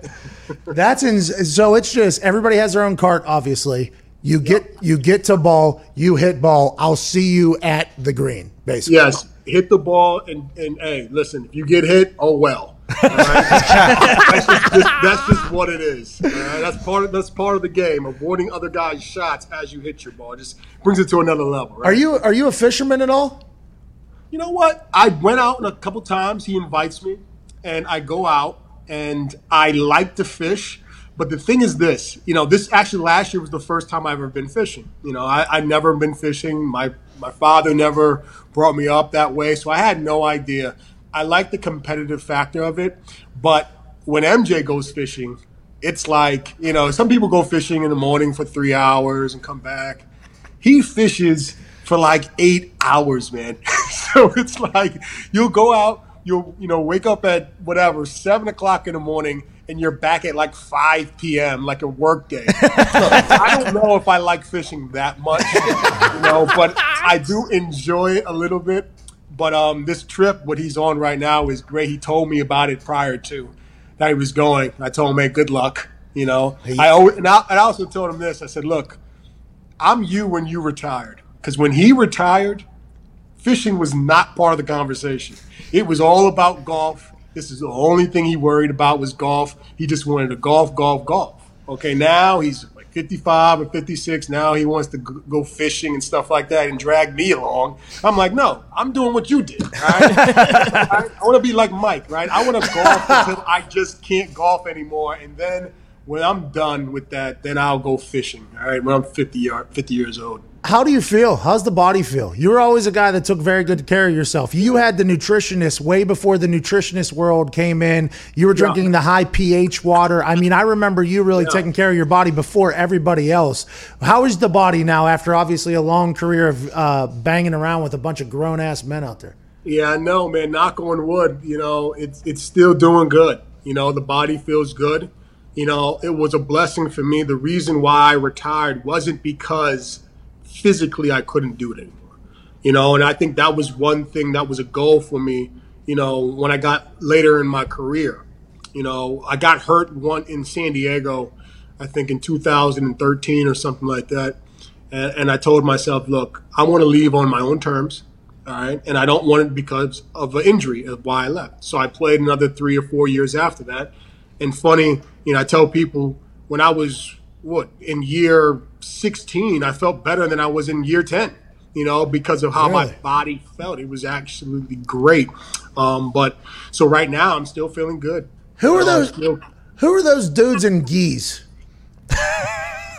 That's in, so it's just everybody has their own cart. Obviously, you get you get to ball, you hit ball. I'll see you at the green. Basically, Yes, hit the ball and and hey, listen, if you get hit, oh well. All right? that's, just, just- that's just what it is. right? That's part of that's part of the game. Avoiding other guys' shots as you hit your ball It just brings it to another level. Right? Are you are you a fisherman at all? You know what? I went out a couple times. He invites me, and I go out, and I like to fish. But the thing is, this you know, this actually last year was the first time I've ever been fishing. You know, I I never been fishing. My my father never brought me up that way, so I had no idea. I like the competitive factor of it, but when MJ goes fishing, it's like you know, some people go fishing in the morning for three hours and come back he fishes for like eight hours, man. so it's like you'll go out, you'll you know wake up at whatever seven o'clock in the morning, and you're back at like five p.m. like a work day. I don't know if I like fishing that much, you know, but I do enjoy it a little bit. But um, this trip, what he's on right now, is great. He told me about it prior to that he was going. I told him, "Hey, good luck." You know, I always, and I, and I also told him this. I said, "Look, I'm you when you retired. Because when he retired, fishing was not part of the conversation. It was all about golf. This is the only thing he worried about was golf. He just wanted to golf, golf, golf. Okay, now he's like 55 or 56. Now he wants to go fishing and stuff like that and drag me along. I'm like, no, I'm doing what you did. Right? I, I want to be like Mike, right? I want to golf until I just can't golf anymore. And then when I'm done with that, then I'll go fishing. All right, when I'm 50, year, 50 years old. How do you feel? How's the body feel? You were always a guy that took very good care of yourself. You had the nutritionist way before the nutritionist world came in. You were drinking the high pH water. I mean, I remember you really taking care of your body before everybody else. How is the body now after obviously a long career of uh, banging around with a bunch of grown ass men out there? Yeah, I know, man. Knock on wood. You know, it's it's still doing good. You know, the body feels good. You know, it was a blessing for me. The reason why I retired wasn't because physically I couldn't do it anymore. You know, and I think that was one thing that was a goal for me. You know, when I got later in my career. You know, I got hurt one in San Diego, I think in 2013 or something like that. And, and I told myself, look, I want to leave on my own terms. All right. And I don't want it because of an injury of why I left. So I played another three or four years after that. And funny, you know, I tell people when I was what in year 16, I felt better than I was in year 10, you know, because of how my body felt. It was absolutely great. Um, but so right now I'm still feeling good. Who are Uh, those? still- Who are those dudes in gis?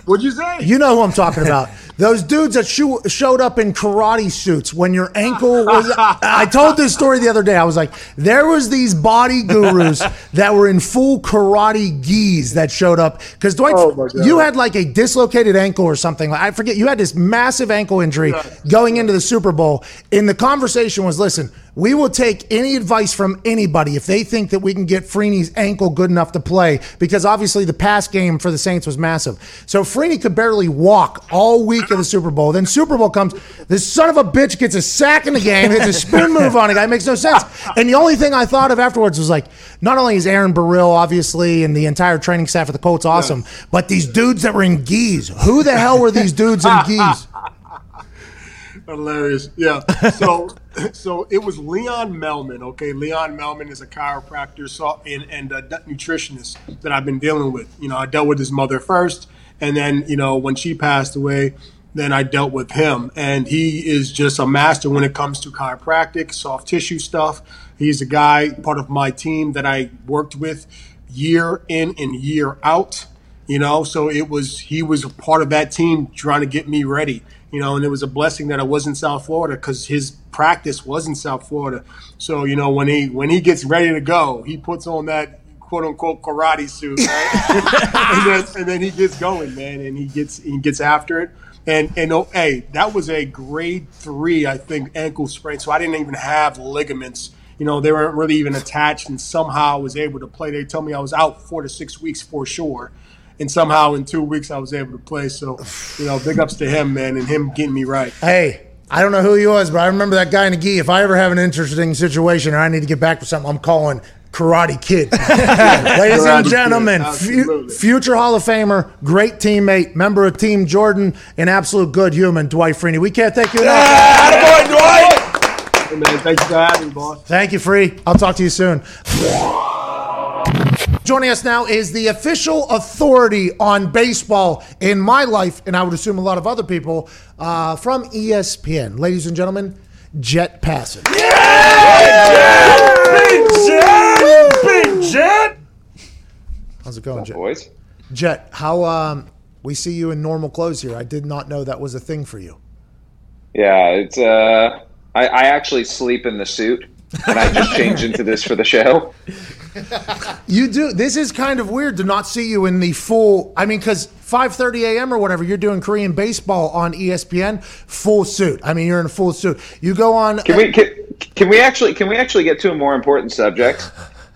What'd you say? You know who I'm talking about. Those dudes that sho- showed up in karate suits when your ankle was. I told this story the other day. I was like, there was these body gurus that were in full karate gis that showed up because Dwight, Oh, you had like a dislocated ankle or something. I forget. You had this massive ankle injury going into the Super Bowl. And the conversation was, listen, we will take any advice from anybody if they think that we can get Freeney's ankle good enough to play, because obviously the pass game for the Saints was massive. So Freeney could barely walk all week of the Super Bowl. Then Super Bowl comes, this son of a bitch gets a sack in the game, hits a spin move on a guy, makes no sense. And the only thing I thought of afterwards was like, not only is Aaron Burrill obviously and the entire training staff of the Colts awesome, but these dudes that were in gis, who the hell were these dudes in gis? Hilarious. Yeah. So so it was Leon Melman. Okay, Leon Melman is a chiropractor so, and, and a nutritionist that I've been dealing with. You know, I dealt with his mother first, and then you know when she passed away, then I dealt with him, and he is just a master when it comes to chiropractic, soft tissue stuff. He's a guy part of my team that I worked with year in and year out you know so it was he was a part of that team trying to get me ready you know and it was a blessing that i was in south florida because his practice was in south florida so you know when he when he gets ready to go he puts on that quote unquote karate suit right? and, then, and then he gets going man and he gets he gets after it and and oh, hey that was a grade three i think ankle sprain so i didn't even have ligaments you know, they weren't really even attached, and somehow I was able to play. They told me I was out four to six weeks for sure, and somehow in two weeks I was able to play. So, you know, big ups to him, man, and him getting me right. Hey, I don't know who he was, but I remember that guy in the gi. If I ever have an interesting situation or I need to get back with something, I'm calling Karate Kid. Ladies Karate and gentlemen, fu- future Hall of Famer, great teammate, member of Team Jordan, an absolute good human, Dwight Freeney. We can't thank you enough. Hey, man, thank you for having me, boss. Thank you, Free. I'll talk to you soon. Joining us now is the official authority on baseball in my life, and I would assume a lot of other people uh, from ESPN. Ladies and gentlemen, Jeff Passan. Big Jet! Big Jet! How's it going, Jet? boys? Jet, how um, we see you in normal clothes here. I did not know that was a thing for you. Yeah, it's uh, I, I actually sleep in the suit, and I just change into this for the show. You do. This is kind of weird to not see you in the full. I mean, because 5:30 a.m. or whatever, you're doing Korean baseball on ESPN, full suit. I mean, you're in a full suit. You go on. Can we can, can we actually can we actually get to a more important subject?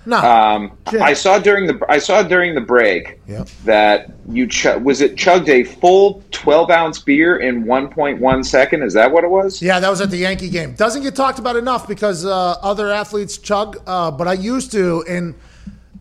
No. Um, I saw during the I saw during the break Yep. that you ch- was it chugged a full 12 ounce beer in 1.1 second. Is that what it was? Yeah, that was at the Yankee game. Doesn't get talked about enough because uh, other athletes chug, uh, but I used to, and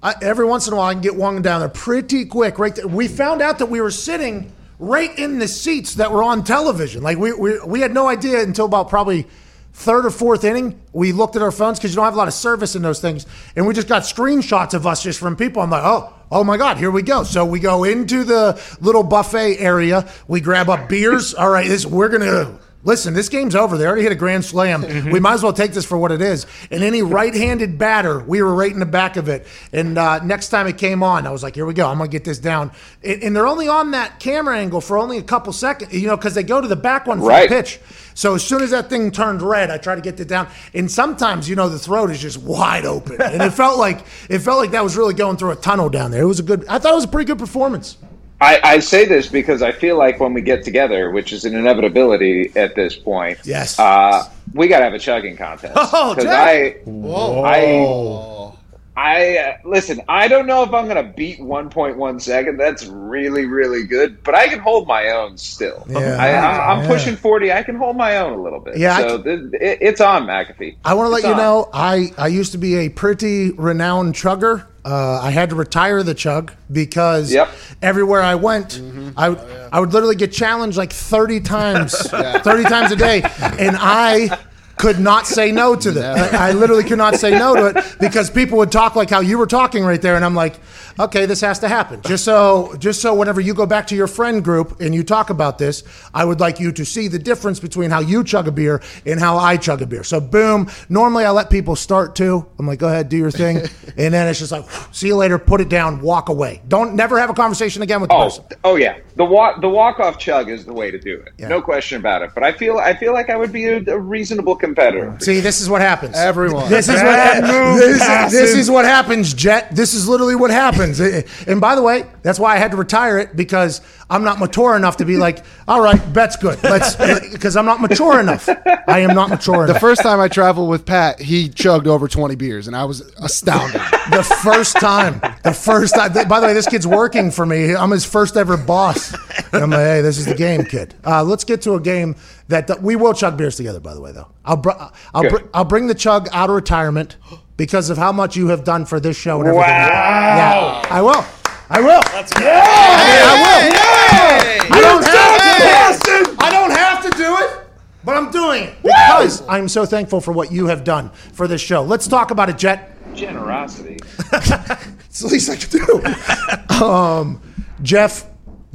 I, every once in a while I can get one down there pretty quick. Right there. We found out that we were sitting right in the seats that were on television. Like we we, we had no idea until about probably third or fourth inning. We looked at our phones because you don't have a lot of service in those things, and we just got screenshots of us just from people. I'm like, oh. Oh my God! Here we go. So we go into the little buffet area. We grab up beers. All right, this we're gonna Listen, this game's over. They already hit a grand slam. We might as well take this for what it is. And any right-handed batter, we were right in the back of it. And uh, next time it came on, I was like, "Here we go. I'm gonna get this down." And, and they're only on that camera angle for only a couple seconds, you know, because they go to the back one for Right. the pitch. So as soon as that thing turned red, I tried to get it down. And sometimes, you know, the throat is just wide open, and it felt like it felt like that was really going through a tunnel down there. It was a good. I thought it was a pretty good performance. I, I say this because I feel like when we get together, which is an inevitability at this point, Yes. uh, we got to have a chugging contest. Oh, because Jack. I, Whoa. I, I uh, listen. I don't know if I'm going to beat 1.1 second. That's really, really good, but I can hold my own still. Yeah. I, I'm, I'm Yeah. pushing 40. I can hold my own a little bit. Yeah, I so th- it, it's on McAfee. I want to let It's you on. know, I, I used to be a pretty renowned chugger. Uh, I had to retire the chug because Yep. everywhere I went, I, would I would literally get challenged like 30 times, 30 times a day. And I could not say no to that. I, I literally could not say no to it because people would talk like how you were talking right there, and I'm like, okay, this has to happen. Just so, just so whenever you go back to your friend group and you talk about this, I would like you to see the difference between how you chug a beer and how I chug a beer. So, boom. Normally, I let people start too. I'm like, go ahead, do your thing, and then it's just like, see you later, put it down, walk away. Don't never have a conversation again with the Oh, person. oh yeah. The walk the walk off chug is the way to do it. No question about it. But I feel I feel like I would be a, a reasonable competitor. See, this is what happens. Everyone. This is what move, this, this is what happens, Jet. This is literally what happens. And by the way, that's why I had to retire it because I'm not mature enough to be like, all right, bet's good. Let's because I'm not mature enough. I am not mature The first time I traveled with Pat, he chugged over 20 beers, and I was astounded. The first time, the first time. By the way, this kid's working for me. I'm his first ever boss. And I'm like, hey, this is the game, kid. Uh, let's get to a game that we will chug beers together. By the way, though, I'll br- I'll, br- I'll bring the chug out of retirement because of how much you have done for this show and everything. Wow. Yeah, I will. I will. Let's go. I will. I don't have to. I don't have to do it. But I'm doing it because I'm so thankful for what you have done for this show. Let's talk about it, Jet. Generosity. It's the least I can do. um, Jeff,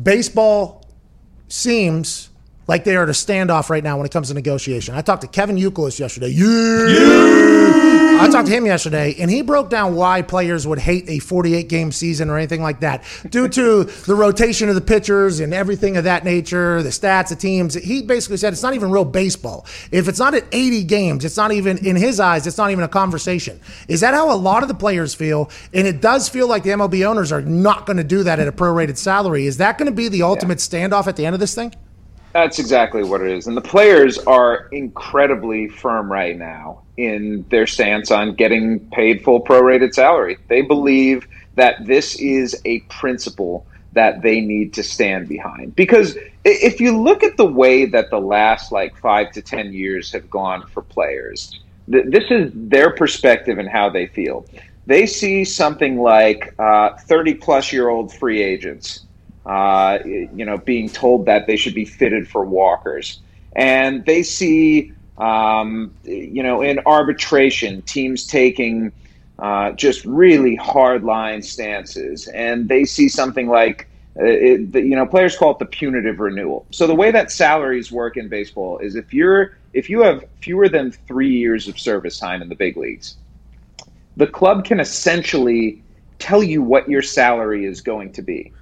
baseball seems like they are at a standoff right now when it comes to negotiation. I talked to Kevin Youkilis yesterday. Yeah. I talked to him yesterday, and he broke down why players would hate a 48 game season or anything like that due to the rotation of the pitchers and everything of that nature, the stats, the teams. He basically said it's not even real baseball. If it's not at 80 games, it's not even, in his eyes, it's not even a conversation. Is that how a lot of the players feel? And it does feel like the MLB owners are not going to do that at a prorated salary. Is that going to be the ultimate standoff at the end of this thing? That's exactly what it is. And the players are incredibly firm right now in their stance on getting paid full prorated salary. They believe that this is a principle that they need to stand behind. Because if you look at the way that the last like five to 10 years have gone for players, th- this is their perspective and how they feel. They see something like uh, 30 plus year old free agents uh, you know, being told that they should be fitted for walkers. And they see, um, you know, in arbitration, teams taking uh, just really hard line stances. And they see something like, uh, it, you know, players call it the punitive renewal. So the way that salaries work in baseball is if you're if you have fewer than three years of service time in the big leagues, the club can essentially tell you what your salary is going to be.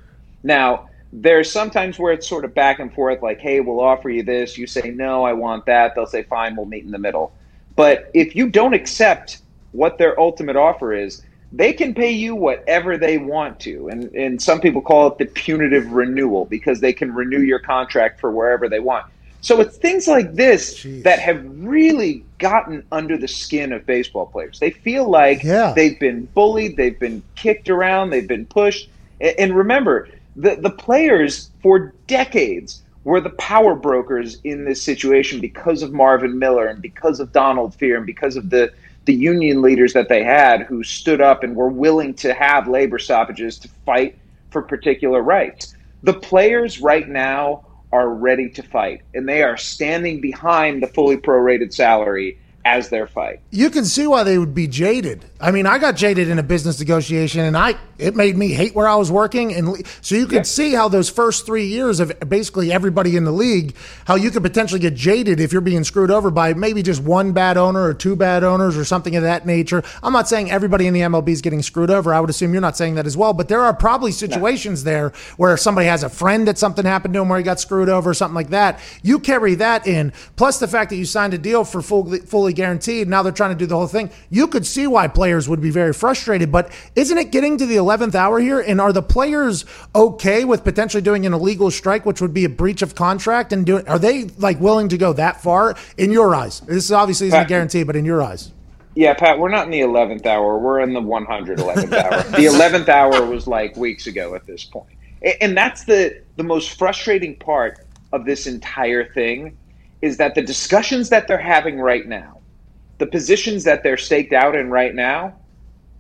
Now, there's sometimes where it's sort of back and forth, like, hey, we'll offer you this. You say, no, I want that. They'll say, fine, we'll meet in the middle. But if you don't accept what their ultimate offer is, they can pay you whatever they want to. And, and some people call it the punitive renewal because they can renew your contract for wherever they want. So it's things like this that have really gotten under the skin of baseball players. They feel like they've been bullied, they've been kicked around, they've been pushed. And remember, the, the players for decades were the power brokers in this situation because of Marvin Miller and because of Donald Fehr and because of the, the union leaders that they had who stood up and were willing to have labor stoppages to fight for particular rights. The players right now are ready to fight, and they are standing behind the fully prorated salary as their fight. you can see why they would be jaded. I mean, I got jaded in a business negotiation, and I it made me hate where I was working. And le- so you could see how those first three years of basically everybody in the league, how you could potentially get jaded if you're being screwed over by maybe just one bad owner or two bad owners or something of that nature. I'm not saying everybody in the MLB is getting screwed over. I would assume you're not saying that as well. But there are probably situations there where somebody has a friend that something happened to him where he got screwed over or something like that. You carry that in, plus the fact that you signed a deal for full, fully guaranteed. Now they're trying to do the whole thing. You could see why players would be very frustrated. But isn't it getting to the 11th hour here? And are the players okay with potentially doing an illegal strike, which would be a breach of contract? And doing are they like willing to go that far in your eyes? This obviously isn't a guarantee, but in your eyes. Yeah, Pat, we're not in the 11th hour. We're in the 111th hour. The 11th hour was like weeks ago at this point. And that's the, the most frustrating part of this entire thing is that the discussions that they're having right now, the positions that they're staked out in right now,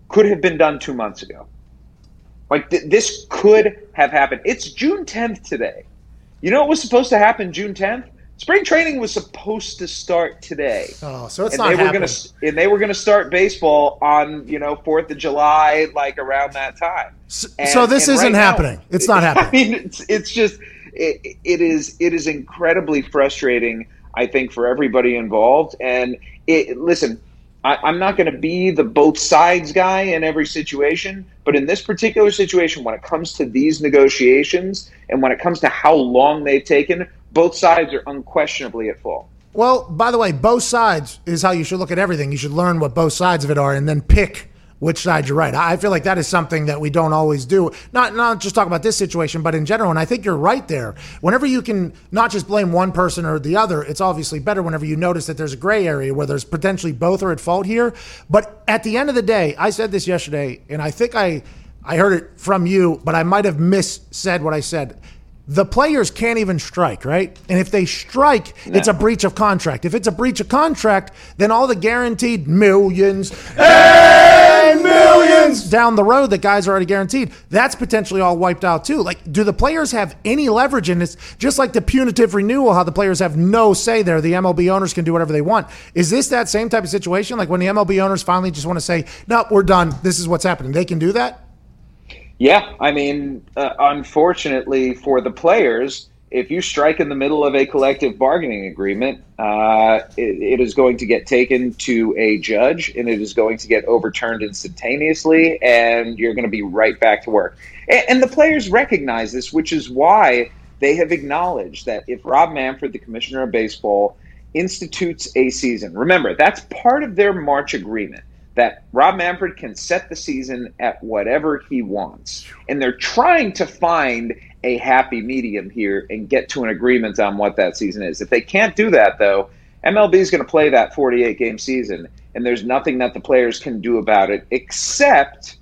could have been done two months ago. Like th- this could have happened. It's June 10th today. You know what was supposed to happen June 10th? Spring training was supposed to start today. Oh, so it's and not they were happening. gonna and they were gonna start baseball on you know Fourth of July, like around that time. And- so this isn't right now- happening. It's not happening. I mean, it's it's just it, it is it is incredibly frustrating. I think for everybody involved. And it, listen, I, I'm not going to be the both sides guy in every situation, but in this particular situation, when it comes to these negotiations and when it comes to how long they've taken, both sides are unquestionably at fault. Well, by the way, both sides is how you should look at everything. You should learn what both sides of it are and then pick which side you're right. I feel like that is something that we don't always do. Not not just talk about this situation, but in general. And I think you're right there. Whenever you can not just blame one person or the other, it's obviously better whenever you notice that there's a gray area where there's potentially both are at fault here. But at the end of the day, I said this yesterday, and I think I I heard it from you, but I might have missaid what I said. The players can't even strike, right? And if they strike, it's a breach of contract. If it's a breach of contract, then all the guaranteed millions and millions down the road that guys are already guaranteed, that's potentially all wiped out too. Like, do the players have any leverage in this? Just like the punitive renewal, how the players have no say there. The MLB owners can do whatever they want. Is this that same type of situation? Like when the MLB owners finally just want to say, no, we're done. This is what's happening. They can do that? Yeah, I mean, uh, unfortunately for the players, if you strike in the middle of a collective bargaining agreement, uh, it, it is going to get taken to a judge and it is going to get overturned instantaneously, and you're going to be right back to work. And, and the players recognize this, which is why they have acknowledged that if Rob Manfred, the commissioner of baseball, institutes a season, remember, that's part of their March agreement that Rob Manfred can set the season at whatever he wants. And they're trying to find a happy medium here and get to an agreement on what that season is. If they can't do that, though, MLB is going to play that 48 game season, and there's nothing that the players can do about it except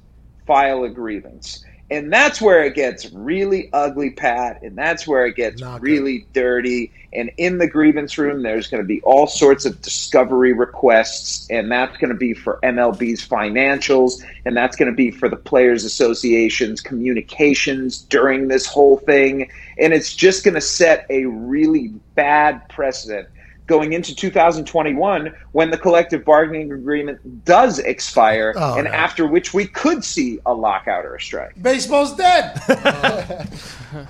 file a grievance. And that's where it gets really ugly, Pat, and that's where it gets really dirty. And in the grievance room, there's going to be all sorts of discovery requests, and that's going to be for MLB's financials, and that's going to be for the Players Association's communications during this whole thing. And it's just going to set a really bad precedent going into 2021 when the collective bargaining agreement does expire, Oh, and no. after which we could see a lockout or a strike. Baseball's dead.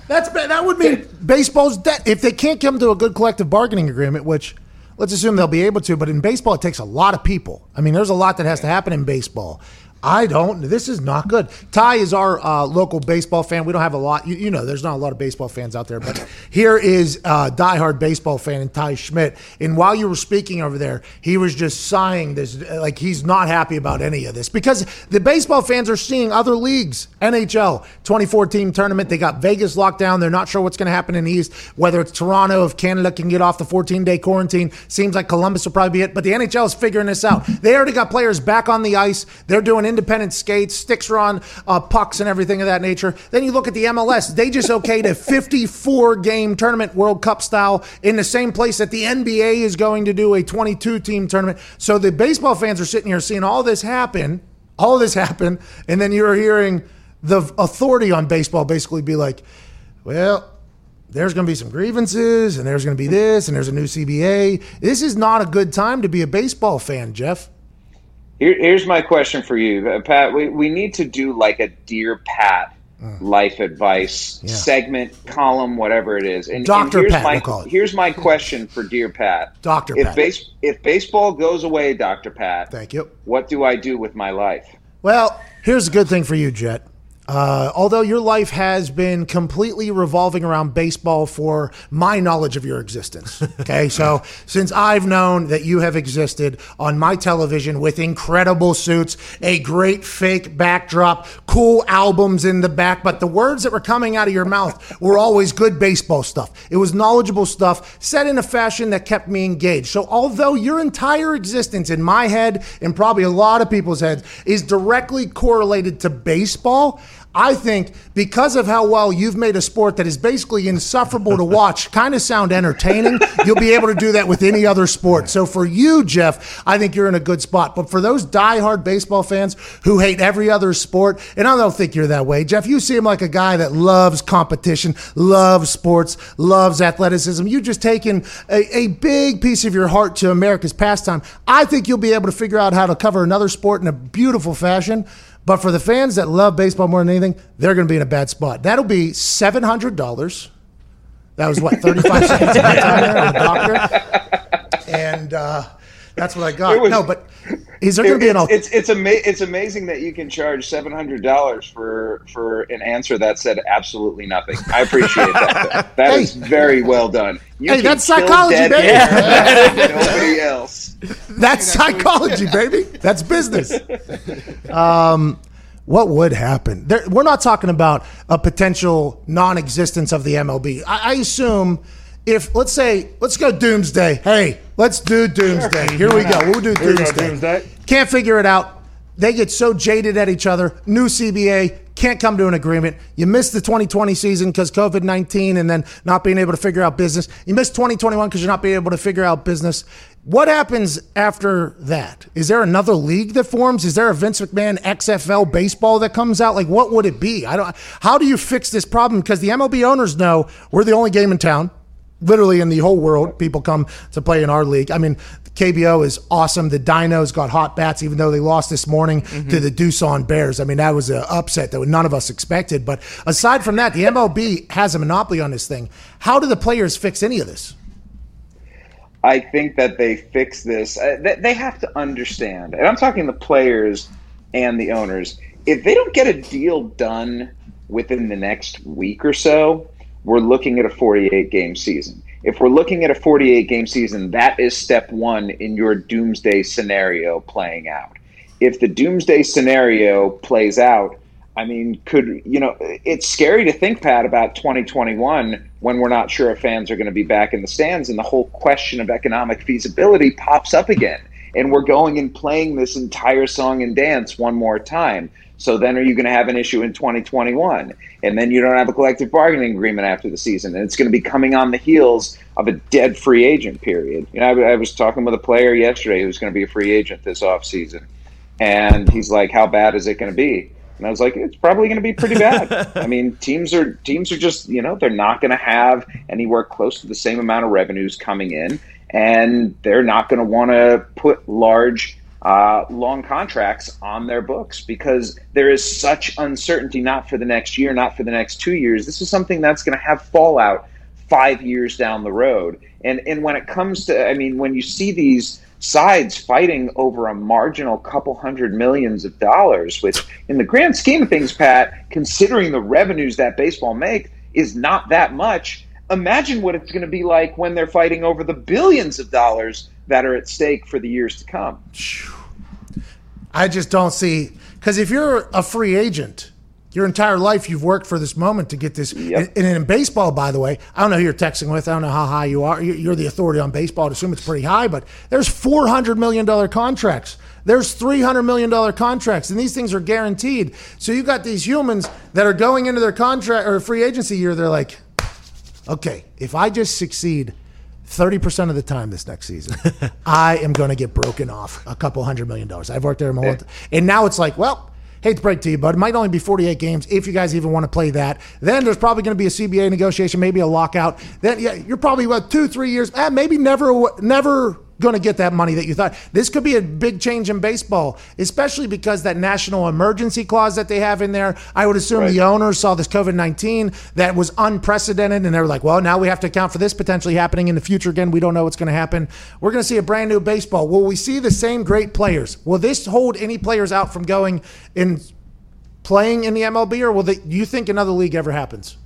That's that would mean baseball's dead if they can't come to a good collective bargaining agreement. Which let's assume they'll be able to, but in baseball it takes a lot of people. I mean, there's a lot that has to happen in baseball. I don't. This is not good. Ty is our uh, local baseball fan. We don't have a lot. You, you know, there's not a lot of baseball fans out there, but here is a diehard baseball fan Ty Schmidt. And while you were speaking over there, he was just sighing. This like he's not happy about any of this because the baseball fans are seeing other leagues. NHL 2014 tournament. They got Vegas locked down. They're not sure what's going to happen in the East. Whether it's Toronto, if Canada can get off the 14 day quarantine, seems like Columbus will probably be it. But the NHL is figuring this out. They already got players back on the ice. They're doing independent skates, sticks on uh, pucks and everything of that nature. Then you look at the MLS. They just okayed a 54 game tournament, World Cup style, in the same place that the NBA is going to do a 22 team tournament. So the baseball fans are sitting here seeing all this happen, all this happen, and then you're hearing the authority on baseball basically be like, well, there's going to be some grievances, and there's going to be this, and there's a new CBA. This is not a good time to be a baseball fan, Jeff. Here, here's my question for you, Uh, Pat. We, we need to do like a Dear Pat life advice Yeah. segment, column, whatever it is. And, Dr. and here's Pat, my we'll call it. here's my question for Dear Pat. Dr. If Pat. base if baseball goes away, Dr. Pat, Thank you. what do I do with my life? Well, here's a good thing for you, Jet. Uh, although your life has been completely revolving around baseball for my knowledge of your existence. Okay. so since I've known that you have existed on my television with incredible suits, a great fake backdrop, cool albums in the back, but the words that were coming out of your mouth were always good baseball stuff. It was knowledgeable stuff said in a fashion that kept me engaged. So although your entire existence in my head and probably a lot of people's heads is directly correlated to baseball, I think because of how well you've made a sport that is basically insufferable to watch, kind of sound entertaining, you'll be able to do that with any other sport. So for you, Jeff, I think you're in a good spot. But for those diehard baseball fans who hate every other sport, and I don't think you're that way, Jeff, you seem like a guy that loves competition, loves sports, loves athleticism. You've just taken a, a big piece of your heart to America's pastime. I think you'll be able to figure out how to cover another sport in a beautiful fashion. But for the fans that love baseball more than anything, they're going to be in a bad spot. That'll be seven hundred dollars. That was what thirty five seconds of my time on the doctor, and uh, that's what I got. Was- no, but is there going to be an It- it's it's ama- it's amazing that you can charge seven hundred dollars for for an answer that said absolutely nothing. I appreciate that. That is very well done. You Hey, that's psychology, baby. air Nobody else. That's psychology, baby. That's business. Um, what would happen? There, we're not talking about a potential non-existence of the MLB. I, I assume if let's say let's go Doomsday. Hey, let's do Doomsday. Here we go. We'll do Here we go, Doomsday. Doomsday. Can't figure it out. They get so jaded at each other. New CBA can't come to an agreement. You missed the 2020 season because COVID 19 and then not being able to figure out business. You missed 2021 because you're not being able to figure out business. What happens after that? Is there another league that forms? Is there a Vince McMahon XFL baseball that comes out? Like, what would it be? I don't. How do you fix this problem? Because the MLB owners know we're the only game in town literally in the whole world. People come to play in our league. I mean, KBO is awesome. The Dinos got hot bats, even though they lost this morning to the Doosan Bears. I mean, that was an upset that none of us expected. But aside from that, the MLB has a monopoly on this thing. How do the players fix any of this? I think that they fix this. Uh, they, they have to understand, and I'm talking the players and the owners. If they don't get a deal done within the next week or so, we're looking at a 48 game season. If we're looking at a 48 game season, that is step one in your doomsday scenario playing out. If the doomsday scenario plays out, I mean, could you know? It's scary to think, Pat, about 2021 when we're not sure if fans are going to be back in the stands, and the whole question of economic feasibility pops up again, and we're going and playing this entire song and dance one more time. So then, are you going to have an issue in 2021? And then you don't have a collective bargaining agreement after the season, and it's going to be coming on the heels of a dead free agent period. You know, I, I was talking with a player yesterday who's going to be a free agent this offseason, and he's like, "How bad is it going to be?" And I was like, it's probably going to be pretty bad. I mean, teams are teams are just you know they're not going to have anywhere close to the same amount of revenues coming in, and they're not going to want to put large. Uh, long contracts on their books because there is such uncertainty, not for the next year, not for the next two years. This is something that's going to have fallout five years down the road. And and when it comes to, I mean, when you see these sides fighting over a marginal couple hundred millions of dollars, which in the grand scheme of things, Pat, considering the revenues that baseball make, is not that much. Imagine what it's going to be like when they're fighting over the billions of dollars that are at stake for the years to come. I just don't see because if you're a free agent, your entire life you've worked for this moment to get this. And, and in baseball, by the way, I don't know who you're texting with. I don't know how high you are. You- You're the authority on baseball. I'd assume it's pretty high, but there's four hundred million dollar contracts. There's three hundred million dollar contracts, and these things are guaranteed. So you got these humans that are going into their contract or free agency year. They're like, okay, if I just succeed 30% of the time this next season, I am going to get broken off a couple hundred million dollars. I've worked there my whole And now it's like, well, hate to break to you, but it might only be 48 games if you guys even want to play that. Then there's probably going to be a CBA negotiation, maybe a lockout. Then, yeah, you're probably, what, two, three years, eh, maybe never, never going to get that money that you thought. This could be a big change in baseball, especially because that national emergency clause that they have in there. I would assume the owners saw this COVID 19 that was unprecedented and they're like, well, now we have to account for this potentially happening in the future again. We don't know what's going to happen. We're going to see a brand new baseball. Will we see the same great players? Will this hold any players out from going in playing in the MLB or will they, you think another league ever happens?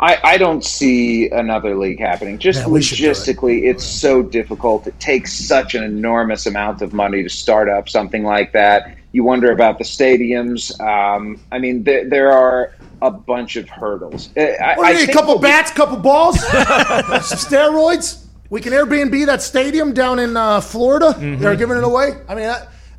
I, I don't see another league happening. Just Yeah, we should do it. logistically, it's so difficult. It takes such an enormous amount of money to start up something like that. You wonder about the stadiums. Um, I mean, there, there are a bunch of hurdles. Uh, I, What do I you need? A think couple what we- bats, couple balls, some steroids. We can Airbnb that stadium down in uh, Florida. They're giving it away. I mean,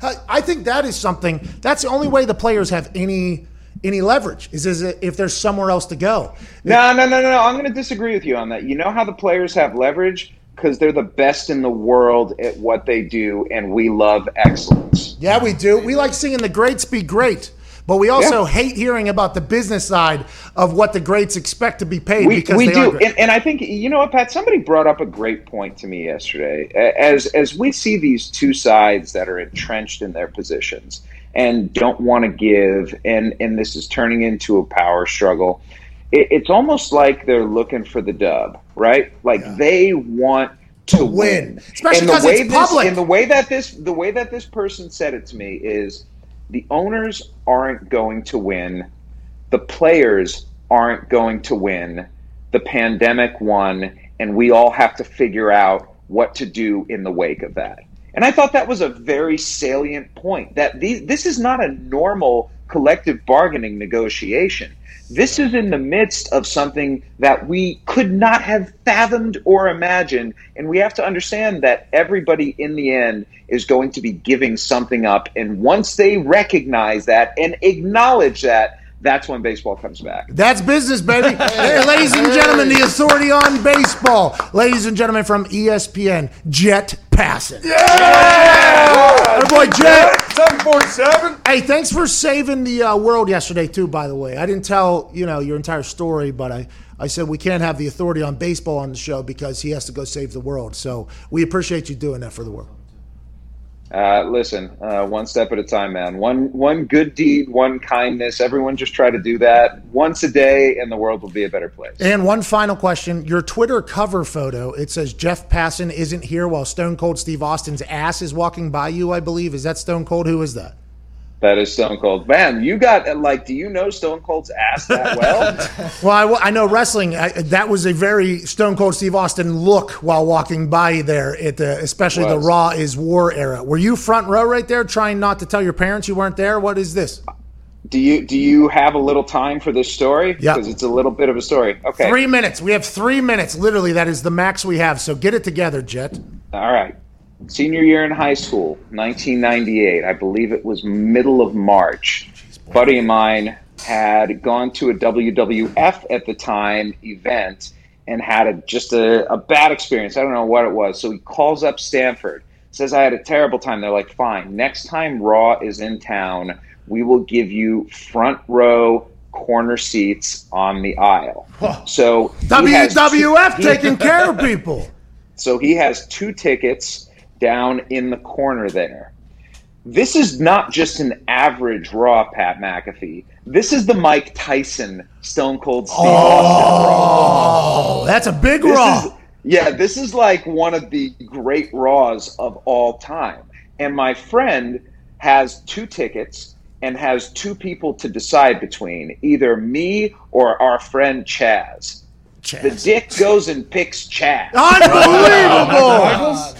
I, I think that is something. That's the only way the players have any any leverage. Is is it if there's somewhere else to go? No, no, no, no, no. I'm going to disagree with you on that. You know how the players have leverage because they're the best in the world at what they do, and we love excellence. Yeah, we do. We like seeing the greats be great. But we also Yeah. hate hearing about the business side of what the greats expect to be paid we, because we do and, and i think you know what pat somebody brought up a great point to me yesterday as as we see these two sides that are entrenched in their positions and don't want to give and and this is turning into a power struggle it, it's almost like they're looking for the dub right like they want to, win, Especially And the 'cause way it's this- public. and the way that this the way that this person said it to me is the owners aren't going to win the players aren't going to win. The pandemic won, and we all have to figure out what to do in the wake of that. And I thought that was a very salient point that these, this is not a normal collective bargaining negotiation. This is in the midst of something that we could not have fathomed or imagined. And we have to understand that everybody in the end is going to be giving something up. And once they recognize that and acknowledge that, that's when baseball comes back. That's business, baby. Hey, ladies and gentlemen, the authority on baseball. Ladies and gentlemen from ESPN, Jet Passan. Yeah! boy, Jet. 747. Hey, thanks for saving the uh, world yesterday, too, by the way. I didn't tell, you know, your entire story, but I, I said we can't have the authority on baseball on the show because he has to go save the world. So we appreciate you doing that for the world. Uh, listen, uh, one step at a time, man. One one good deed, one kindness. Everyone just try to do that once a day, and the world will be a better place. And one final question. Your Twitter cover photo, it says Jeff Passan isn't here while Stone Cold Steve Austin's ass is walking by you, I believe. Is that Stone Cold? Who is that? That is Stone Cold. Man, you got like, do you know Stone Cold's ass that well? Well, I, I know wrestling. I, that was a very Stone Cold Steve Austin look while walking by there at the, especially the Raw is War era. Were you front row right there, trying not to tell your parents you weren't there? What is this? do you do you have a little time for this story? Yeah. because it's a little bit of a story. Okay, Three minutes. We have three minutes. Literally, that is the max we have. So get it together, Jet. All right. Senior year in high school, 1998. I believe it was middle of March. Buddy of mine had gone to a WWF at the time event and had a, just a, a bad experience. I don't know what it was. So he calls up Stamford, says, I had a terrible time. They're like, fine. Next time Raw is in town, we will give you front row corner seats on the aisle. So WWF taking care of people. so he has two tickets down in the corner there. This is not just an average Raw Pat McAfee. This is the Mike Tyson Stone Cold Steve oh, Austin Raw. Oh, that's a big This Raw. is- yeah, this is like one of the great Raws of all time. And my friend has two tickets and has two people to decide between either me or our friend Chaz. The dick goes and picks Chaz. Unbelievable! Oh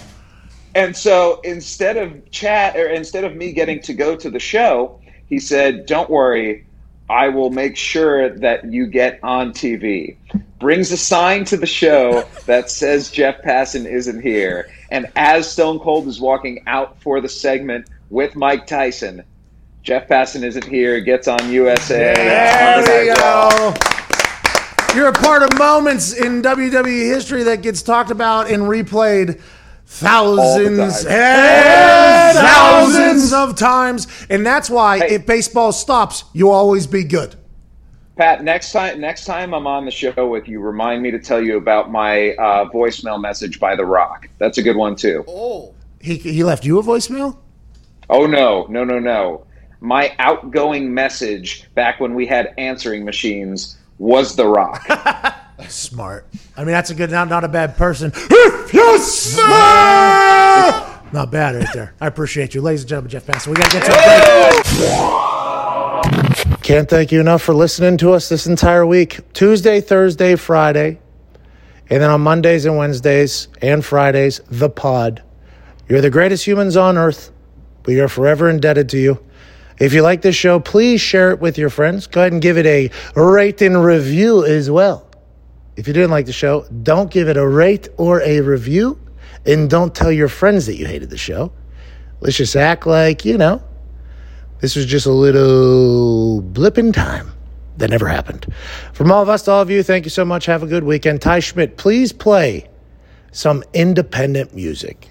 And so instead of chat or instead of me getting to go to the show, he said, "Don't worry, I will make sure that you get on TV." Brings a sign to the show that says Jeff Passan isn't here, and as Stone Cold is walking out for the segment with Mike Tyson, Jeff Passan isn't here. Gets on USA. There we go. You're a part of moments in WWE history that gets talked about and replayed thousands and thousands of times. And that's why if baseball stops, you'll always be good. Pat, next time next time I'm on the show with you, remind me to tell you about my uh, voicemail message by The Rock. That's a good one too. Oh. He, he left you a voicemail? Oh no, no, no, no. My outgoing message back when we had answering machines was The Rock. Smart. I mean, that's a good, not, not a bad person. Not bad right there. I appreciate you. Ladies and gentlemen, Jeff Passan. We got to get to a break. Can't thank you enough for listening to us this entire week. Tuesday, Thursday, Friday. And then on Mondays and Wednesdays and Fridays, the pod. You're the greatest humans on earth. We are forever indebted to you. If you like this show, please share it with your friends. Go ahead and give it a rate and review as well. If you didn't like the show, don't give it a rate or a review. And don't tell your friends that you hated the show. Let's just act like, you know, This was just a little blip in time that never happened. From all of us to all of you, thank you so much. Have a good weekend. Ty Schmidt, please play some independent music.